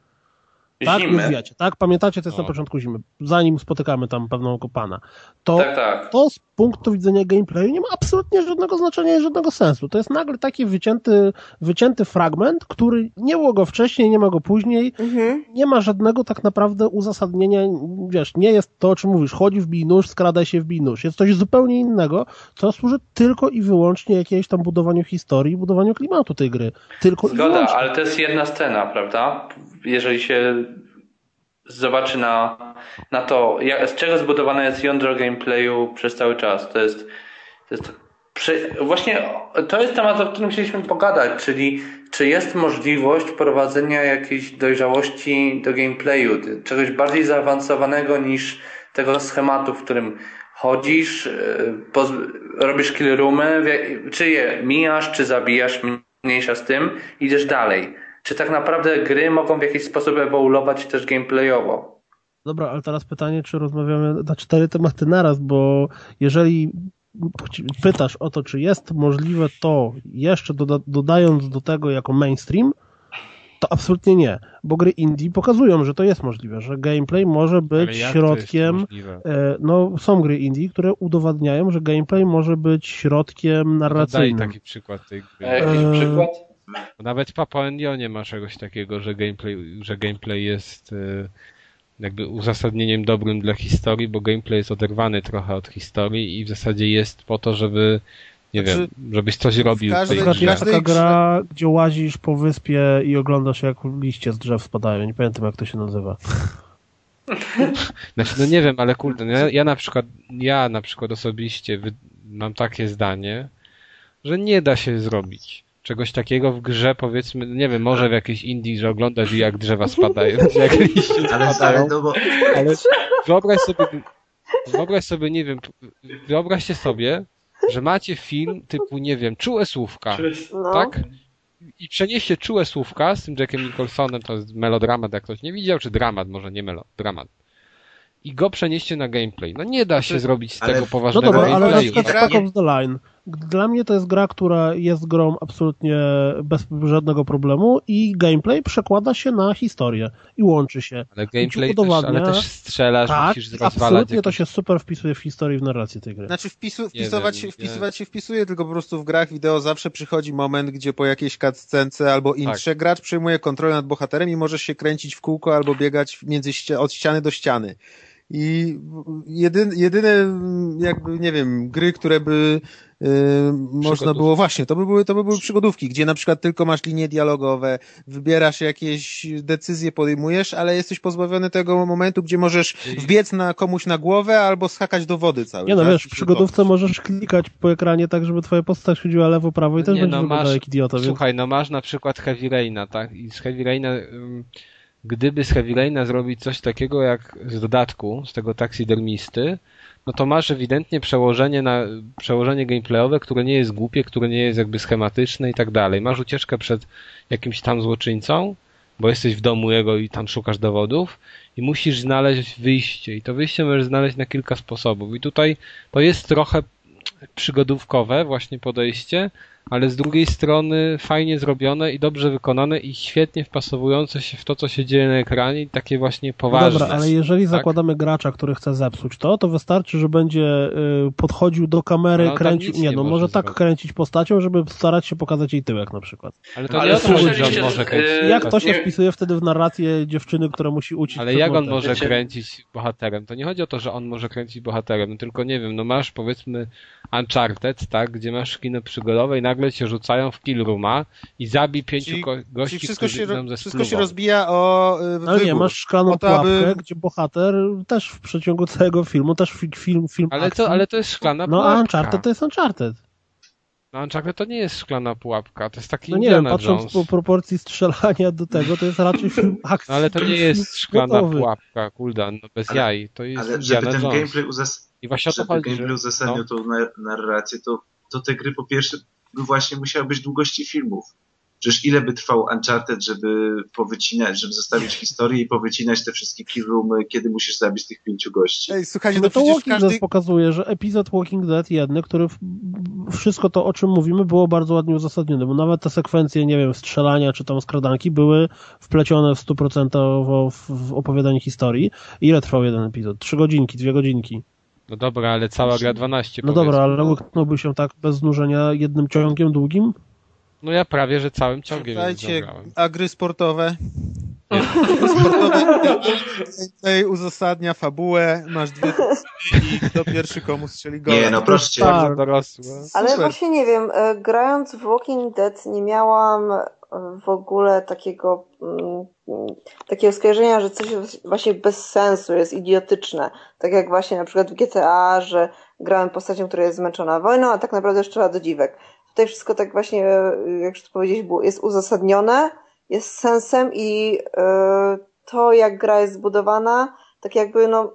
Tak, już wiecie, tak? Pamiętacie, to jest na początku zimy, zanim spotykamy tam pewnego pana. To, tak, tak. to punktu widzenia gameplayu nie ma absolutnie żadnego znaczenia i żadnego sensu. To jest nagle taki wycięty, wycięty fragment, który nie było go wcześniej, nie ma go później, mhm. nie ma żadnego tak naprawdę uzasadnienia, wiesz, nie jest to, o czym mówisz, chodzi w nóż, skrada się w nóż. Jest coś zupełnie innego, co służy tylko i wyłącznie jakiemuś tam budowaniu historii, budowaniu klimatu tej gry. Tylko Zgoda, ale to jest jedna scena, prawda? Jeżeli się zobaczy na, na to, jak, z czego zbudowane jest jądro gameplayu przez cały czas. To jest, to jest właśnie to jest temat, o którym chcieliśmy pogadać, czyli czy jest możliwość prowadzenia jakiejś dojrzałości do gameplayu, czegoś bardziej zaawansowanego niż tego schematu, w którym chodzisz, e, robisz kill roomy, czy je mijasz, czy zabijasz, mniejsza z tym, idziesz dalej czy tak naprawdę gry mogą w jakiś sposób ewoluować też gameplayowo. Dobra, ale teraz pytanie, czy rozmawiamy na cztery tematy naraz, bo jeżeli pytasz o to, czy jest możliwe to jeszcze doda dodając do tego jako mainstream, to absolutnie nie, bo gry indie pokazują, że to jest możliwe, że gameplay może być środkiem. E, no, są gry indie, które udowadniają, że gameplay może być środkiem narracyjnym. Daj taki przykład tej gry. A jakiś e... przykład? Nawet w Papua nie ma czegoś takiego, że gameplay, że gameplay jest y, jakby uzasadnieniem dobrym dla historii, bo gameplay jest oderwany trochę od historii i w zasadzie jest po to, żeby nie znaczy, wiem, żebyś coś robił. Każdej, w tej grze. taka gra, gdzie łazisz po wyspie i oglądasz jak liście z drzew spadają. Nie pamiętam jak to się nazywa. Znaczy, no nie wiem, ale kurde, no ja, ja na przykład, ja na przykład osobiście mam takie zdanie, że nie da się zrobić czegoś takiego w grze, powiedzmy, nie wiem, może w jakiejś Indii, że oglądasz jak drzewa spadają, jak liście ale, spadają, no bo... ale wyobraź sobie, wyobraź sobie, nie wiem, wyobraźcie sobie, że macie film typu, nie wiem, czułe słówka, no. tak? I przenieście czułe słówka z tym Jackiem Nicholsonem, to jest melodramat, jak ktoś nie widział, czy dramat, może nie melodramat i go przenieście na gameplay. No nie da się zrobić z ale... tego poważnego no dobra, gameplayu. ale na przykład of the Line. Dla mnie to jest gra, która jest grą absolutnie bez żadnego problemu i gameplay przekłada się na historię i łączy się. Ale gameplay też, ale też strzelasz, tak, musisz rozwalać. absolutnie to się super wpisuje w historię i w narrację tej gry. Znaczy wpisu, wpisować, wiem, się, wpisywać się wpisuje, tylko po prostu w grach wideo zawsze przychodzi moment, gdzie po jakiejś cutscence albo intrze tak. gracz przyjmuje kontrolę nad bohaterem i możesz się kręcić w kółko albo biegać między od ściany do ściany. I jedyne, jedyne jakby, nie wiem, gry, które by yy, można było, właśnie, to by, były, to by były przygodówki, gdzie na przykład tylko masz linie dialogowe, wybierasz jakieś decyzje, podejmujesz, ale jesteś pozbawiony tego momentu, gdzie możesz wbiec na komuś na głowę albo skakać do wody cały Nie no, wiesz, w przygodówce możesz klikać po ekranie tak, żeby twoja postać chodziła lewo, prawo i też nie, no, masz, jak idiota. Słuchaj, więc... no masz na przykład Heavy Raina, tak? I z Heavy Raina... Um gdyby z Heavy Raina zrobić coś takiego jak z dodatku, z tego taksidermisty, no to masz ewidentnie przełożenie na przełożenie gameplayowe, które nie jest głupie, które nie jest jakby schematyczne i tak dalej. Masz ucieczkę przed jakimś tam złoczyńcą, bo jesteś w domu jego i tam szukasz dowodów i musisz znaleźć wyjście i to wyjście możesz znaleźć na kilka sposobów i tutaj to jest trochę przygodówkowe właśnie podejście, ale z drugiej strony fajnie zrobione i dobrze wykonane i świetnie wpasowujące się w to, co się dzieje na ekranie i takie właśnie poważne. Dobra, ale jeżeli tak? zakładamy gracza, który chce zepsuć to, to wystarczy, że będzie y, podchodził do kamery, no, kręcił, nie, no może, tak kręcić postacią, żeby starać się pokazać jej tyłek na przykład. Ale to ale nie o to chodzi, że on może kręcić. Jak to się wpisuje wtedy w narrację dziewczyny, która musi uciec Ale jak on może kręcić bohaterem? To nie chodzi o to, że on może kręcić bohaterem, no tylko nie wiem, no masz powiedzmy Uncharted, tak, gdzie masz kino przygodowe i nagle cię rzucają w kill rooma i zabij pięciu czyli, gości, czyli wszystko się, ze Wszystko się rozbija o yy, Ale nie, masz szklaną to, pułapkę, aby... gdzie bohater też w przeciągu całego filmu, też film, film ale to, ale to jest szklana no, pułapka. No Uncharted to jest Uncharted. No Uncharted to nie jest szklana pułapka, to jest taki No nie wiem, patrząc Jones. po proporcji strzelania do tego, to jest raczej film akcji. No, ale to nie jest szklana pułapka, Kuldan, no bez ale, jaj, to jest Ale żeby ten gameplay, uzas... I właśnie żeby gameplay uzasadnił że... tą narrację, to, to te gry po pierwsze by właśnie musiały być długości filmów. Przecież ile by trwał Uncharted, żeby powycinać, żeby zostawić historię i powycinać te wszystkie key kiedy musisz zabić tych pięciu gości. Ej, słuchajcie, No no to Walking każdy... Dead pokazuje, że epizod Walking Dead jedny, który wszystko to, o czym mówimy, było bardzo ładnie uzasadnione, bo nawet te sekwencje, nie wiem, strzelania czy tam skradanki były wplecione w 100% w, w opowiadanie historii. Ile trwał jeden epizod? Trzy godzinki, dwie godzinki. No dobra, ale cała gra 12 No powiedzmy. dobra, ale łyknąłby się tak bez znużenia jednym ciągiem długim? No ja prawie, że całym ciągiem Słuchajcie, a gry sportowe? Sportowe gameplay uzasadnia fabułę, masz dwie i kto pierwszy komu strzeli gola. Nie, no proszę cię. Tak. Ale Super. właśnie nie wiem, e, grając w Walking Dead nie miałam w ogóle takiego, mm, takiego skojarzenia, że coś właśnie bez sensu jest idiotyczne. Tak jak właśnie na przykład w GTA, że grałem postacią, która jest zmęczona wojną, a tak naprawdę strzela do dziwek. Tutaj wszystko tak właśnie, jak już powiedzieć, jest uzasadnione, jest sensem i e, to, jak gra jest zbudowana, tak jakby no,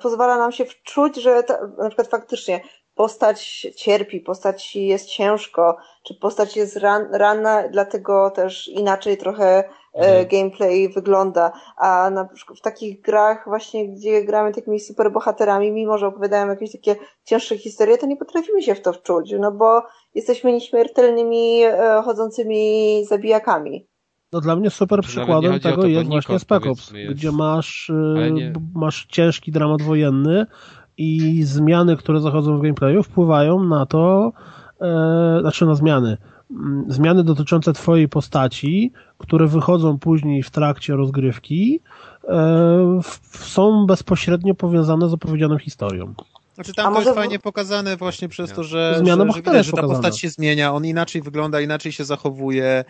pozwala nam się wczuć, że ta, na przykład faktycznie postać cierpi, postać jest ciężko, czy postać jest ran, ranna, dlatego też inaczej trochę e, Mhm. gameplay wygląda. A na przykład w takich grach właśnie, gdzie gramy takimi superbohaterami, mimo że opowiadają jakieś takie cięższe historie, to nie potrafimy się w to wczuć, no bo jesteśmy nieśmiertelnymi, e, chodzącymi zabijakami. No dla mnie super przykładem tego jest właśnie Spec Ops, gdzie masz, b- masz ciężki dramat wojenny i zmiany, które zachodzą w gameplayu wpływają na to, e, znaczy na zmiany. Mm, Zmiany dotyczące twojej postaci, które wychodzą później w trakcie rozgrywki, e, są bezpośrednio powiązane z opowiedzianą historią. Znaczy A tam to może jest w- fajnie pokazane właśnie przez to, że, Zmiana że, że widać, że ta pokazana. postać się zmienia, on inaczej wygląda, inaczej się zachowuje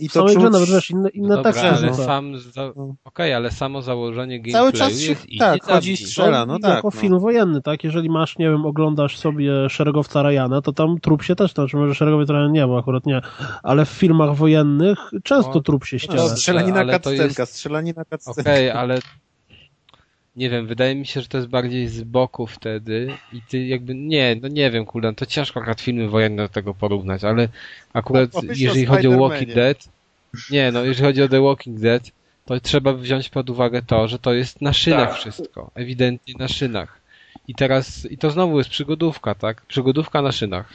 i W to grze nawet wiesz, inne, No inne dobra, teksty ale sam, za... No. okej, ale samo założenie gameplayu Cały czas się, tak, chodzi i strzela, no tak. jako no. film wojenny, tak? Jeżeli masz, nie wiem, oglądasz sobie szeregowca Ryana, to tam trup się też, to znaczy może szeregowiec Ryan nie, bo akurat nie, ale w filmach wojennych często No, trup się ściela. strzelanina ale to kaccenka, jest- strzelanina kaccenka. Okej, ale nie wiem, wydaje mi się, że to jest bardziej z boku wtedy i ty jakby, nie, no nie wiem, kurde, to ciężko akurat filmy wojenne do tego porównać, ale akurat No, pomyśl o jeżeli chodzi o Walking. Dead, nie, no jeżeli chodzi o The Walking Dead, to trzeba wziąć pod uwagę to, że to jest na szynach Tak. wszystko, ewidentnie na szynach. I teraz, i to znowu jest przygodówka, tak? Przygodówka na szynach.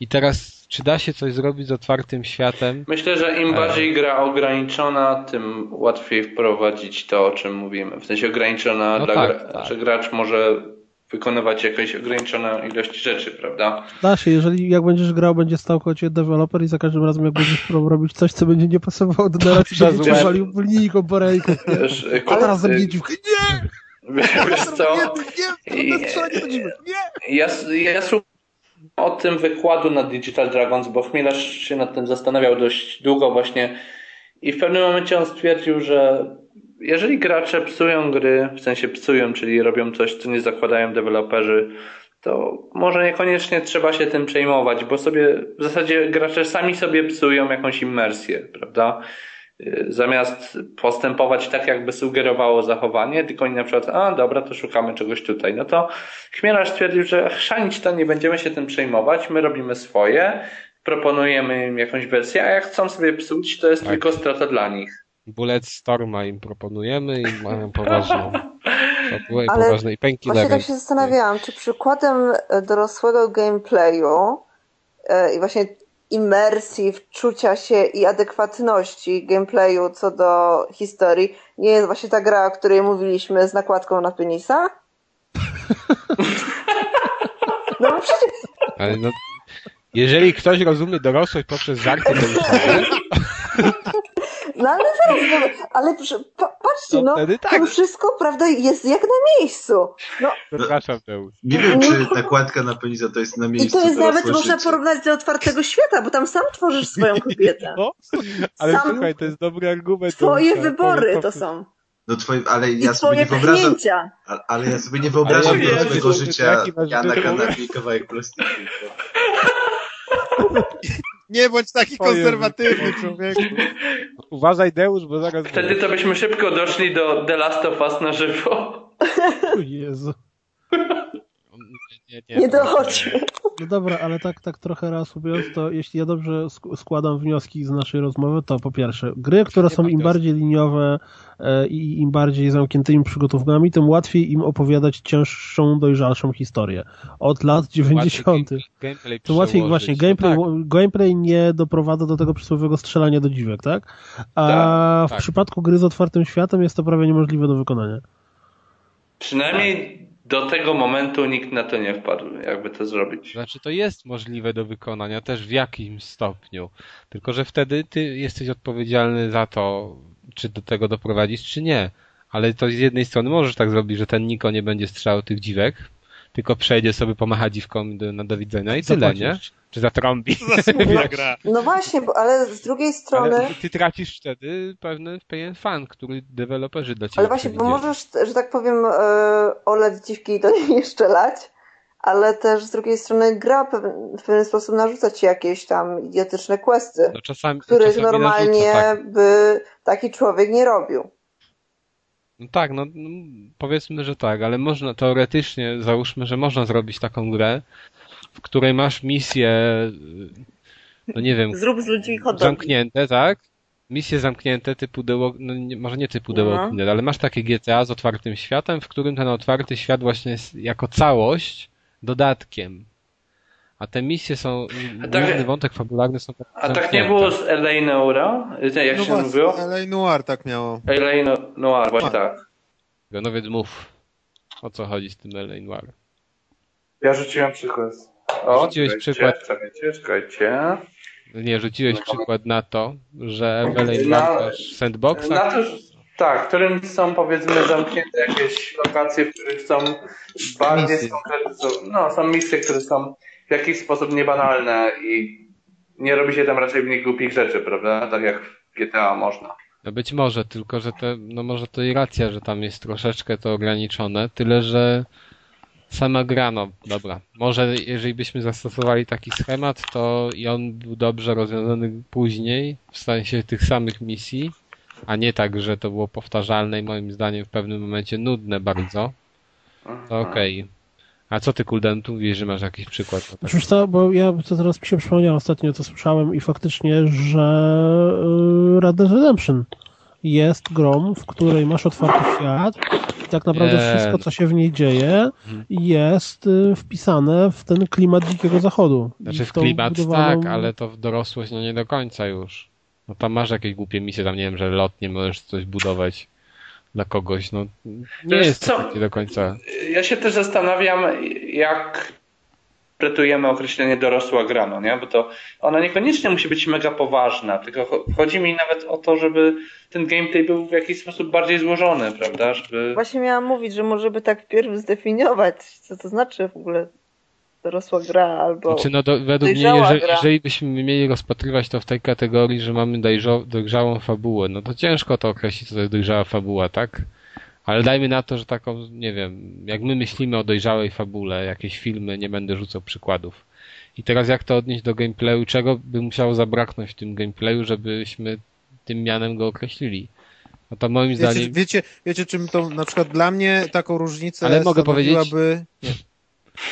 I teraz, czy da się coś zrobić z otwartym światem? Myślę, że im bardziej gra ograniczona, tym łatwiej wprowadzić to, o czym mówimy. W sensie ograniczona, No dla tak, gra- tak. że gracz może wykonywać jakieś ograniczone ilości rzeczy, prawda? Da się, jeżeli jak będziesz grał, będzie stał koło ciebie deweloper i za każdym razem jak będziesz próbował robić coś, co będzie nie pasowało do narracji, to będzie Przez walił linijką po. Wiesz, y, A teraz y, zabije. Nie! Wiesz co? Nie, nie, do dziwek. Nie! Ja, ja słucham o tym wykładu na Digital Dragons, bo Chmielarz się nad tym zastanawiał dość długo właśnie i w pewnym momencie on stwierdził, że jeżeli gracze psują gry, w sensie psują, czyli robią coś, co nie zakładają deweloperzy, to może niekoniecznie trzeba się tym przejmować, bo sobie w zasadzie gracze sami sobie psują jakąś immersję, prawda? Y, Zamiast postępować tak, jakby sugerowało zachowanie, tylko oni na przykład, a dobra, to szukamy czegoś tutaj. No to Chmielarz stwierdził, że chrzanić to nie będziemy się tym przejmować, my robimy swoje, proponujemy im jakąś wersję, a jak chcą sobie psuć, to jest Tak. tylko strata dla nich. Bullet Storma im proponujemy i mają poważną Ale poważne i Właśnie tak się zastanawiałam, czy przykładem e, dorosłego gameplayu e, i właśnie imersji, wczucia się i adekwatności gameplayu co do historii nie jest właśnie ta gra, o której mówiliśmy z nakładką na penisa? No bo przecież Ale no, jeżeli ktoś rozumie dorosłość poprzez żarty, to już. No ale zaraz, no, ale przy- pa, patrzcie, No no, tak. to wszystko, prawda, jest jak na miejscu. No, Przepraszam, Deusz. Nie wiem, czy nakładka na penisa to jest na I miejscu to jest nawet, można życie. porównać do otwartego świata, bo tam sam tworzysz swoją kobietę. No, ale Sam- słuchaj, to jest dobry argument. Twoje wybory to są. No twoje, ale I ja sobie nie wyobrażam, ale, ale ja sobie nie wyobrażam dorosłego życia ja na kanapie i kawałek plastiku. Nie bądź taki Twoje konserwatywny, człowieku. Uważaj, Deusz, bo zaraz... Wtedy to byśmy szybko doszli do The Last of Us na żywo. O Jezu. Nie, nie, Nie dochodźmy. No dobra, ale tak, tak trochę reasumując, to jeśli ja dobrze sk- składam wnioski z naszej rozmowy, to po pierwsze, gry, które są im bardziej liniowe e, i im bardziej zamkniętymi przygotówkami, tym łatwiej im opowiadać cięższą, dojrzalszą historię. Od lat 90. Gameplay To łatwiej właśnie, No gameplay, tak. gameplay nie doprowadza do tego przysłowiowego strzelania do dziwek, tak? A Tak, w tak. przypadku gry z otwartym światem jest to prawie niemożliwe do wykonania. Przynajmniej do tego momentu nikt na to nie wpadł, jakby to zrobić. Znaczy to jest możliwe do wykonania też w jakimś stopniu. Tylko, że wtedy ty jesteś odpowiedzialny za to, czy do tego doprowadzisz, czy nie. Ale to z jednej strony możesz tak zrobić, że ten Niko nie będzie strzelał tych dziwek, tylko przejdzie sobie, pomacha dziwkom do, na do widzenia i tyle, nie? Czy zatrąbi. gra. No właśnie, bo, ale z drugiej strony... Ale ty tracisz wtedy pewien, pewien fan, który deweloperzy dla ciebie Ale właśnie, bo możesz, że tak powiem, e, olać dziwki i do niej nie strzelać, ale też z drugiej strony gra pewien- w pewien sposób narzuca ci jakieś tam idiotyczne questy, No czasami, których czasami normalnie narzuca, tak. by taki człowiek nie robił. No tak, no, no powiedzmy, że tak, ale można teoretycznie, załóżmy, że można zrobić taką grę, w której masz misje, y, no nie wiem, Zrób z ludźmi hot zamknięte, tak? Misje zamknięte typu The Walk, no nie, może nie typu The No. Walking Dead, ale masz takie GTA z otwartym światem, w którym ten otwarty świat właśnie jest jako całość dodatkiem. A te misje są, A tak- główny wątek fabularny są A tak nie było z LA Noira? Nie, Jak No się właśnie, mówiło? LA Noir tak miało. LA no, Noir, właśnie tak. No więc mów, o co chodzi z tym LA Noir. Ja rzuciłem przykład. O, Rzuciłeś czekajcie, przykład. Czekajcie, czekajcie. Nie, rzuciłeś przykład na to, że w LA Na- sandboxa, Na to, tak, w którym są powiedzmy zamknięte jakieś lokacje, w których są bardziej skonkretyzowane. No, są misje, które są w jakiś sposób niebanalne i nie robi się tam raczej w nich głupich rzeczy, prawda? Tak jak w GTA można. No być może, tylko że te, no może to i racja, że tam jest troszeczkę to ograniczone, tyle że sama gra, no dobra. Może jeżeli byśmy zastosowali taki schemat, to i on był dobrze rozwiązany później, w sensie tych samych misji, a nie tak, że to było powtarzalne i moim zdaniem w pewnym momencie nudne bardzo, to okej. A co ty, Kulden, tu mówisz, że masz jakiś przykład? No tak. Wiesz co, bo ja to teraz mi się przypomniało ostatnio, co słyszałem i faktycznie, że y, Red Dead Redemption jest grą, w której masz otwarty świat i tak naprawdę Nie. wszystko, co się w niej dzieje, jest y, wpisane w ten klimat Dzikiego Zachodu. Znaczy w klimat budowaną- tak, ale to w dorosłość no nie do końca już. No tam masz jakieś głupie misje, tam nie wiem, że lotnie możesz coś budować dla kogoś, no nie Wiesz jest to co? do końca. Ja się też zastanawiam, jak interpretujemy określenie dorosła gra, no nie? Bo to ona niekoniecznie musi być mega poważna, tylko cho- chodzi mi nawet o to, żeby ten gameplay był w jakiś sposób bardziej złożony, prawda? Żeby... Właśnie miałam mówić, że może by tak wpierw zdefiniować, co to znaczy w ogóle dorosła gra albo... Znaczy no do, według mnie, jeżeli, gra. jeżeli byśmy mieli rozpatrywać to w tej kategorii, że mamy dojrzałą fabułę, no to ciężko to określić, co to jest dojrzała fabuła, tak? Ale dajmy na to, że taką, nie wiem, jak my myślimy o dojrzałej fabule, jakieś filmy, nie będę rzucał przykładów. I teraz jak to odnieść do gameplayu? Czego by musiało zabraknąć w tym gameplayu, żebyśmy tym mianem go określili? No to moim Wiecie, zdaniem... wiecie, wiecie, czym to na przykład dla mnie taką różnicę Ale mogę powiedzieć- stanowiłaby-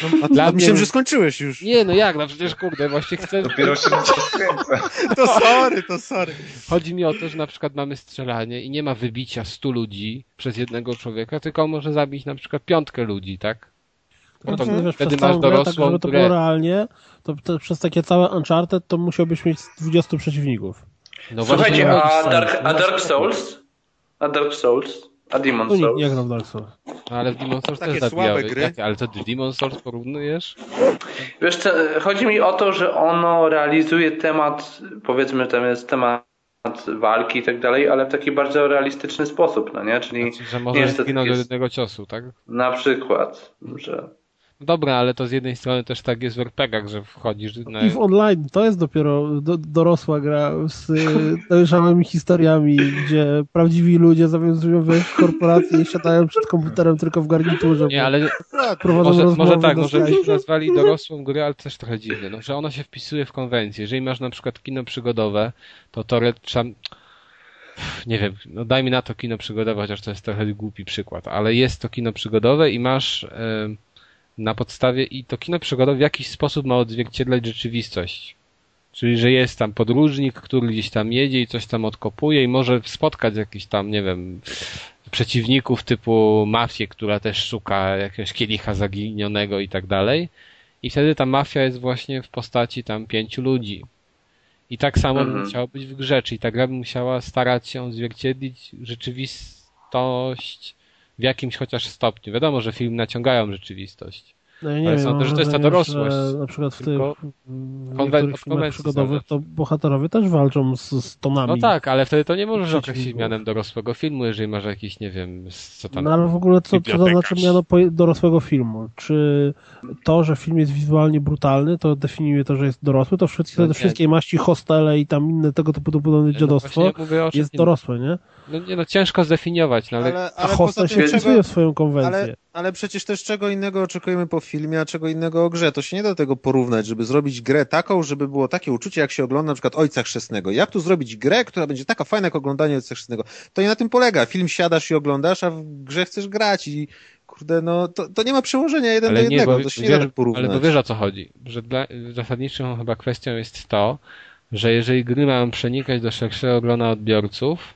No, a, Dla mnie- myślałem, że skończyłeś już. Nie, no jak, no przecież kurde, właśnie chcę... Dopiero się rozkręca. To sorry, to sorry. Chodzi mi o to, że na przykład mamy strzelanie i nie ma wybicia stu ludzi przez jednego człowieka, tylko może zabić na przykład piątkę ludzi, tak? No to Znaczy, wiesz, wtedy masz całą grę, tak dorosłą żeby to grę. było realnie, to, to przez takie całe Uncharted to musiałbyś mieć 20 przeciwników. No Słuchajcie, właśnie, a Dark, a Dark Souls? A Dark Souls? A Demon No nie, Souls? nie gram w Dark Souls. no, ale w Demon Souls Takie też słabe zabijały. gry. Ale to ty Demon Souls porównujesz? Wiesz co, chodzi mi o to, że ono realizuje temat, powiedzmy, że tam jest temat walki i tak dalej, ale w taki bardzo realistyczny sposób, no nie? Czyli Znaczy, że nie możesz jest do jednego ciosu, tak? na przykład, że No dobra, ale to z jednej strony też tak jest w RPGach, że wchodzisz na... I w online to jest dopiero do, dorosła gra z y, dojrzałymi historiami, gdzie prawdziwi ludzie zawiązują wiesz, korporacje i siadają przed komputerem tylko w garniturze. Nie, ale może, może tak, może byśmy nazwali dorosłą grę, ale też trochę dziwnie, no, że ona się wpisuje w konwencję. Jeżeli masz na przykład kino przygodowe, to to trzeba... Nie wiem, no daj mi na to kino przygodowe, chociaż to jest trochę głupi przykład, ale jest to kino przygodowe i masz e, na podstawie i to kino przygodowe w jakiś sposób ma odzwierciedlać rzeczywistość. Czyli, że jest tam podróżnik, który gdzieś tam jedzie i coś tam odkopuje i może spotkać jakiś tam, nie wiem, przeciwników typu mafię, która też szuka jakiegoś kielicha zaginionego i tak dalej. I wtedy ta mafia jest właśnie w postaci tam pięciu ludzi. I tak samo by Mhm. musiało być w grze, czyli ta gra by musiała starać się odzwierciedlić rzeczywistość w jakimś chociaż stopniu. Wiadomo, że film naciągają rzeczywistość. No ja nie Ale wiem, sądzę, że to jest ta dorosłość. Że na przykład w tych konwen- filmach konwencji przygodowych to bohaterowie też walczą z, z tonami. No tak, ale wtedy to nie możesz określić mianem dorosłego filmu, jeżeli masz jakiś, nie wiem, co tam... No ale w ogóle co, co to znaczy miano po- dorosłego filmu? Czy to, że film jest wizualnie brutalny, to definiuje to, że jest dorosły? To wszystkie, No wszystkie maści, hostele i tam inne tego typu podobne No dziadostwo właśnie ja jest dorosłe, nie? No nie, no ciężko zdefiniować, no ale... Ale, A ale poza hostel się tym, wpisuje w swoją konwencję. ale, ale przecież też czego innego oczekujemy po filmie, a czego innego o grze. To się nie da tego porównać, żeby zrobić grę taką, żeby było takie uczucie, jak się ogląda na przykład Ojca Chrzestnego. Jak tu zrobić grę, która będzie taka fajna jak oglądanie Ojca Chrzestnego? To nie na tym polega. Film siadasz i oglądasz, a w grze chcesz grać i kurde, no to, to nie ma przełożenia jeden do jednego. to się nie da tak porównać. ale bo wiesz o co chodzi, że dla, zasadniczą chyba kwestią jest to, że jeżeli gry mają przenikać do szerszego grona odbiorców,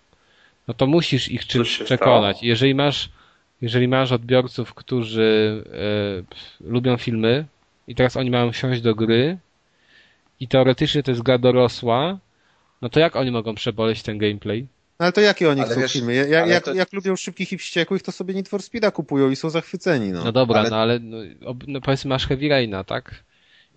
no to musisz ich czymś przekonać. stało? Jeżeli masz, jeżeli masz odbiorców, którzy e, lubią filmy i teraz oni mają wsiąść do gry i teoretycznie to jest gra dorosła, no to jak oni mogą przeboleć ten gameplay? No Ale to jakie oni Ale chcą wiesz, filmy? Jak, ale jak, to- jak lubią szybkich i wściekłych, to sobie Need for Speeda kupują i są zachwyceni. No. No dobra, ale- no ale no, no powiedzmy masz Heavy Raina, tak?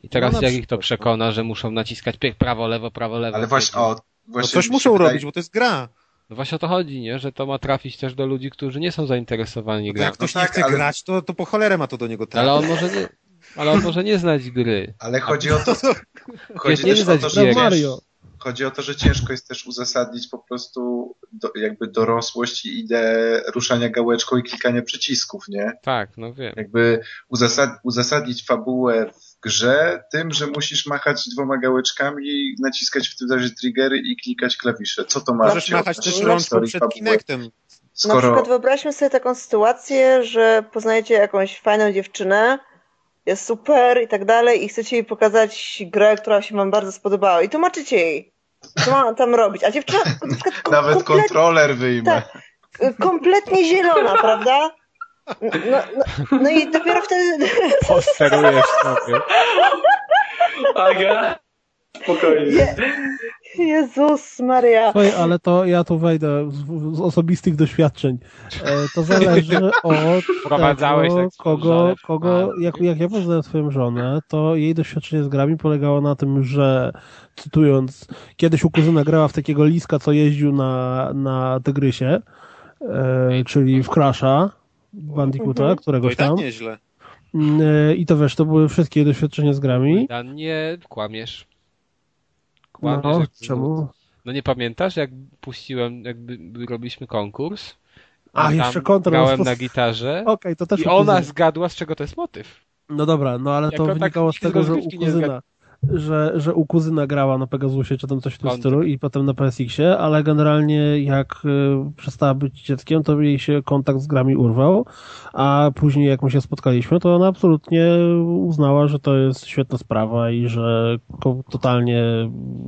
I teraz No jak ich to przekona, że muszą naciskać prawo, lewo, prawo, lewo. Ale właśnie, o, no właśnie coś mi się muszą wydaje- robić, bo to jest gra. No właśnie o to chodzi, nie? Że to ma trafić też do ludzi, którzy nie są zainteresowani No grą. jak ktoś tak, nie chce ale- grać, to, to po cholerę ma to do niego Ale trafić. on może nie, ale on może nie znać gry. Ale chodzi o to, chodzi nie też o znać to, że. Mario. Chodzi o to, że ciężko jest też uzasadnić po prostu do, jakby dorosłość i ideę ruszania gałeczką i klikania przycisków, nie? Tak, no wiem. Jakby uzasad, uzasadnić fabułę w grze tym, że musisz machać dwoma gałeczkami, naciskać w tym razie triggery i klikać klawisze. Co to ma Możesz się machać też rączką przed? Kinectem. Na Skoro przykład wyobraźmy sobie taką sytuację, że poznajecie jakąś fajną dziewczynę, jest super i tak dalej i chcecie jej pokazać grę, która się wam bardzo spodobała i tłumaczycie jej, co ma tam robić, a dziewczyna na nawet komplet, kontroler wyjmę. tak, kompletnie zielona, prawda? No, no, no i dopiero wtedy Posterujesz sobie. Aga, spokojnie. Je, Jezus Maria. Słuchaj, ale to ja tu wejdę z, z osobistych doświadczeń. E, to zależy od tego, tak kogo, kogo jak, jak ja poznałem swoją żonę, to jej doświadczenie z grami polegało na tym, że cytując, kiedyś u kuzyna grała w takiego liska, co jeździł na, na Tygrysie, e, czyli w Crasha, Bandicoota, Mhm. To któregoś i tak tam. nieźle. E, I to wiesz, to były wszystkie doświadczenia z grami. Dan, nie kłamiesz. Kłamiesz. No, jak- czemu? No nie pamiętasz, jak puściłem, jakby robiliśmy konkurs? A, Tam jeszcze kontra Grałem na gitarze. Okej, to też I ona zgadła, z czego to jest motyw. No dobra, no ale to tak wynikało z tego, że u kuzyna, że, że u kuzyna grała na Pegasusie czy tam coś w tym stylu i potem na PSX-ie, ale generalnie jak y, przestała być dzieckiem, to jej się kontakt z grami urwał, a później jak my się spotkaliśmy, to ona absolutnie uznała, że to jest świetna sprawa i że totalnie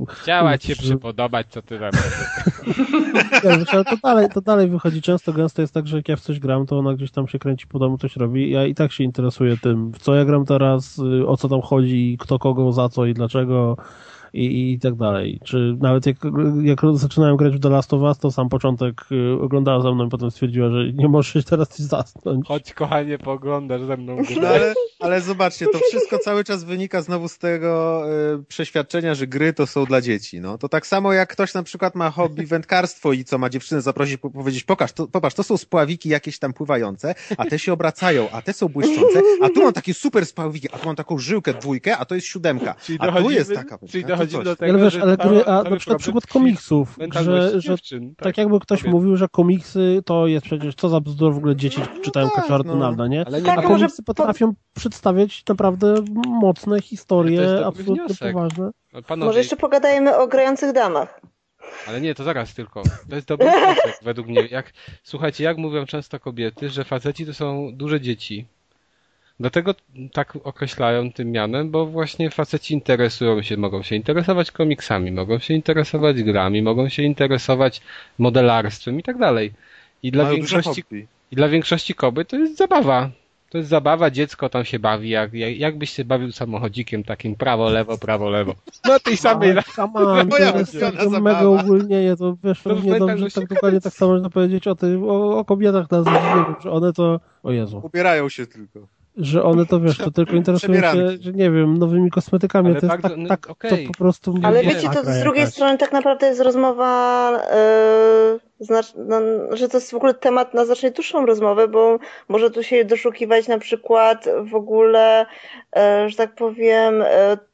Chciała ci przypodobać, co ty robisz. Ale to dalej, to dalej wychodzi. Często gęsto jest tak, że jak ja w coś gram, to ona gdzieś tam się kręci po domu, coś robi. Ja i tak się interesuję tym, w co ja gram teraz, y, o co tam chodzi, kto kogo, za co i dlaczego i, i tak dalej. Czy nawet jak, jak zaczynałem grać w The Last of Us, to sam początek y, oglądała ze mną i potem stwierdziła, że nie możesz się teraz zasnąć. Chodź, kochanie, pooglądasz ze mną No ale, ale zobaczcie, to wszystko cały czas wynika znowu z tego y, przeświadczenia, że gry to są dla dzieci. No. To tak samo jak ktoś na przykład ma hobby wędkarstwo i co ma dziewczynę zaprosić, po- powiedzieć, pokaż, to, popatrz, to są spławiki jakieś tam pływające, a te się obracają, a te są błyszczące, a tu mam takie super spławiki, a tu mam taką żyłkę dwójkę, a to jest siódemka, Czyli a tu jest taka. czyli a do tego, Ale wiesz, że ale gry, a na przykład problem przykład komiksów, że, że dziewczyn, tak jakby ktoś kobiet. mówił, że komiksy to jest przecież, co za bzdura w ogóle dzieci czytają tak, Kaczora no. Donalda, nie? Ale nie Tak, A może komiksy potrafią przedstawiać naprawdę mocne historie, absolutnie wniosek. poważne. Panowie, Może jeszcze pogadajmy o grających damach. Ale nie, to zaraz tylko. To jest dobry wniosek według mnie. Jak, słuchajcie, jak mówią często kobiety, że faceci to są duże dzieci. Dlatego tak określają tym mianem, bo właśnie faceci interesują się, mogą się interesować komiksami, mogą się interesować grami, mogą się interesować modelarstwem i tak dalej. I dla, Mają większości. I dla większości kobiet to jest zabawa. To jest zabawa, dziecko tam się bawi, jak, jak, jakbyś się bawił samochodzikiem takim prawo, lewo, prawo, lewo. No tej samej... Ale come on, Moja to jest takie mega ogólnienie, to wiesz, To równie dobrze że tak dokładnie tak samo można powiedzieć o, tej, o, o kobietach na że one to, o Jezu, Ubierają się tylko. Że one to wiesz, to tylko interesują się, że nie wiem, nowymi kosmetykami, Ale to jest bardzo- tak, no, tak to po prostu... Ale wiecie, to z drugiej jakaś. strony tak naprawdę jest rozmowa, yy, znacz, no, że to jest w ogóle temat na znacznie dłuższą rozmowę, bo może tu się doszukiwać na przykład w ogóle, yy, że tak powiem, yy,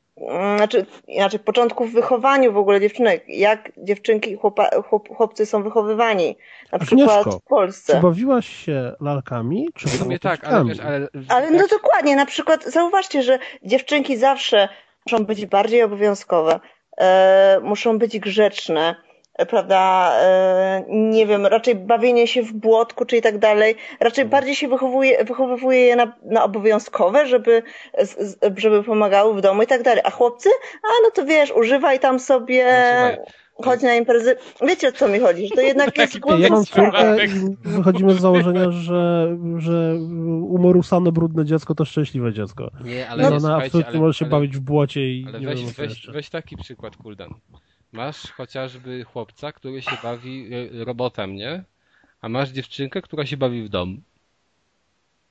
znaczy, inaczej, początków w wychowaniu w ogóle dziewczynek, jak dziewczynki i chłopa, chłop, chłopcy są wychowywani, na przykład Agnieszko, w Polsce. Czy bawiłaś się lalkami, czy W sumie tak, ale wiesz, ale... Ale no dokładnie, na przykład zauważcie, że dziewczynki zawsze muszą być bardziej obowiązkowe, e, muszą być grzeczne, prawda, e, nie wiem, raczej bawienie się w błotku czy i tak dalej, raczej bardziej się wychowuje, wychowywuje je na, na obowiązkowe, żeby, żeby pomagały w domu i tak dalej, a chłopcy, a no to wiesz, używaj tam sobie, No, słuchaj, chodź na imprezy, wiecie o co mi chodzi, że to jednak jest Ja głęboko mam sprawa. córkę i wychodzimy z założenia, że, że umorusane, brudne dziecko to szczęśliwe dziecko. Nie, ale No, nie, ona słuchajcie, absolutnie ale- może się ale- bawić w błocie i Ale nie weź, wiem co weź, jeszcze. weź taki przykład, Kuldan. Masz chociażby chłopca, który się bawi e, robotem, nie? A masz dziewczynkę, która się bawi w domu.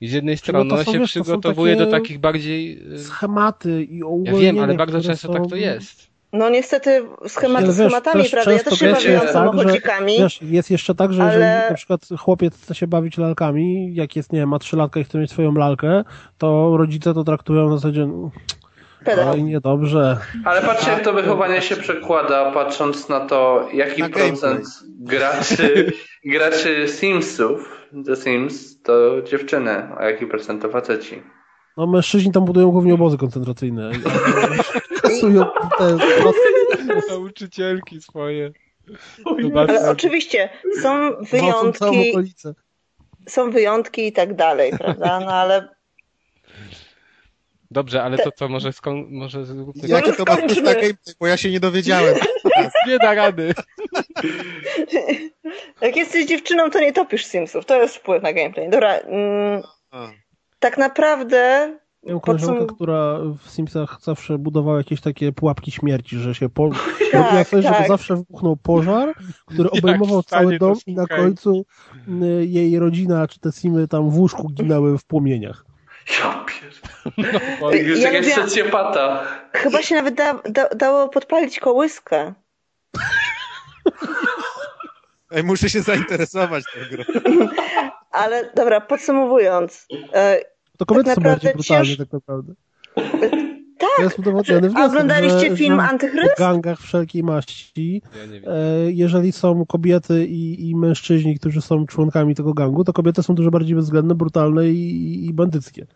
I z jednej strony ona są, się wiesz, są przygotowuje do takich bardziej... e, Schematy i Ja ogólnie. wiem, ale bardzo często tak to jest. No niestety schematy wiesz, schematami, też prawda, ja też się bawiłam tak, że- samochodzikami. Wiesz, jest jeszcze tak, że Ale- jeżeli na przykład chłopiec chce się bawić lalkami, jak jest, nie wiem, ma trzylatka i chce mieć swoją lalkę, to rodzice to traktują na zasadzie, "No, Pedał. oj, niedobrze. Ale patrzcie, jak to wychowanie się przekłada, patrząc na to, jaki Na procent graczy, graczy Simsów, The Sims, to dziewczyny, a jaki procent to faceci. No mężczyźni tam budują głównie obozy koncentracyjne. Kasują te Nauczycielki swoje. Ale oczywiście są wyjątki, są wyjątki i tak dalej, prawda? No ale Dobrze, ale to co, może skąd, może zróbmy Jakie to ma wpływ na gameplay, bo ja się nie dowiedziałem. Nie da rady. jak jesteś dziewczyną, to nie topisz Simsów. To jest wpływ na gameplay. Dobra, mm, tak naprawdę Ja mam koleżankę, podsum- która w Simsach zawsze budowała jakieś takie pułapki śmierci, że się po... Tak, robiła coś, żeby tak. zawsze wybuchnął pożar, który obejmował cały dom i na końcu y, jej rodzina czy te Simy tam w łóżku ginęły w płomieniach. Ja pier... Bo- Już Ja jakaś lubiłam- socjopata. chyba się nawet da, da, dało podpalić kołyskę. Ej, muszę się zainteresować tą grą. Ale dobra, podsumowując. E, To kobiety są naprawdę bardziej brutalne cięż- tak naprawdę. tak. Jest udowodniony A wniosek, oglądaliście że, film że Antychryst? w gangach wszelkiej maści, Ja e, jeżeli są kobiety i, i mężczyźni, którzy są członkami tego gangu, to kobiety są dużo bardziej bezwzględne, brutalne i, i bandyckie.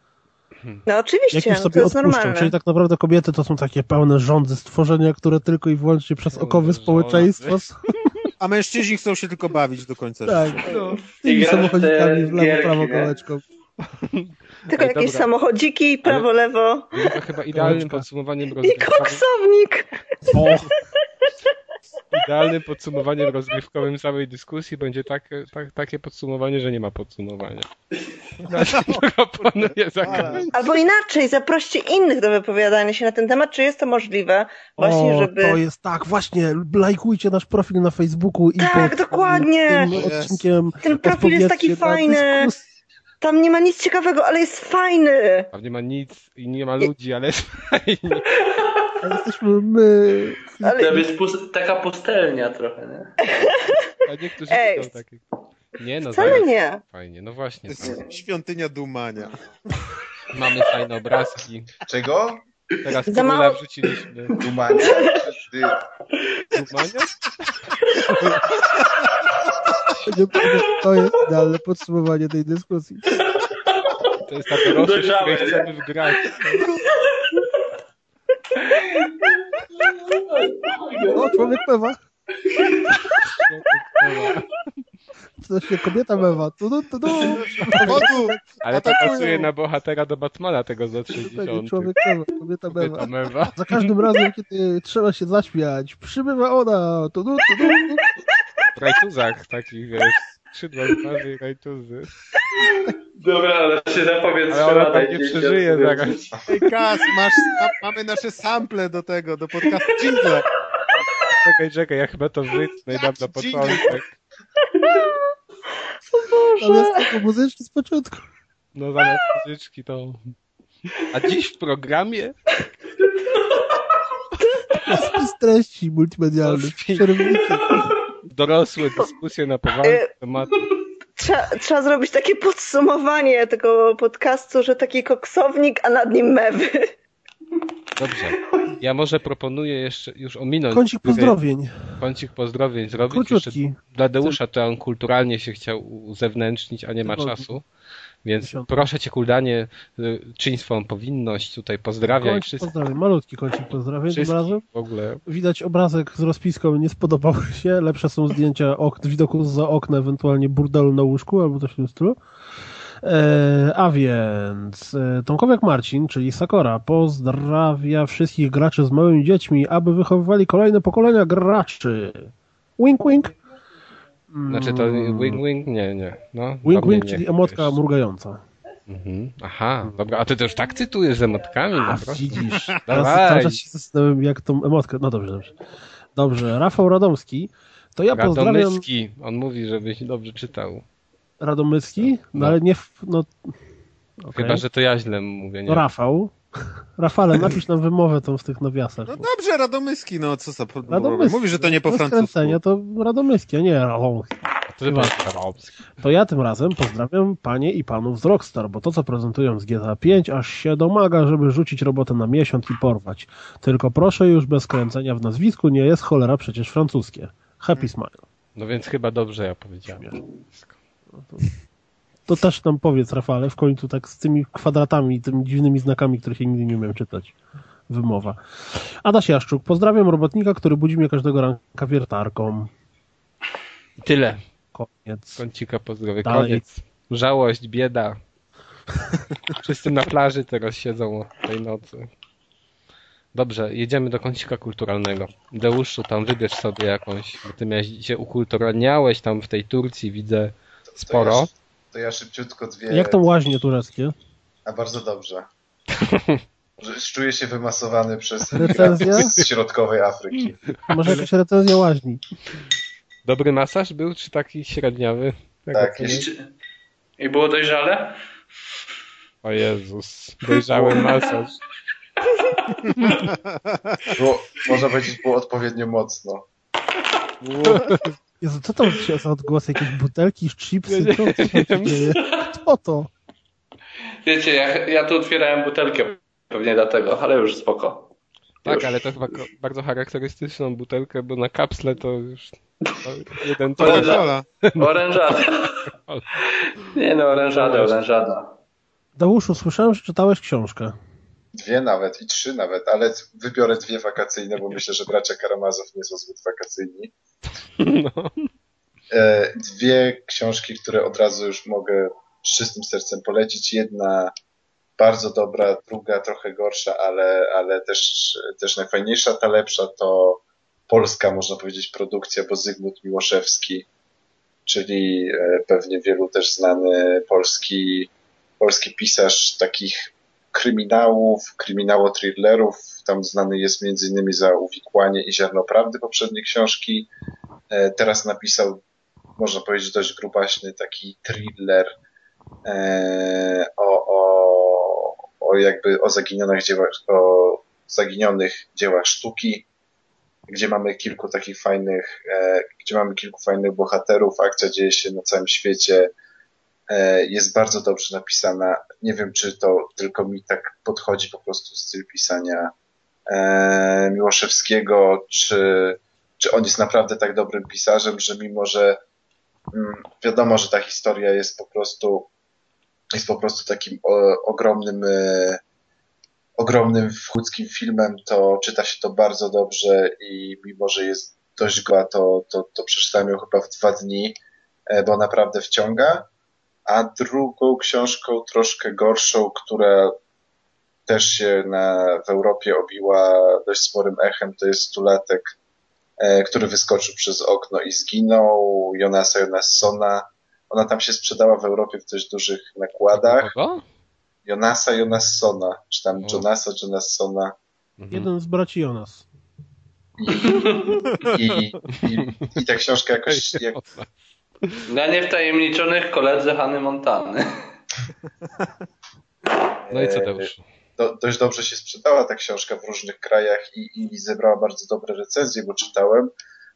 No Jak oczywiście, już no, to sobie jest odpuszczą. normalne. Czyli tak naprawdę kobiety to są takie pełne rządzy, stworzenia, które tylko i wyłącznie przez okowy społeczeństwa są A mężczyźni chcą się tylko bawić do końca tak, życia. no, I tymi samochodzikami w lewo, prawo nie? kołeczką. Tylko Ej, jakieś dobra. samochodziki, prawo, lewo. To chyba idealnym podsumowaniem I rozgrywkowym, koksownik! O, idealnym podsumowaniem rozgrywkowym całej dyskusji będzie takie, tak, takie podsumowanie, że nie ma podsumowania. Dlatego proponuję zakończyć. Albo inaczej, zaproście innych do wypowiadania się na ten temat, czy jest to możliwe, właśnie, o, żeby... to jest tak, właśnie, lajkujcie nasz profil na Facebooku i Tak, pod dokładnie. tym odcinkiem Ten profil jest taki fajny. Tam nie ma nic ciekawego, ale jest fajny. Tam nie ma nic i nie ma ludzi, ale jest fajnie. A jesteśmy my. Ale... To jest pus- taka pustelnia trochę, nie? A niektórzy Ej, chcą takie. Nie no, Wcale zaraz. nie. Fajnie, no To właśnie. jest świątynia dumania. Mamy fajne obrazki. Czego? Teraz Za mało- wrzuciliśmy. Dumania? Ty, Dumania? To jest idealne podsumowanie tej dyskusji. To jest ta dorosłość, w której chcemy wgrać. O, człowiek pewa. to się kobieta mewa. Tu, tu, tu, tu. Powodu! Ale to pasuje na bohatera do Batmana tego z lat 60. Człowiek mewa, kobieta Kobieta mewa. mewa. Za każdym razem, kiedy trzeba się zaśmiać, przybywa ona. Tu, tu, tu, tu. W rajtuzach takich, wiesz, skrzydła twarzy i rajtuzy. Dobra, ale się zapowiedz Ale ona tam nie przeżyje zaraz. Ej, Kas, masz, ma, mamy nasze sample do tego, do podcastu jingle. Czekaj, czekaj, ja chyba to wytnę i dam na początek. Zamiast tego muzyczki z początku. No zamiast muzyczki to... A dziś w programie Spis treści multimedialnych. Dorosłe dyskusje na poważne tematy. Trzeba, trzeba zrobić takie podsumowanie tego podcastu, że taki koksownik, a nad nim mewy. Dobrze. Ja może proponuję jeszcze już ominąć... Kącik pozdrowień. Kącik pozdrowień zrobić. Jeszcze Króciutki. dla Deusza to on kulturalnie się chciał uzewnętrznić, a nie ma czasu. Więc proszę cię, Kuldanie, y, czyń swoją powinność, tutaj pozdrawiaj wszystkich. pozdrowień. Malutki tym wszystkich razem. w ogóle. Widać obrazek z rozpiską, nie spodobał się. Lepsze są zdjęcia ok widoku za okna, ewentualnie burdelu na łóżku albo coś w tym stylu. E, a więc e, Tomkowiak Marcin, czyli Sakora, pozdrawia wszystkich graczy z małymi dziećmi, aby wychowywali kolejne pokolenia graczy. Wink, wink. Znaczy to Mm, wing wing? Nie, nie. No, wink, nie, czyli emotka wiesz. mrugająca. Mhm. Aha, dobra, a ty to już tak cytujesz z emotkami? A, dobra. widzisz. Teraz Dawaj. cały czas się zastanawiam, jak tą emotkę... No dobrze, dobrze. Dobrze, Rafał Radomski. To ja pozdrawiam... Radomyski. On mówi, żebyś dobrze czytał. Radomyski? No, No. ale nie... W, no, okej. Chyba, że to ja źle mówię, nie? No Rafał. Rafale, napisz nam wymowę tą w tych nawiasach. No dobrze, Radomyski, no co za. Radomyski. Mówi, że to nie po Bez francusku. to Radomyski, a nie Radomski. To ja tym razem pozdrawiam panie i panów z Rockstar, bo to co prezentują z GTA 5 aż się domaga, żeby rzucić robotę na miesiąc i porwać. Tylko proszę już bez kręcenia w nazwisku, nie jest cholera przecież francuskie. Happy smile. No więc chyba dobrze ja powiedziałem. To też nam powiedz, Rafale, w końcu tak z tymi kwadratami, tymi dziwnymi znakami, których ja nigdy nie umiem czytać. Wymowa. Adaś Jaszczuk, pozdrawiam robotnika, który budzi mnie każdego ranka wiertarką. Tyle. Koniec. Kącika pozdrowie. Dalej. Koniec. Żałość, bieda. Wszyscy na plaży teraz siedzą tej nocy. Dobrze, jedziemy do kącika kulturalnego. Deuszu, tam wybierz sobie jakąś, bo ty miałeś, się ukulturalniałeś tam w tej Turcji, widzę sporo. To ja, szybciutko dwie... Jak tam łaźnie tureckie? A bardzo dobrze. Czuję się wymasowany przez Recenzja? imigrantów z środkowej Afryki. Może jakaś recenzja łaźni? Dobry masaż był, czy taki średniawy? Jak Tak, I było dojrzale? O Jezus, dojrzały masaż. Było, można powiedzieć, było odpowiednio mocno. Jezu, co tam się za odgłosy? Jakieś butelki, chipsy? Nie, nie, Co, się nie. dzieje? Co to? Wiecie, ja, ja tu otwierałem butelkę pewnie dlatego, ale już spoko. Tak, Już. ale to chyba ko- bardzo charakterystyczną butelkę, bo na kapsle to już to jeden to dla- Orężada. Nie no, orężada, orężada. Dałuszu, słyszałem, że czytałeś książkę. Dwie nawet i trzy nawet, ale wybiorę dwie wakacyjne, bo myślę, że bracia Karamazow nie są zbyt wakacyjni. No. E, Dwie książki, które od razu już mogę z czystym sercem polecić. Jedna bardzo dobra, druga trochę gorsza, ale, ale też, też najfajniejsza. Ta lepsza to polska, można powiedzieć, produkcja, bo Zygmunt Miłoszewski, czyli e, pewnie wielu też znany polski, polski pisarz takich kryminałów, kryminało-thrillerów. Tam znany jest innymi za Uwikłanie i Ziarno Prawdy poprzedniej książki. E, Teraz napisał, można powiedzieć, dość grubaśny taki thriller e, o, o, o jakby o zaginionych dziełach, o zaginionych dziełach sztuki, gdzie mamy kilku takich fajnych, e, gdzie mamy kilku fajnych bohaterów, akcja dzieje się na całym świecie, jest bardzo dobrze napisana. Nie wiem, czy to tylko mi tak podchodzi po prostu styl pisania e, Miłoszewskiego, czy, czy on jest naprawdę tak dobrym pisarzem, że mimo, że mm, wiadomo, że ta historia jest po prostu jest po prostu takim ogromnym e, ogromnym wchódzkim filmem, to czyta się to bardzo dobrze i mimo, że jest dość goła, to, to, to przeczytałem ją chyba w dwa dni bo naprawdę wciąga. A drugą książką, troszkę gorszą, która też się na, w Europie obiła dość sporym echem, to jest Stulatek, który wyskoczył przez okno i zginął, Jonasa Jonassona. Ona tam się sprzedała w Europie w dość dużych nakładach. Kogo? Jonasa Jonassona, czy tam Jonasa Jonassona. Mhm. Jeden z braci Jonas. I, i, i, i ta książka jakoś... Jak... Dla niewtajemniczonych koledzy Hany Montany. No i co Teusz? Do, dość dobrze się sprzedała ta książka w różnych krajach i, i zebrała bardzo dobre recenzje, bo czytałem.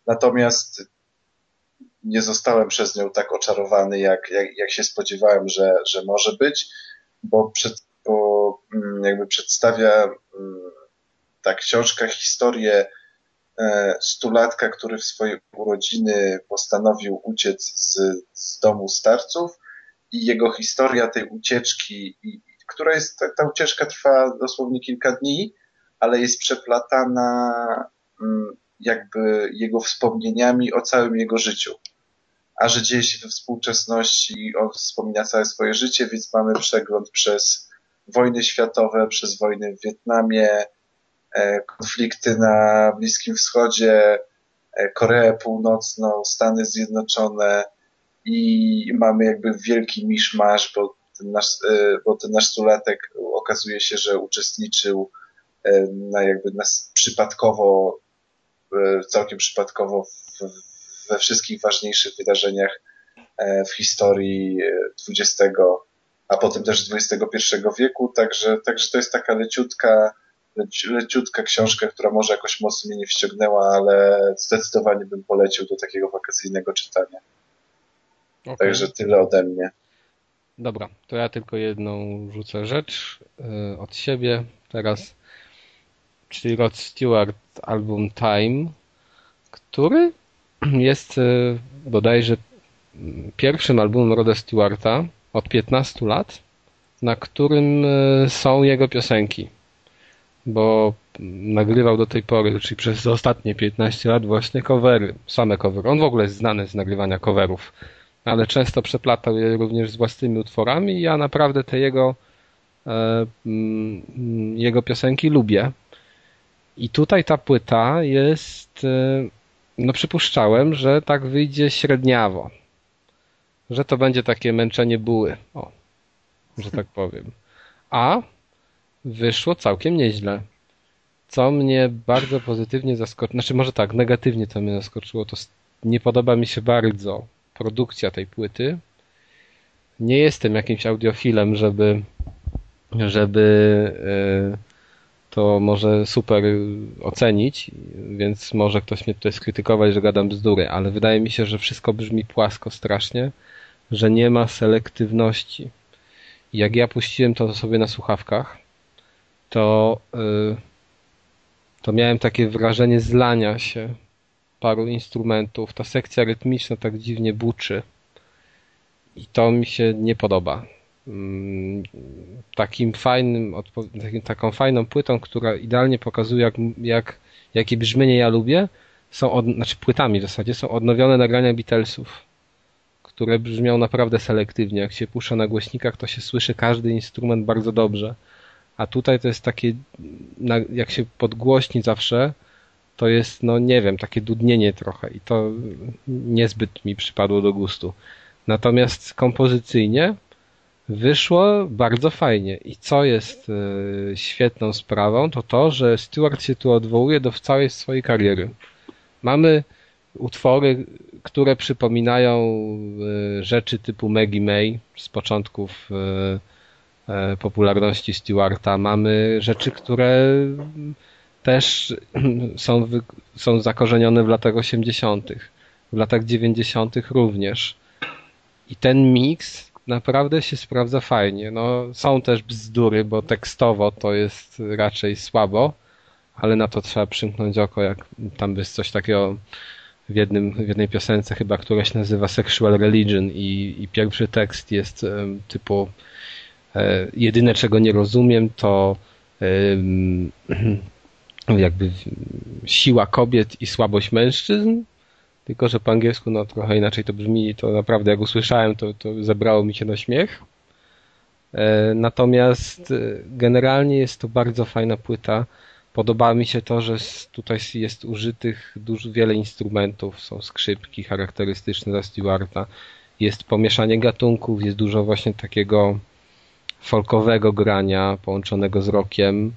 Natomiast nie zostałem przez nią tak oczarowany, jak, jak, jak się spodziewałem, że, że może być bo, przed, bo mm, jakby przedstawia mm, ta książka historię stulatka, który w swojej urodziny postanowił uciec z, z domu starców i jego historia tej ucieczki, i, która jest, ta, ta ucieczka trwa dosłownie kilka dni, ale jest przeplatana mm, jakby jego wspomnieniami o całym jego życiu. A że dzieje się we współczesności on wspomina całe swoje życie, więc mamy przegląd przez wojny światowe, przez wojny w Wietnamie, e, konflikty na Bliskim Wschodzie, e, Koreę Północną, Stany Zjednoczone i mamy jakby wielki miszmasz, bo ten nasz, e, bo ten nasz stulatek okazuje się, że uczestniczył na jakby nas przypadkowo, całkiem przypadkowo w, we wszystkich ważniejszych wydarzeniach e, w historii XX, e, a potem też XXI wieku, także, także to jest taka leciutka, leciutka książka, która może jakoś mocno mnie nie wściągnęła, ale zdecydowanie bym polecił do takiego wakacyjnego czytania. Okay. Także tyle ode mnie. Dobra, to ja tylko jedną rzucę rzecz yy, od siebie teraz, czyli Rod Stewart album Time, który jest e, bodajże pierwszym albumem Roda Stewarta od 15 lat, na którym e, są jego piosenki. Bo nagrywał do tej pory, czyli przez ostatnie 15 lat właśnie covery, same covery. On w ogóle jest znany z nagrywania coverów, ale często przeplatał je również z własnymi utworami ja naprawdę te jego e, mm, jego piosenki lubię. I tutaj ta płyta jest no przypuszczałem, że tak wyjdzie średniawo. Że to będzie takie męczenie buły. O, że tak powiem. A wyszło całkiem nieźle. Co mnie bardzo pozytywnie zaskoczyło, znaczy może tak, negatywnie to mnie zaskoczyło, to nie podoba mi się bardzo produkcja tej płyty. Nie jestem jakimś audiofilem, żeby żeby yy, to może super ocenić, więc może ktoś mnie tutaj skrytykować, że gadam bzdury, ale wydaje mi się, że wszystko brzmi płasko strasznie, że nie ma selektywności. Jak ja puściłem to sobie na słuchawkach, to, yy, to miałem takie wrażenie zlania się paru instrumentów. Ta sekcja rytmiczna tak dziwnie buczy. I to mi się nie podoba. Mm, takim fajnym, taką fajną płytą, która idealnie pokazuje, jak, jak, jakie brzmienie ja lubię, są, od, znaczy płytami w zasadzie, są odnowione nagrania Beatlesów, które brzmią naprawdę selektywnie. Jak się puszcza na głośnikach, to się słyszy każdy instrument bardzo dobrze. A tutaj to jest takie, jak się podgłośni zawsze, to jest, no nie wiem, takie dudnienie trochę i to niezbyt mi przypadło do gustu. Natomiast kompozycyjnie wyszło bardzo fajnie. I co jest e, świetną sprawą, to to, że Stewart się tu odwołuje do całej swojej kariery. Mamy utwory, które przypominają e, rzeczy typu Maggie May z początków e, popularności Stewarta. Mamy rzeczy, które też są, są zakorzenione w latach 80., w latach 90. również. I ten miks naprawdę się sprawdza fajnie. No, są też bzdury, bo tekstowo to jest raczej słabo, ale na to trzeba przymknąć oko, jak tam jest coś takiego w, jednym, w jednej piosence chyba, która się nazywa Sexual Religion i, i pierwszy tekst jest um, typu e, jedyne czego nie rozumiem to jakby siła kobiet i słabość mężczyzn tylko że po angielsku no trochę inaczej to brzmi to naprawdę jak usłyszałem to, to zebrało mi się na śmiech. E, natomiast e, generalnie jest to bardzo fajna płyta. Podoba mi się to, że tutaj jest użytych dużo, wiele instrumentów, są skrzypki charakterystyczne dla Stewarta, jest pomieszanie gatunków, jest dużo właśnie takiego folkowego grania połączonego z rockiem.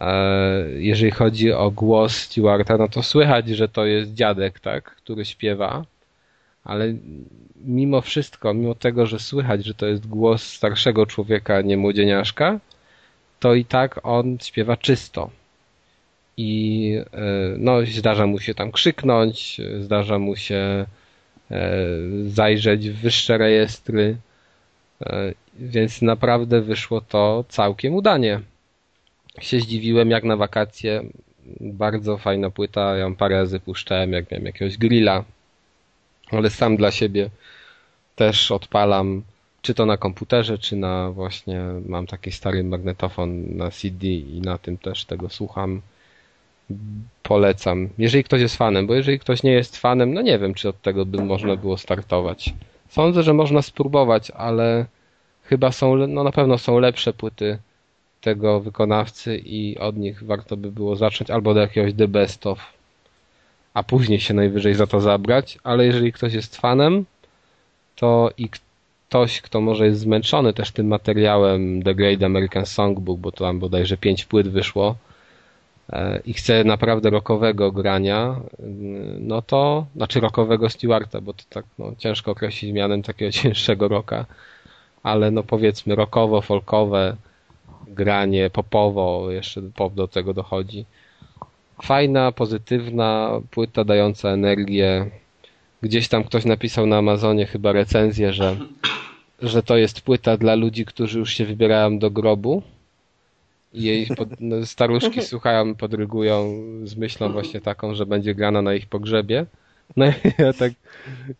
E, jeżeli chodzi o głos Stewarta, no to słychać, że to jest dziadek, tak, który śpiewa, ale mimo wszystko, mimo tego, że słychać, że to jest głos starszego człowieka, nie młodzieniaszka, to i tak on śpiewa czysto. I e, no, zdarza mu się tam krzyknąć, zdarza mu się e, zajrzeć w wyższe rejestry, więc naprawdę wyszło to całkiem udanie się zdziwiłem jak na wakacje. Bardzo fajna płyta, ją parę razy puszczałem, jak miałem jakiegoś grilla, ale sam dla siebie też odpalam, czy to na komputerze, czy na właśnie, mam taki stary magnetofon na CD i na tym też tego słucham. Polecam. Jeżeli ktoś jest fanem, bo jeżeli ktoś nie jest fanem, no nie wiem, czy od tego by można było startować. Sądzę, że można spróbować, ale chyba są, no na pewno są lepsze płyty tego wykonawcy i od nich warto by było zacząć albo do jakiegoś The Best of, a później się najwyżej za to zabrać, ale jeżeli ktoś jest fanem, to i ktoś, kto może jest zmęczony też tym materiałem The Great American Songbook, bo to tam bodajże pięć płyt wyszło e, i chce naprawdę rockowego grania, no to, znaczy rockowego Stewarta, bo to tak no, ciężko określić mianem takiego cięższego rocka, ale no powiedzmy rockowo, folkowe, granie popowo, jeszcze pop do tego dochodzi. Fajna, pozytywna płyta dająca energię. Gdzieś tam ktoś napisał na Amazonie chyba recenzję, że, że to jest płyta dla ludzi, którzy już się wybierają do grobu. I jej pod, no, staruszki słuchają, podrygują z myślą właśnie taką, że będzie grana na ich pogrzebie. No ja tak,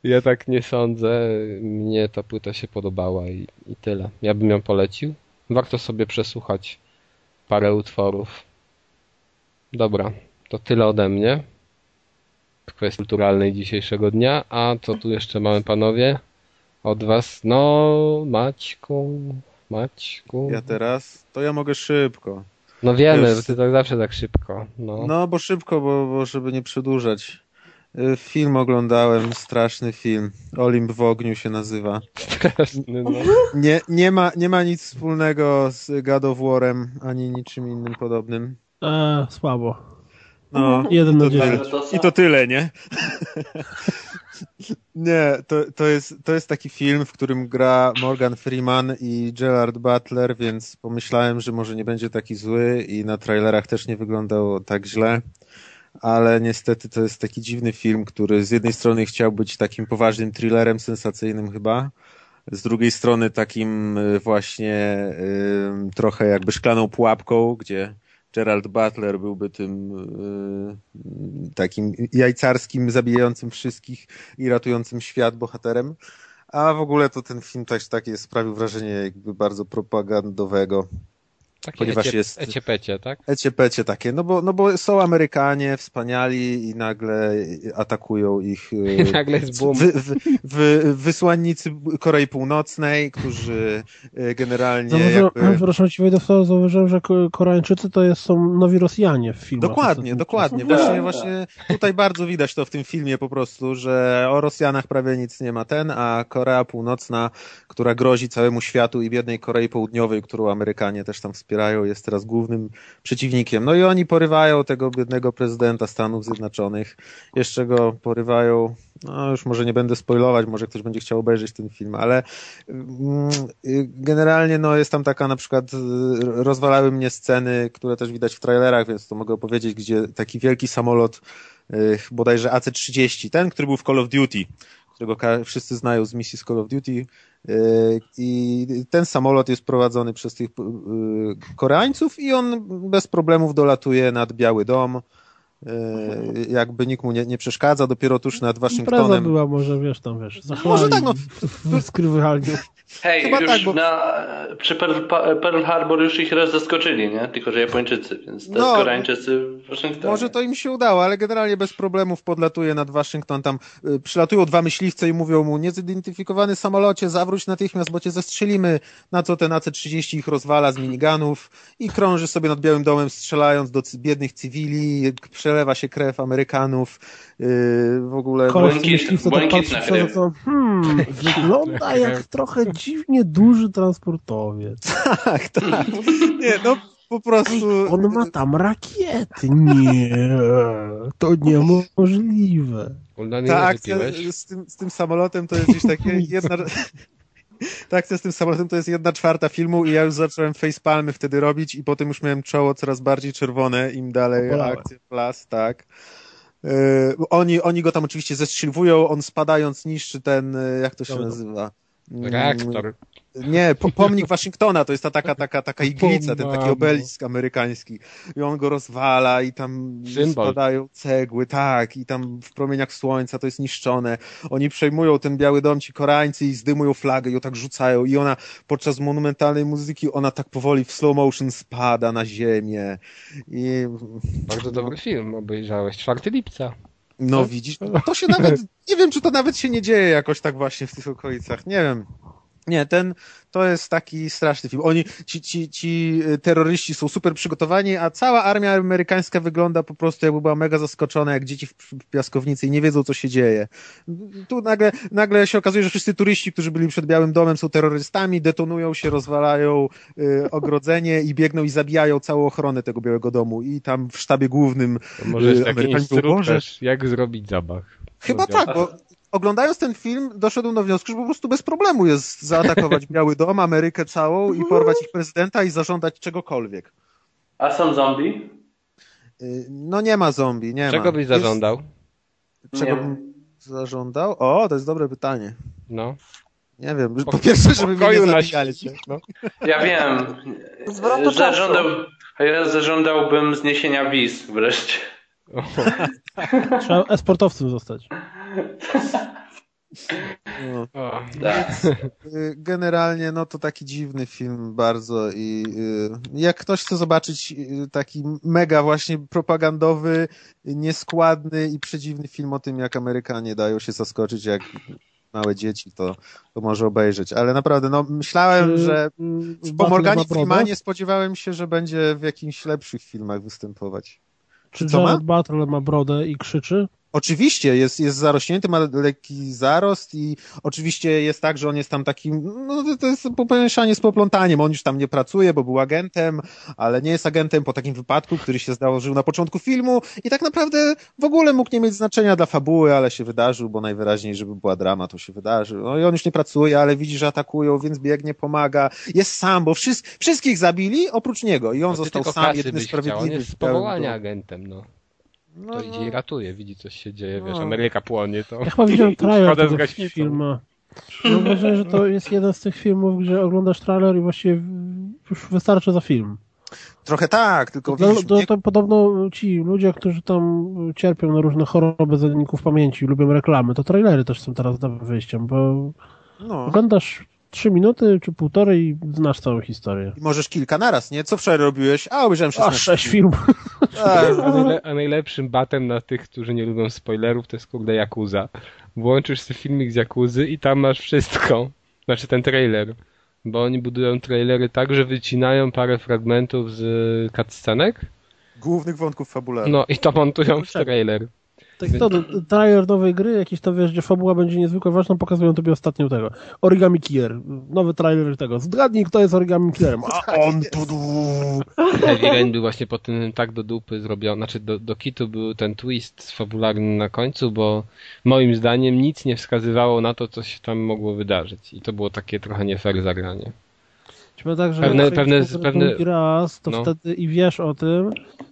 ja tak nie sądzę. Mnie ta płyta się podobała i, i tyle. Ja bym ją polecił warto sobie przesłuchać parę utworów. Dobra, to tyle ode mnie w kwestii kulturalnej dzisiejszego dnia. A co tu jeszcze mamy panowie? Od was? No, Maćku, Maćku. Ja teraz? To ja mogę szybko. No wiemy, Jest... ty tak zawsze tak szybko. No, no bo szybko, bo, bo żeby nie przedłużać. Y, film oglądałem, straszny film. Olimp w ogniu się nazywa. Straszny, no. Nie, nie, ma, nie ma nic wspólnego z God of War'em, ani niczym innym podobnym. Eee, słabo. No, jeden na I to tyle, nie? nie, to, to, jest, to jest taki film, w którym gra Morgan Freeman i Gerard Butler, więc pomyślałem, że może nie będzie taki zły i na trailerach też nie wyglądał tak źle ale niestety to jest taki dziwny film, który z jednej strony chciał być takim poważnym thrillerem sensacyjnym chyba, z drugiej strony takim y, właśnie y, trochę jakby szklaną pułapką, gdzie Gerald Butler byłby tym y, takim jajcarskim, zabijającym wszystkich i ratującym świat bohaterem. A w ogóle to ten film też tak jest, sprawił wrażenie jakby bardzo propagandowego. Takie ponieważ ecie, jest eciepecie, tak? Eciepecie takie, no bo, no bo są Amerykanie wspaniali i nagle atakują ich I nagle jest boom. Wy, wy, wy, wysłannicy Korei Północnej, którzy e, generalnie Zauważy, jakby... Proszę ci wejdę w to, zauważyłem, że Koreańczycy to jest, są nowi Rosjanie w filmie. Dokładnie, dokładnie. Właśnie, tak, właśnie tutaj bardzo widać to w tym filmie po prostu, że o Rosjanach prawie nic nie ma ten, a Korea Północna, która grozi całemu światu i biednej Korei Południowej, którą Amerykanie też tam wspierają, wspierają, jest teraz głównym przeciwnikiem. No i oni porywają tego biednego prezydenta Stanów Zjednoczonych, jeszcze go porywają, no już może nie będę spoilować, może ktoś będzie chciał obejrzeć ten film, ale mm, generalnie no jest tam taka na przykład, rozwalały mnie sceny, które też widać w trailerach, więc to mogę opowiedzieć, gdzie taki wielki samolot y, bodajże AC-30, ten, który był w Call of Duty, którego wszyscy znają z misji z Call of Duty. E, I ten samolot jest prowadzony przez tych e, Koreańców i on bez problemów dolatuje nad Biały Dom jakby nikt mu nie, nie przeszkadza, dopiero tuż nad Impreza Waszyngtonem. była może, wiesz, tam, wiesz, Może tak, no. w, w skrywalniu. Hej, Chyba już tak, bo- na, przy Pearl, Pearl Harbor już ich raz zaskoczyli, nie? Tylko, że Japończycy, więc teraz No. Koreańczycy w Waszyngtonie. Może to im się udało, ale generalnie bez problemów podlatuje nad Waszyngton. Tam y, przylatują dwa myśliwce i mówią mu, niezidentyfikowany samolocie, zawróć natychmiast, bo cię zastrzelimy. Na co ten AC-30 ich rozwala z miniganów i krąży sobie nad Białym Domem, strzelając do biednych cywili, przelewa się krew Amerykanów. y, w ogóle... Koleś Błękitna- tak krew. to hmm, wygląda jak trochę dziwnie duży transportowiec. Tak, tak. Nie, no po prostu... On ma tam rakiety. Nie, to niemożliwe. Ta akcja z tym, z tym samolotem to jest gdzieś takie jedna... Ta akcja z tym samolotem to jest jedna czwarta filmu i ja już zacząłem facepalmy wtedy robić i potem już miałem czoło coraz bardziej czerwone, im dalej Opalałe. akcja plus, tak. Yy, oni, oni go tam oczywiście zestrzeliwują, on spadając niszczy ten, yy, jak to się Dobra. nazywa? Mm, Reaktor. Nie, po, pomnik Waszyngtona, to jest ta taka, taka, taka iglica, ten taki obelisk amerykański. I on go rozwala i tam Symbol. spadają cegły, tak, i tam w promieniach słońca to jest niszczone. Oni przejmują ten biały dom, ci Koreańcy i zdejmują flagę i ją tak rzucają i ona podczas monumentalnej muzyki, ona tak powoli w slow motion spada na ziemię. I Bardzo dobry film, obejrzałeś. 4 lipca. no widzisz, to się nawet, nie wiem, czy to nawet się nie dzieje jakoś tak właśnie w tych okolicach, nie wiem. Nie, ten, to jest taki straszny film. Oni, ci, ci, ci y, terroryści są super przygotowani, a cała armia amerykańska wygląda po prostu jakby była mega zaskoczona, jak dzieci w, w piaskownicy i nie wiedzą, co się dzieje. Tu nagle, nagle się okazuje, że wszyscy turyści, którzy byli przed Białym Domem są terrorystami, detonują się, rozwalają y, ogrodzenie i biegną i zabijają całą ochronę tego Białego Domu. I tam w sztabie głównym y, Amerykanie mówią, "Boże, instruktaż, jak zrobić zabach. Chyba tak, bo oglądając ten film doszedłem do wniosku, że po prostu bez problemu jest zaatakować Biały Dom, Amerykę całą i porwać ich prezydenta i zażądać czegokolwiek. A są zombie? Y, No nie ma zombie, nie ma. Czego byś Jest- zażądał? Czego Nie. bym zażądał? O, to jest dobre pytanie. No. Nie wiem. Po pierwsze, żeby mnie nie zabijali. świecie. No. Ja wiem. Zwrotu. Zażądał, a ja zażądałbym zniesienia wiz wreszcie. Trzeba esportowcem zostać. No. o. Tak. Y, Generalnie, no to taki dziwny film bardzo i y, jak ktoś chce zobaczyć y, taki mega właśnie propagandowy, nieskładny i przedziwny film o tym, jak Amerykanie dają się zaskoczyć jak małe dzieci, to, to może obejrzeć. Ale naprawdę, no myślałem, Czy, że mm, po Morganie? Freemanie spodziewałem się, że będzie w jakimś lepszych filmach występować. Czy ma? Jared Butler ma brodę i krzyczy? Oczywiście, jest, jest zarośnięty, ma lekki zarost i oczywiście jest tak, że on jest tam takim, no to- jest pomieszanie z poplątaniem, on już tam nie pracuje, bo był agentem, ale nie jest agentem po takim wypadku, który się zdarzył na początku filmu i tak naprawdę w ogóle mógł nie mieć znaczenia dla fabuły, ale się wydarzył, bo najwyraźniej, żeby była drama, to się wydarzy. No i on już nie pracuje, ale widzi, że atakują, więc biegnie, pomaga. Jest sam, bo wszys- wszystkich zabili oprócz niego i on No został sam, jedyny byś chciał, on sprawiedliwy. jest z powołania Domu. agentem, no. No, To idzie i ratuje, widzi coś się dzieje, wiesz, No. Ameryka płonie, to Ja chyba widziałem trailer tego filmu. Mam wrażenie, że to jest jeden z tych filmów, gdzie oglądasz trailer i właściwie już wystarczy za film. Trochę tak, tylko No, widzisz, to, mnie- to podobno ci ludzie, którzy tam cierpią na różne choroby zaników pamięci, lubią reklamy, to trailery też są teraz wyjściem, bo no. oglądasz trzy minuty czy półtorej i znasz całą historię. I możesz kilka naraz, nie? Co wczoraj robiłeś? A, obejrzałem A 16. sześć filmów. A, A, najle a najlepszym batem na tych, którzy nie lubią spoilerów, to jest kurde Yakuza. Włączysz sobie filmik z Yakuzy i tam masz wszystko. Znaczy ten trailer. Bo oni budują trailery tak, że wycinają parę fragmentów z cutscenek, Głównych wątków fabularnych. no i to montują w trailer. Tak to, trailer nowej gry, jakiś to wiesz, gdzie fabuła będzie niezwykle ważna, pokazują tobie ostatnio tego. Origami Killer. Nowy trailer tego. Zgadnij, kto jest Origami Killerem. A on tu Heavy Rain był właśnie po tym tak do dupy zrobiony, znaczy do, do kitu był ten twist fabularny na końcu, bo moim zdaniem nic nie wskazywało na to, co się tam mogło wydarzyć. I to było takie trochę nie fair zagranie. Powiem tak, że Pewne- pewne- pewne- drugi raz, to no. wtedy i wiesz o tym,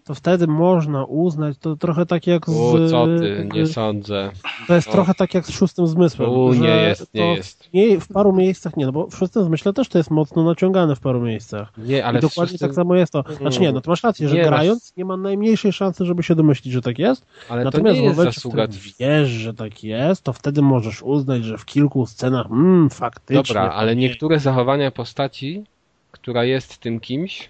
to wtedy można uznać, to trochę tak jak z... U, co ty, nie sądzę. To jest No. trochę tak jak z szóstym zmysłem. U, nie jest, nie to jest. Nie, w paru miejscach nie, no bo w szóstym zmyśle też to jest mocno naciągane w paru miejscach. Nie, ale I dokładnie szóstym- tak samo jest to. Znaczy nie, no to masz rację, że Nie, masz- grając nie ma najmniejszej szansy, żeby się domyślić, że tak jest. Ale to Natomiast nie w jest momencie, zasługa wiesz, że tak jest, to wtedy możesz uznać, że w kilku scenach, mm, faktycznie. Dobra, ale to niektóre zachowania postaci, która jest tym kimś,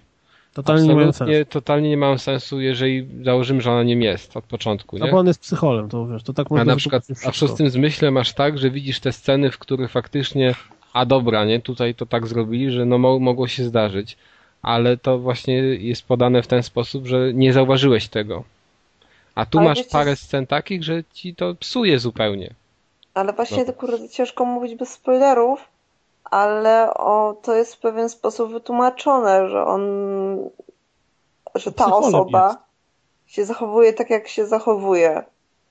Totalnie nie absolutnie, sensu. totalnie nie mają sensu, jeżeli założymy, że ona nim jest od początku, No nie? bo on jest psycholem, to wiesz, to tak można A na przykład a w szóstym zmyśle masz tak, że widzisz te sceny, w których faktycznie, a dobra, nie, tutaj to tak zrobili, że no mo mogło się zdarzyć, ale to właśnie jest podane w ten sposób, że nie zauważyłeś tego. A tu Ale masz wiecie- parę scen takich, że ci to psuje zupełnie. Ale właśnie No. to kurde ciężko mówić bez spoilerów, ale o, to jest w pewien sposób wytłumaczone, że on, że ta osoba jest. się zachowuje tak, jak się zachowuje.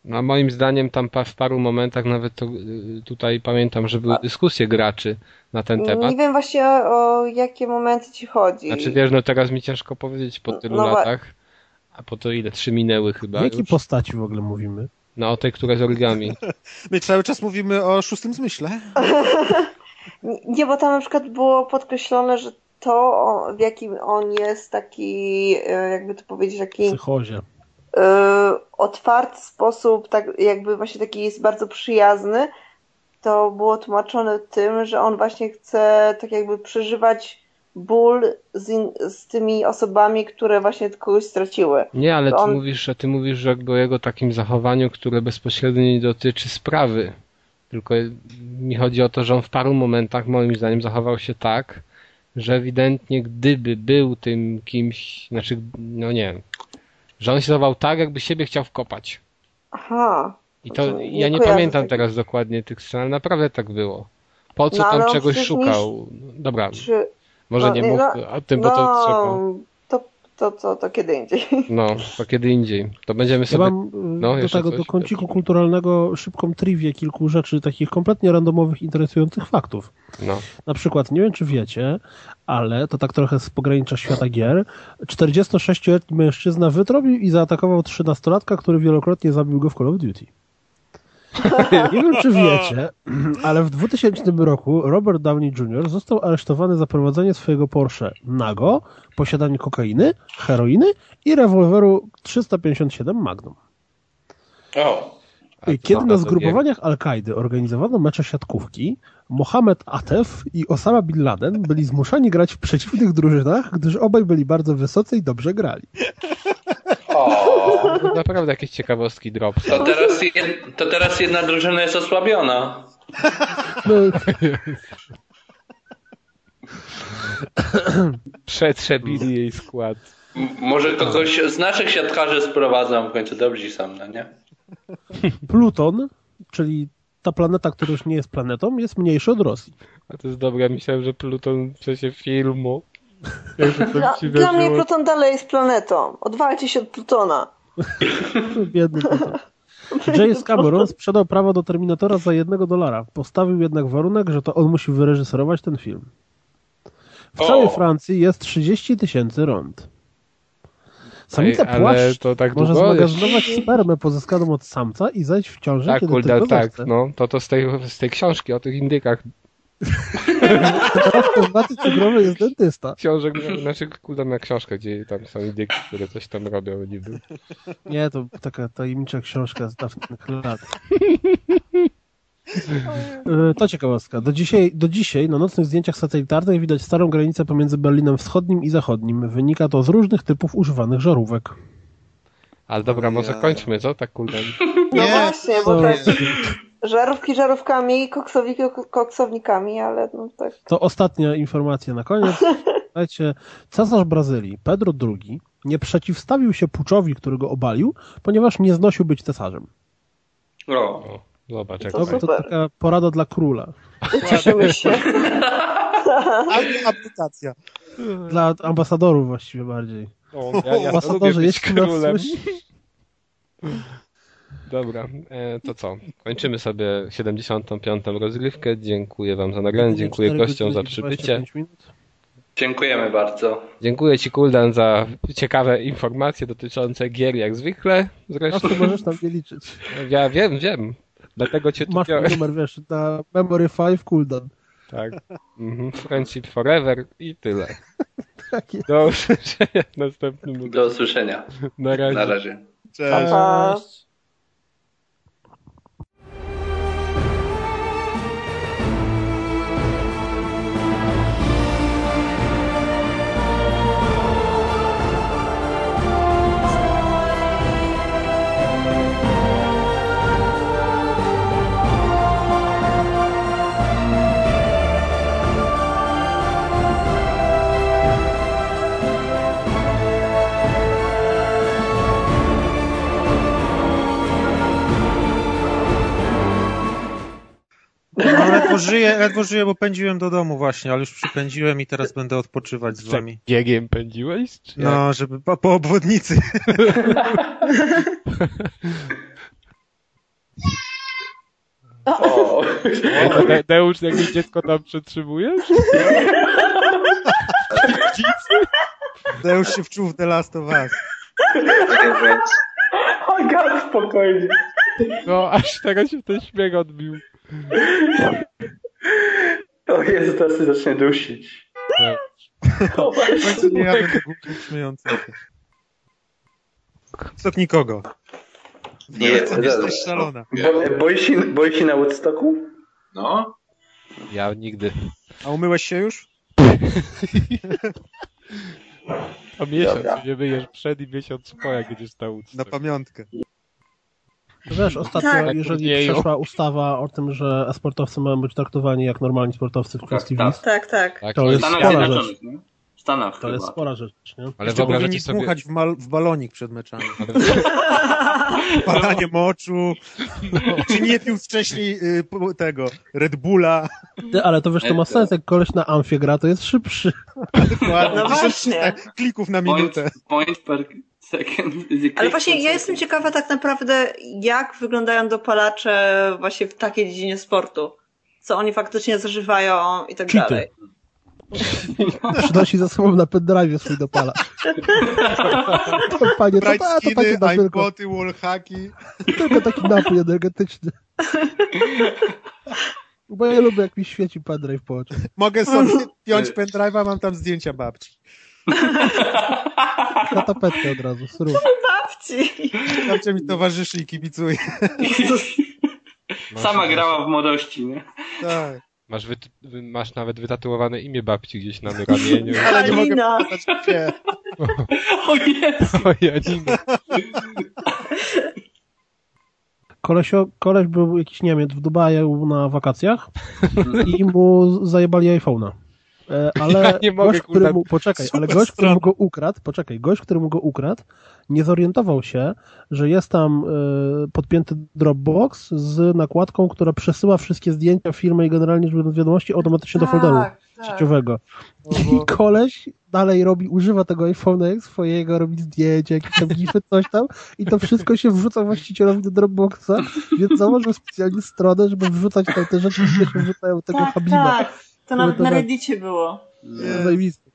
No moim zdaniem tam w paru momentach nawet to, y, tutaj pamiętam, że były dyskusje graczy na ten temat. Nie wiem właśnie o jakie momenty ci chodzi. Znaczy wiesz, no teraz mi ciężko powiedzieć po tylu No latach, a po to ile? Trzy minęły chyba O jakiej już. postaci w ogóle mówimy? No o tej, która z origami. My cały czas mówimy o szóstym zmyśle. Nie, bo tam na przykład było podkreślone, że to, w jakim on jest taki, e, jakby to powiedzieć, taki Psychozie. e, otwarty sposób, tak jakby właśnie taki jest bardzo przyjazny, to było tłumaczone tym, że on właśnie chce tak jakby przeżywać ból z, in, z tymi osobami, które właśnie kogoś straciły. Nie, ale To ty on- mówisz, że ty mówisz że jakby o jego takim zachowaniu, które bezpośrednio nie dotyczy sprawy. Tylko mi chodzi o to, że on w paru momentach moim zdaniem zachował się tak, że ewidentnie gdyby był tym kimś, znaczy, no nie wiem, że on się zachował tak, jakby siebie chciał wkopać. Aha. I to, To nie ja nie pamiętam tego. teraz dokładnie tych scen, ale naprawdę tak było. Po co No, tam czegoś szukał? Dobra, Czy, może no, nie nie, mów no, o tym, bo to trzeba. To, to, to, kiedy indziej. No, to kiedy indziej. To będziemy Ja sobie. mam y, No, do tego, coś? do kąciku kulturalnego szybką triwię kilku rzeczy, takich kompletnie randomowych, interesujących faktów. No. Na przykład, nie wiem czy wiecie, ale to tak trochę z pogranicza świata gier, 46-letni mężczyzna wytrobił i zaatakował 13-latka, który wielokrotnie zabił go w Call of Duty. Nie wiem, czy wiecie, ale w 2000 roku Robert Downey Jr. został aresztowany za prowadzenie swojego Porsche nago, posiadanie kokainy, heroiny i rewolweru 357 Magnum. O, Kiedy na zgrupowaniach Al-Kaidy organizowano mecze siatkówki, Mohamed Atef i Osama Bin Laden byli zmuszani grać w przeciwnych drużynach, gdyż obaj byli bardzo wysocy i dobrze grali. o. Naprawdę jakieś ciekawostki drop. To teraz, jed, to teraz jedna drużyna jest osłabiona. No, Przetrzebili jej skład. M- może kogoś z naszych siatkarzy sprowadzam w końcu dobrzy są, no nie? Pluton, czyli ta planeta, która już nie jest planetą, jest mniejszy od Rosji. A to jest dobre, ja myślałem, że Pluton w sensie filmu. Jakby to Dla, dla mnie. Pluton dalej jest planetą. Odwalcie się od Plutona. Biedny. James Cameron sprzedał prawo do Terminatora za jednego dolara. Postawił jednak warunek, że to on musi wyreżyserować ten film. W O! całej Francji jest 30 tysięcy rond. Samica Ej, płaszcz tak może długo zmagazynować spermę pozyskaną od samca i zajść w ciążę, Tak, kiedy kurde, tylko tak, zechce. no. To to z tej, z tej książki o tych indykach. Teraz poznaty cukrowy jest dentysta. Książek, znaczy kurde na książkę, gdzie tam są indyki, które coś tam robią niby. Nie, to taka tajemnicza książka z dawnych lat. E, To ciekawostka. Do dzisiaj, do dzisiaj na nocnych zdjęciach satelitarnych widać starą granicę pomiędzy Berlinem Wschodnim i Zachodnim. Wynika to z różnych typów używanych żarówek. Ale dobra, może Ja- kończmy, co? Tak kurde. No Nie, właśnie, bo To, tak żarówki żarówkami, koksowniki koksownikami, ale no tak. to ostatnia informacja na koniec. Słuchajcie, cesarz Brazylii, Pedro II, nie przeciwstawił się puczowi, który go obalił, ponieważ nie znosił być cesarzem. O. O, zobacz, jak To To, to taka porada dla króla. Cieszymy się. Albo aplikacja. Dla ambasadorów właściwie bardziej. O, ja, ja być jeśli nas. Dobra, e, to co? Kończymy sobie 75. rozgrywkę. Dziękuję wam za nagranie, dziękuję 4 gościom za przybycie. 25 minut. Dziękujemy bardzo. Dziękuję Ci, Kuldan, za ciekawe informacje dotyczące gier, jak zwykle. Zresztą Zresztą, możesz tam nie liczyć. ja wiem, wiem. Dlatego Cię tu Masz biorę. numer, wiesz, na Memory 5 cooldown. Tak. Mhm. Friendship forever i tyle. Tak jest. Do usłyszenia w następnym Do usłyszenia. Na razie. Na razie. Cześć. Pa. No, ledwo żyję, ledwo żyję, bo pędziłem do domu właśnie, ale już przypędziłem i teraz będę odpoczywać z wami. Biegiem pędziłeś? No, żeby po, po obwodnicy. O, De- Deusz, jakieś dziecko tam przetrzymujesz? Deusz się wczuł w The Last of Us. O gad, spokojnie. No, aż teraz się ten śmiech odbił. O Jezu, teraz się zacznie dusić. O, W końcu nie ja będę głupim śmiejącym się. Stop nikogo. nie, Jesteś nie, szalona. Bo, boisz, się, boisz się na Woodstocku? No, Ja nigdy. A umyłeś się już? O miesiąc Dobra. nie wyjesz przed i miesiąc po, jak będziesz na łódce. Na pamiątkę. Wiesz, ostatnio, Tak. jeżeli przeszła ustawa o tym, że sportowcy mają być traktowani jak normalni sportowcy w kwestii tak. wiz, Tak, tak. Tak, To no, jest Stanach spora Zjednoczonych, nie? W Stanach to jest spora rzecz, nie? Ale Jeszcze wyobrażacie powinni sobie... dmuchać w, mal, w balonik przed meczami. Ale- Palanie moczu. Czy nie pił wcześniej y, tego Red Bulla? Ty, ale to wiesz, to ma sens, jak koleś na amfie gra, to jest szybszy. Dokładnie. No właśnie. Klików na Point, minutę. point per is a Ale właśnie ja jestem ciekawa tak naprawdę, jak wyglądają dopalacze właśnie w takiej dziedzinie sportu. Co oni faktycznie zażywają i tak Cheaty. dalej. Przynosi ze sobą na pendrive swój dopala. To panie, to, ta, to takie na tylko, wallhacki. tylko taki napój energetyczny. Bo ja lubię, jak mi świeci pendrive po oczach. Mogę sobie piąć pendrive'a, mam tam zdjęcia babci. Na tapetkę od razu, srób. Babci! Babcia mi towarzyszy i kibicuje. Sama grała w młodości, nie? Tak. Masz, wy... masz nawet wytatuowane imię babci gdzieś na ramieniu. Ale nie mogę Alina. pokazać gdzie. O Jezu! O Janina. Kolesio, koleś był jakiś Niemiec w Dubaju na wakacjach i mu zajebali iPhone'a. E, Ale Ja nie mogę, gość, który kurwa, mu, poczekaj, ale gość, który strona. mu go ukradł, poczekaj, gość, który mu go ukradł, nie zorientował się, że jest tam e, podpięty Dropbox z nakładką, która przesyła wszystkie zdjęcia firmy i generalnie biorąc wiadomości automatycznie do folderu tak. sieciowego. I koleś dalej robi, używa tego iPhone'a jak swojego, robi zdjęcia, jakieś tam gify, coś tam i to wszystko się wrzuca właścicielowi do Dropboxa, więc założył specjalnie stronę, żeby wrzucać tam te rzeczy, które się wrzucają tego Tak, Habiba. tak. To nawet to na tak. Reddicie było. Zajebiste.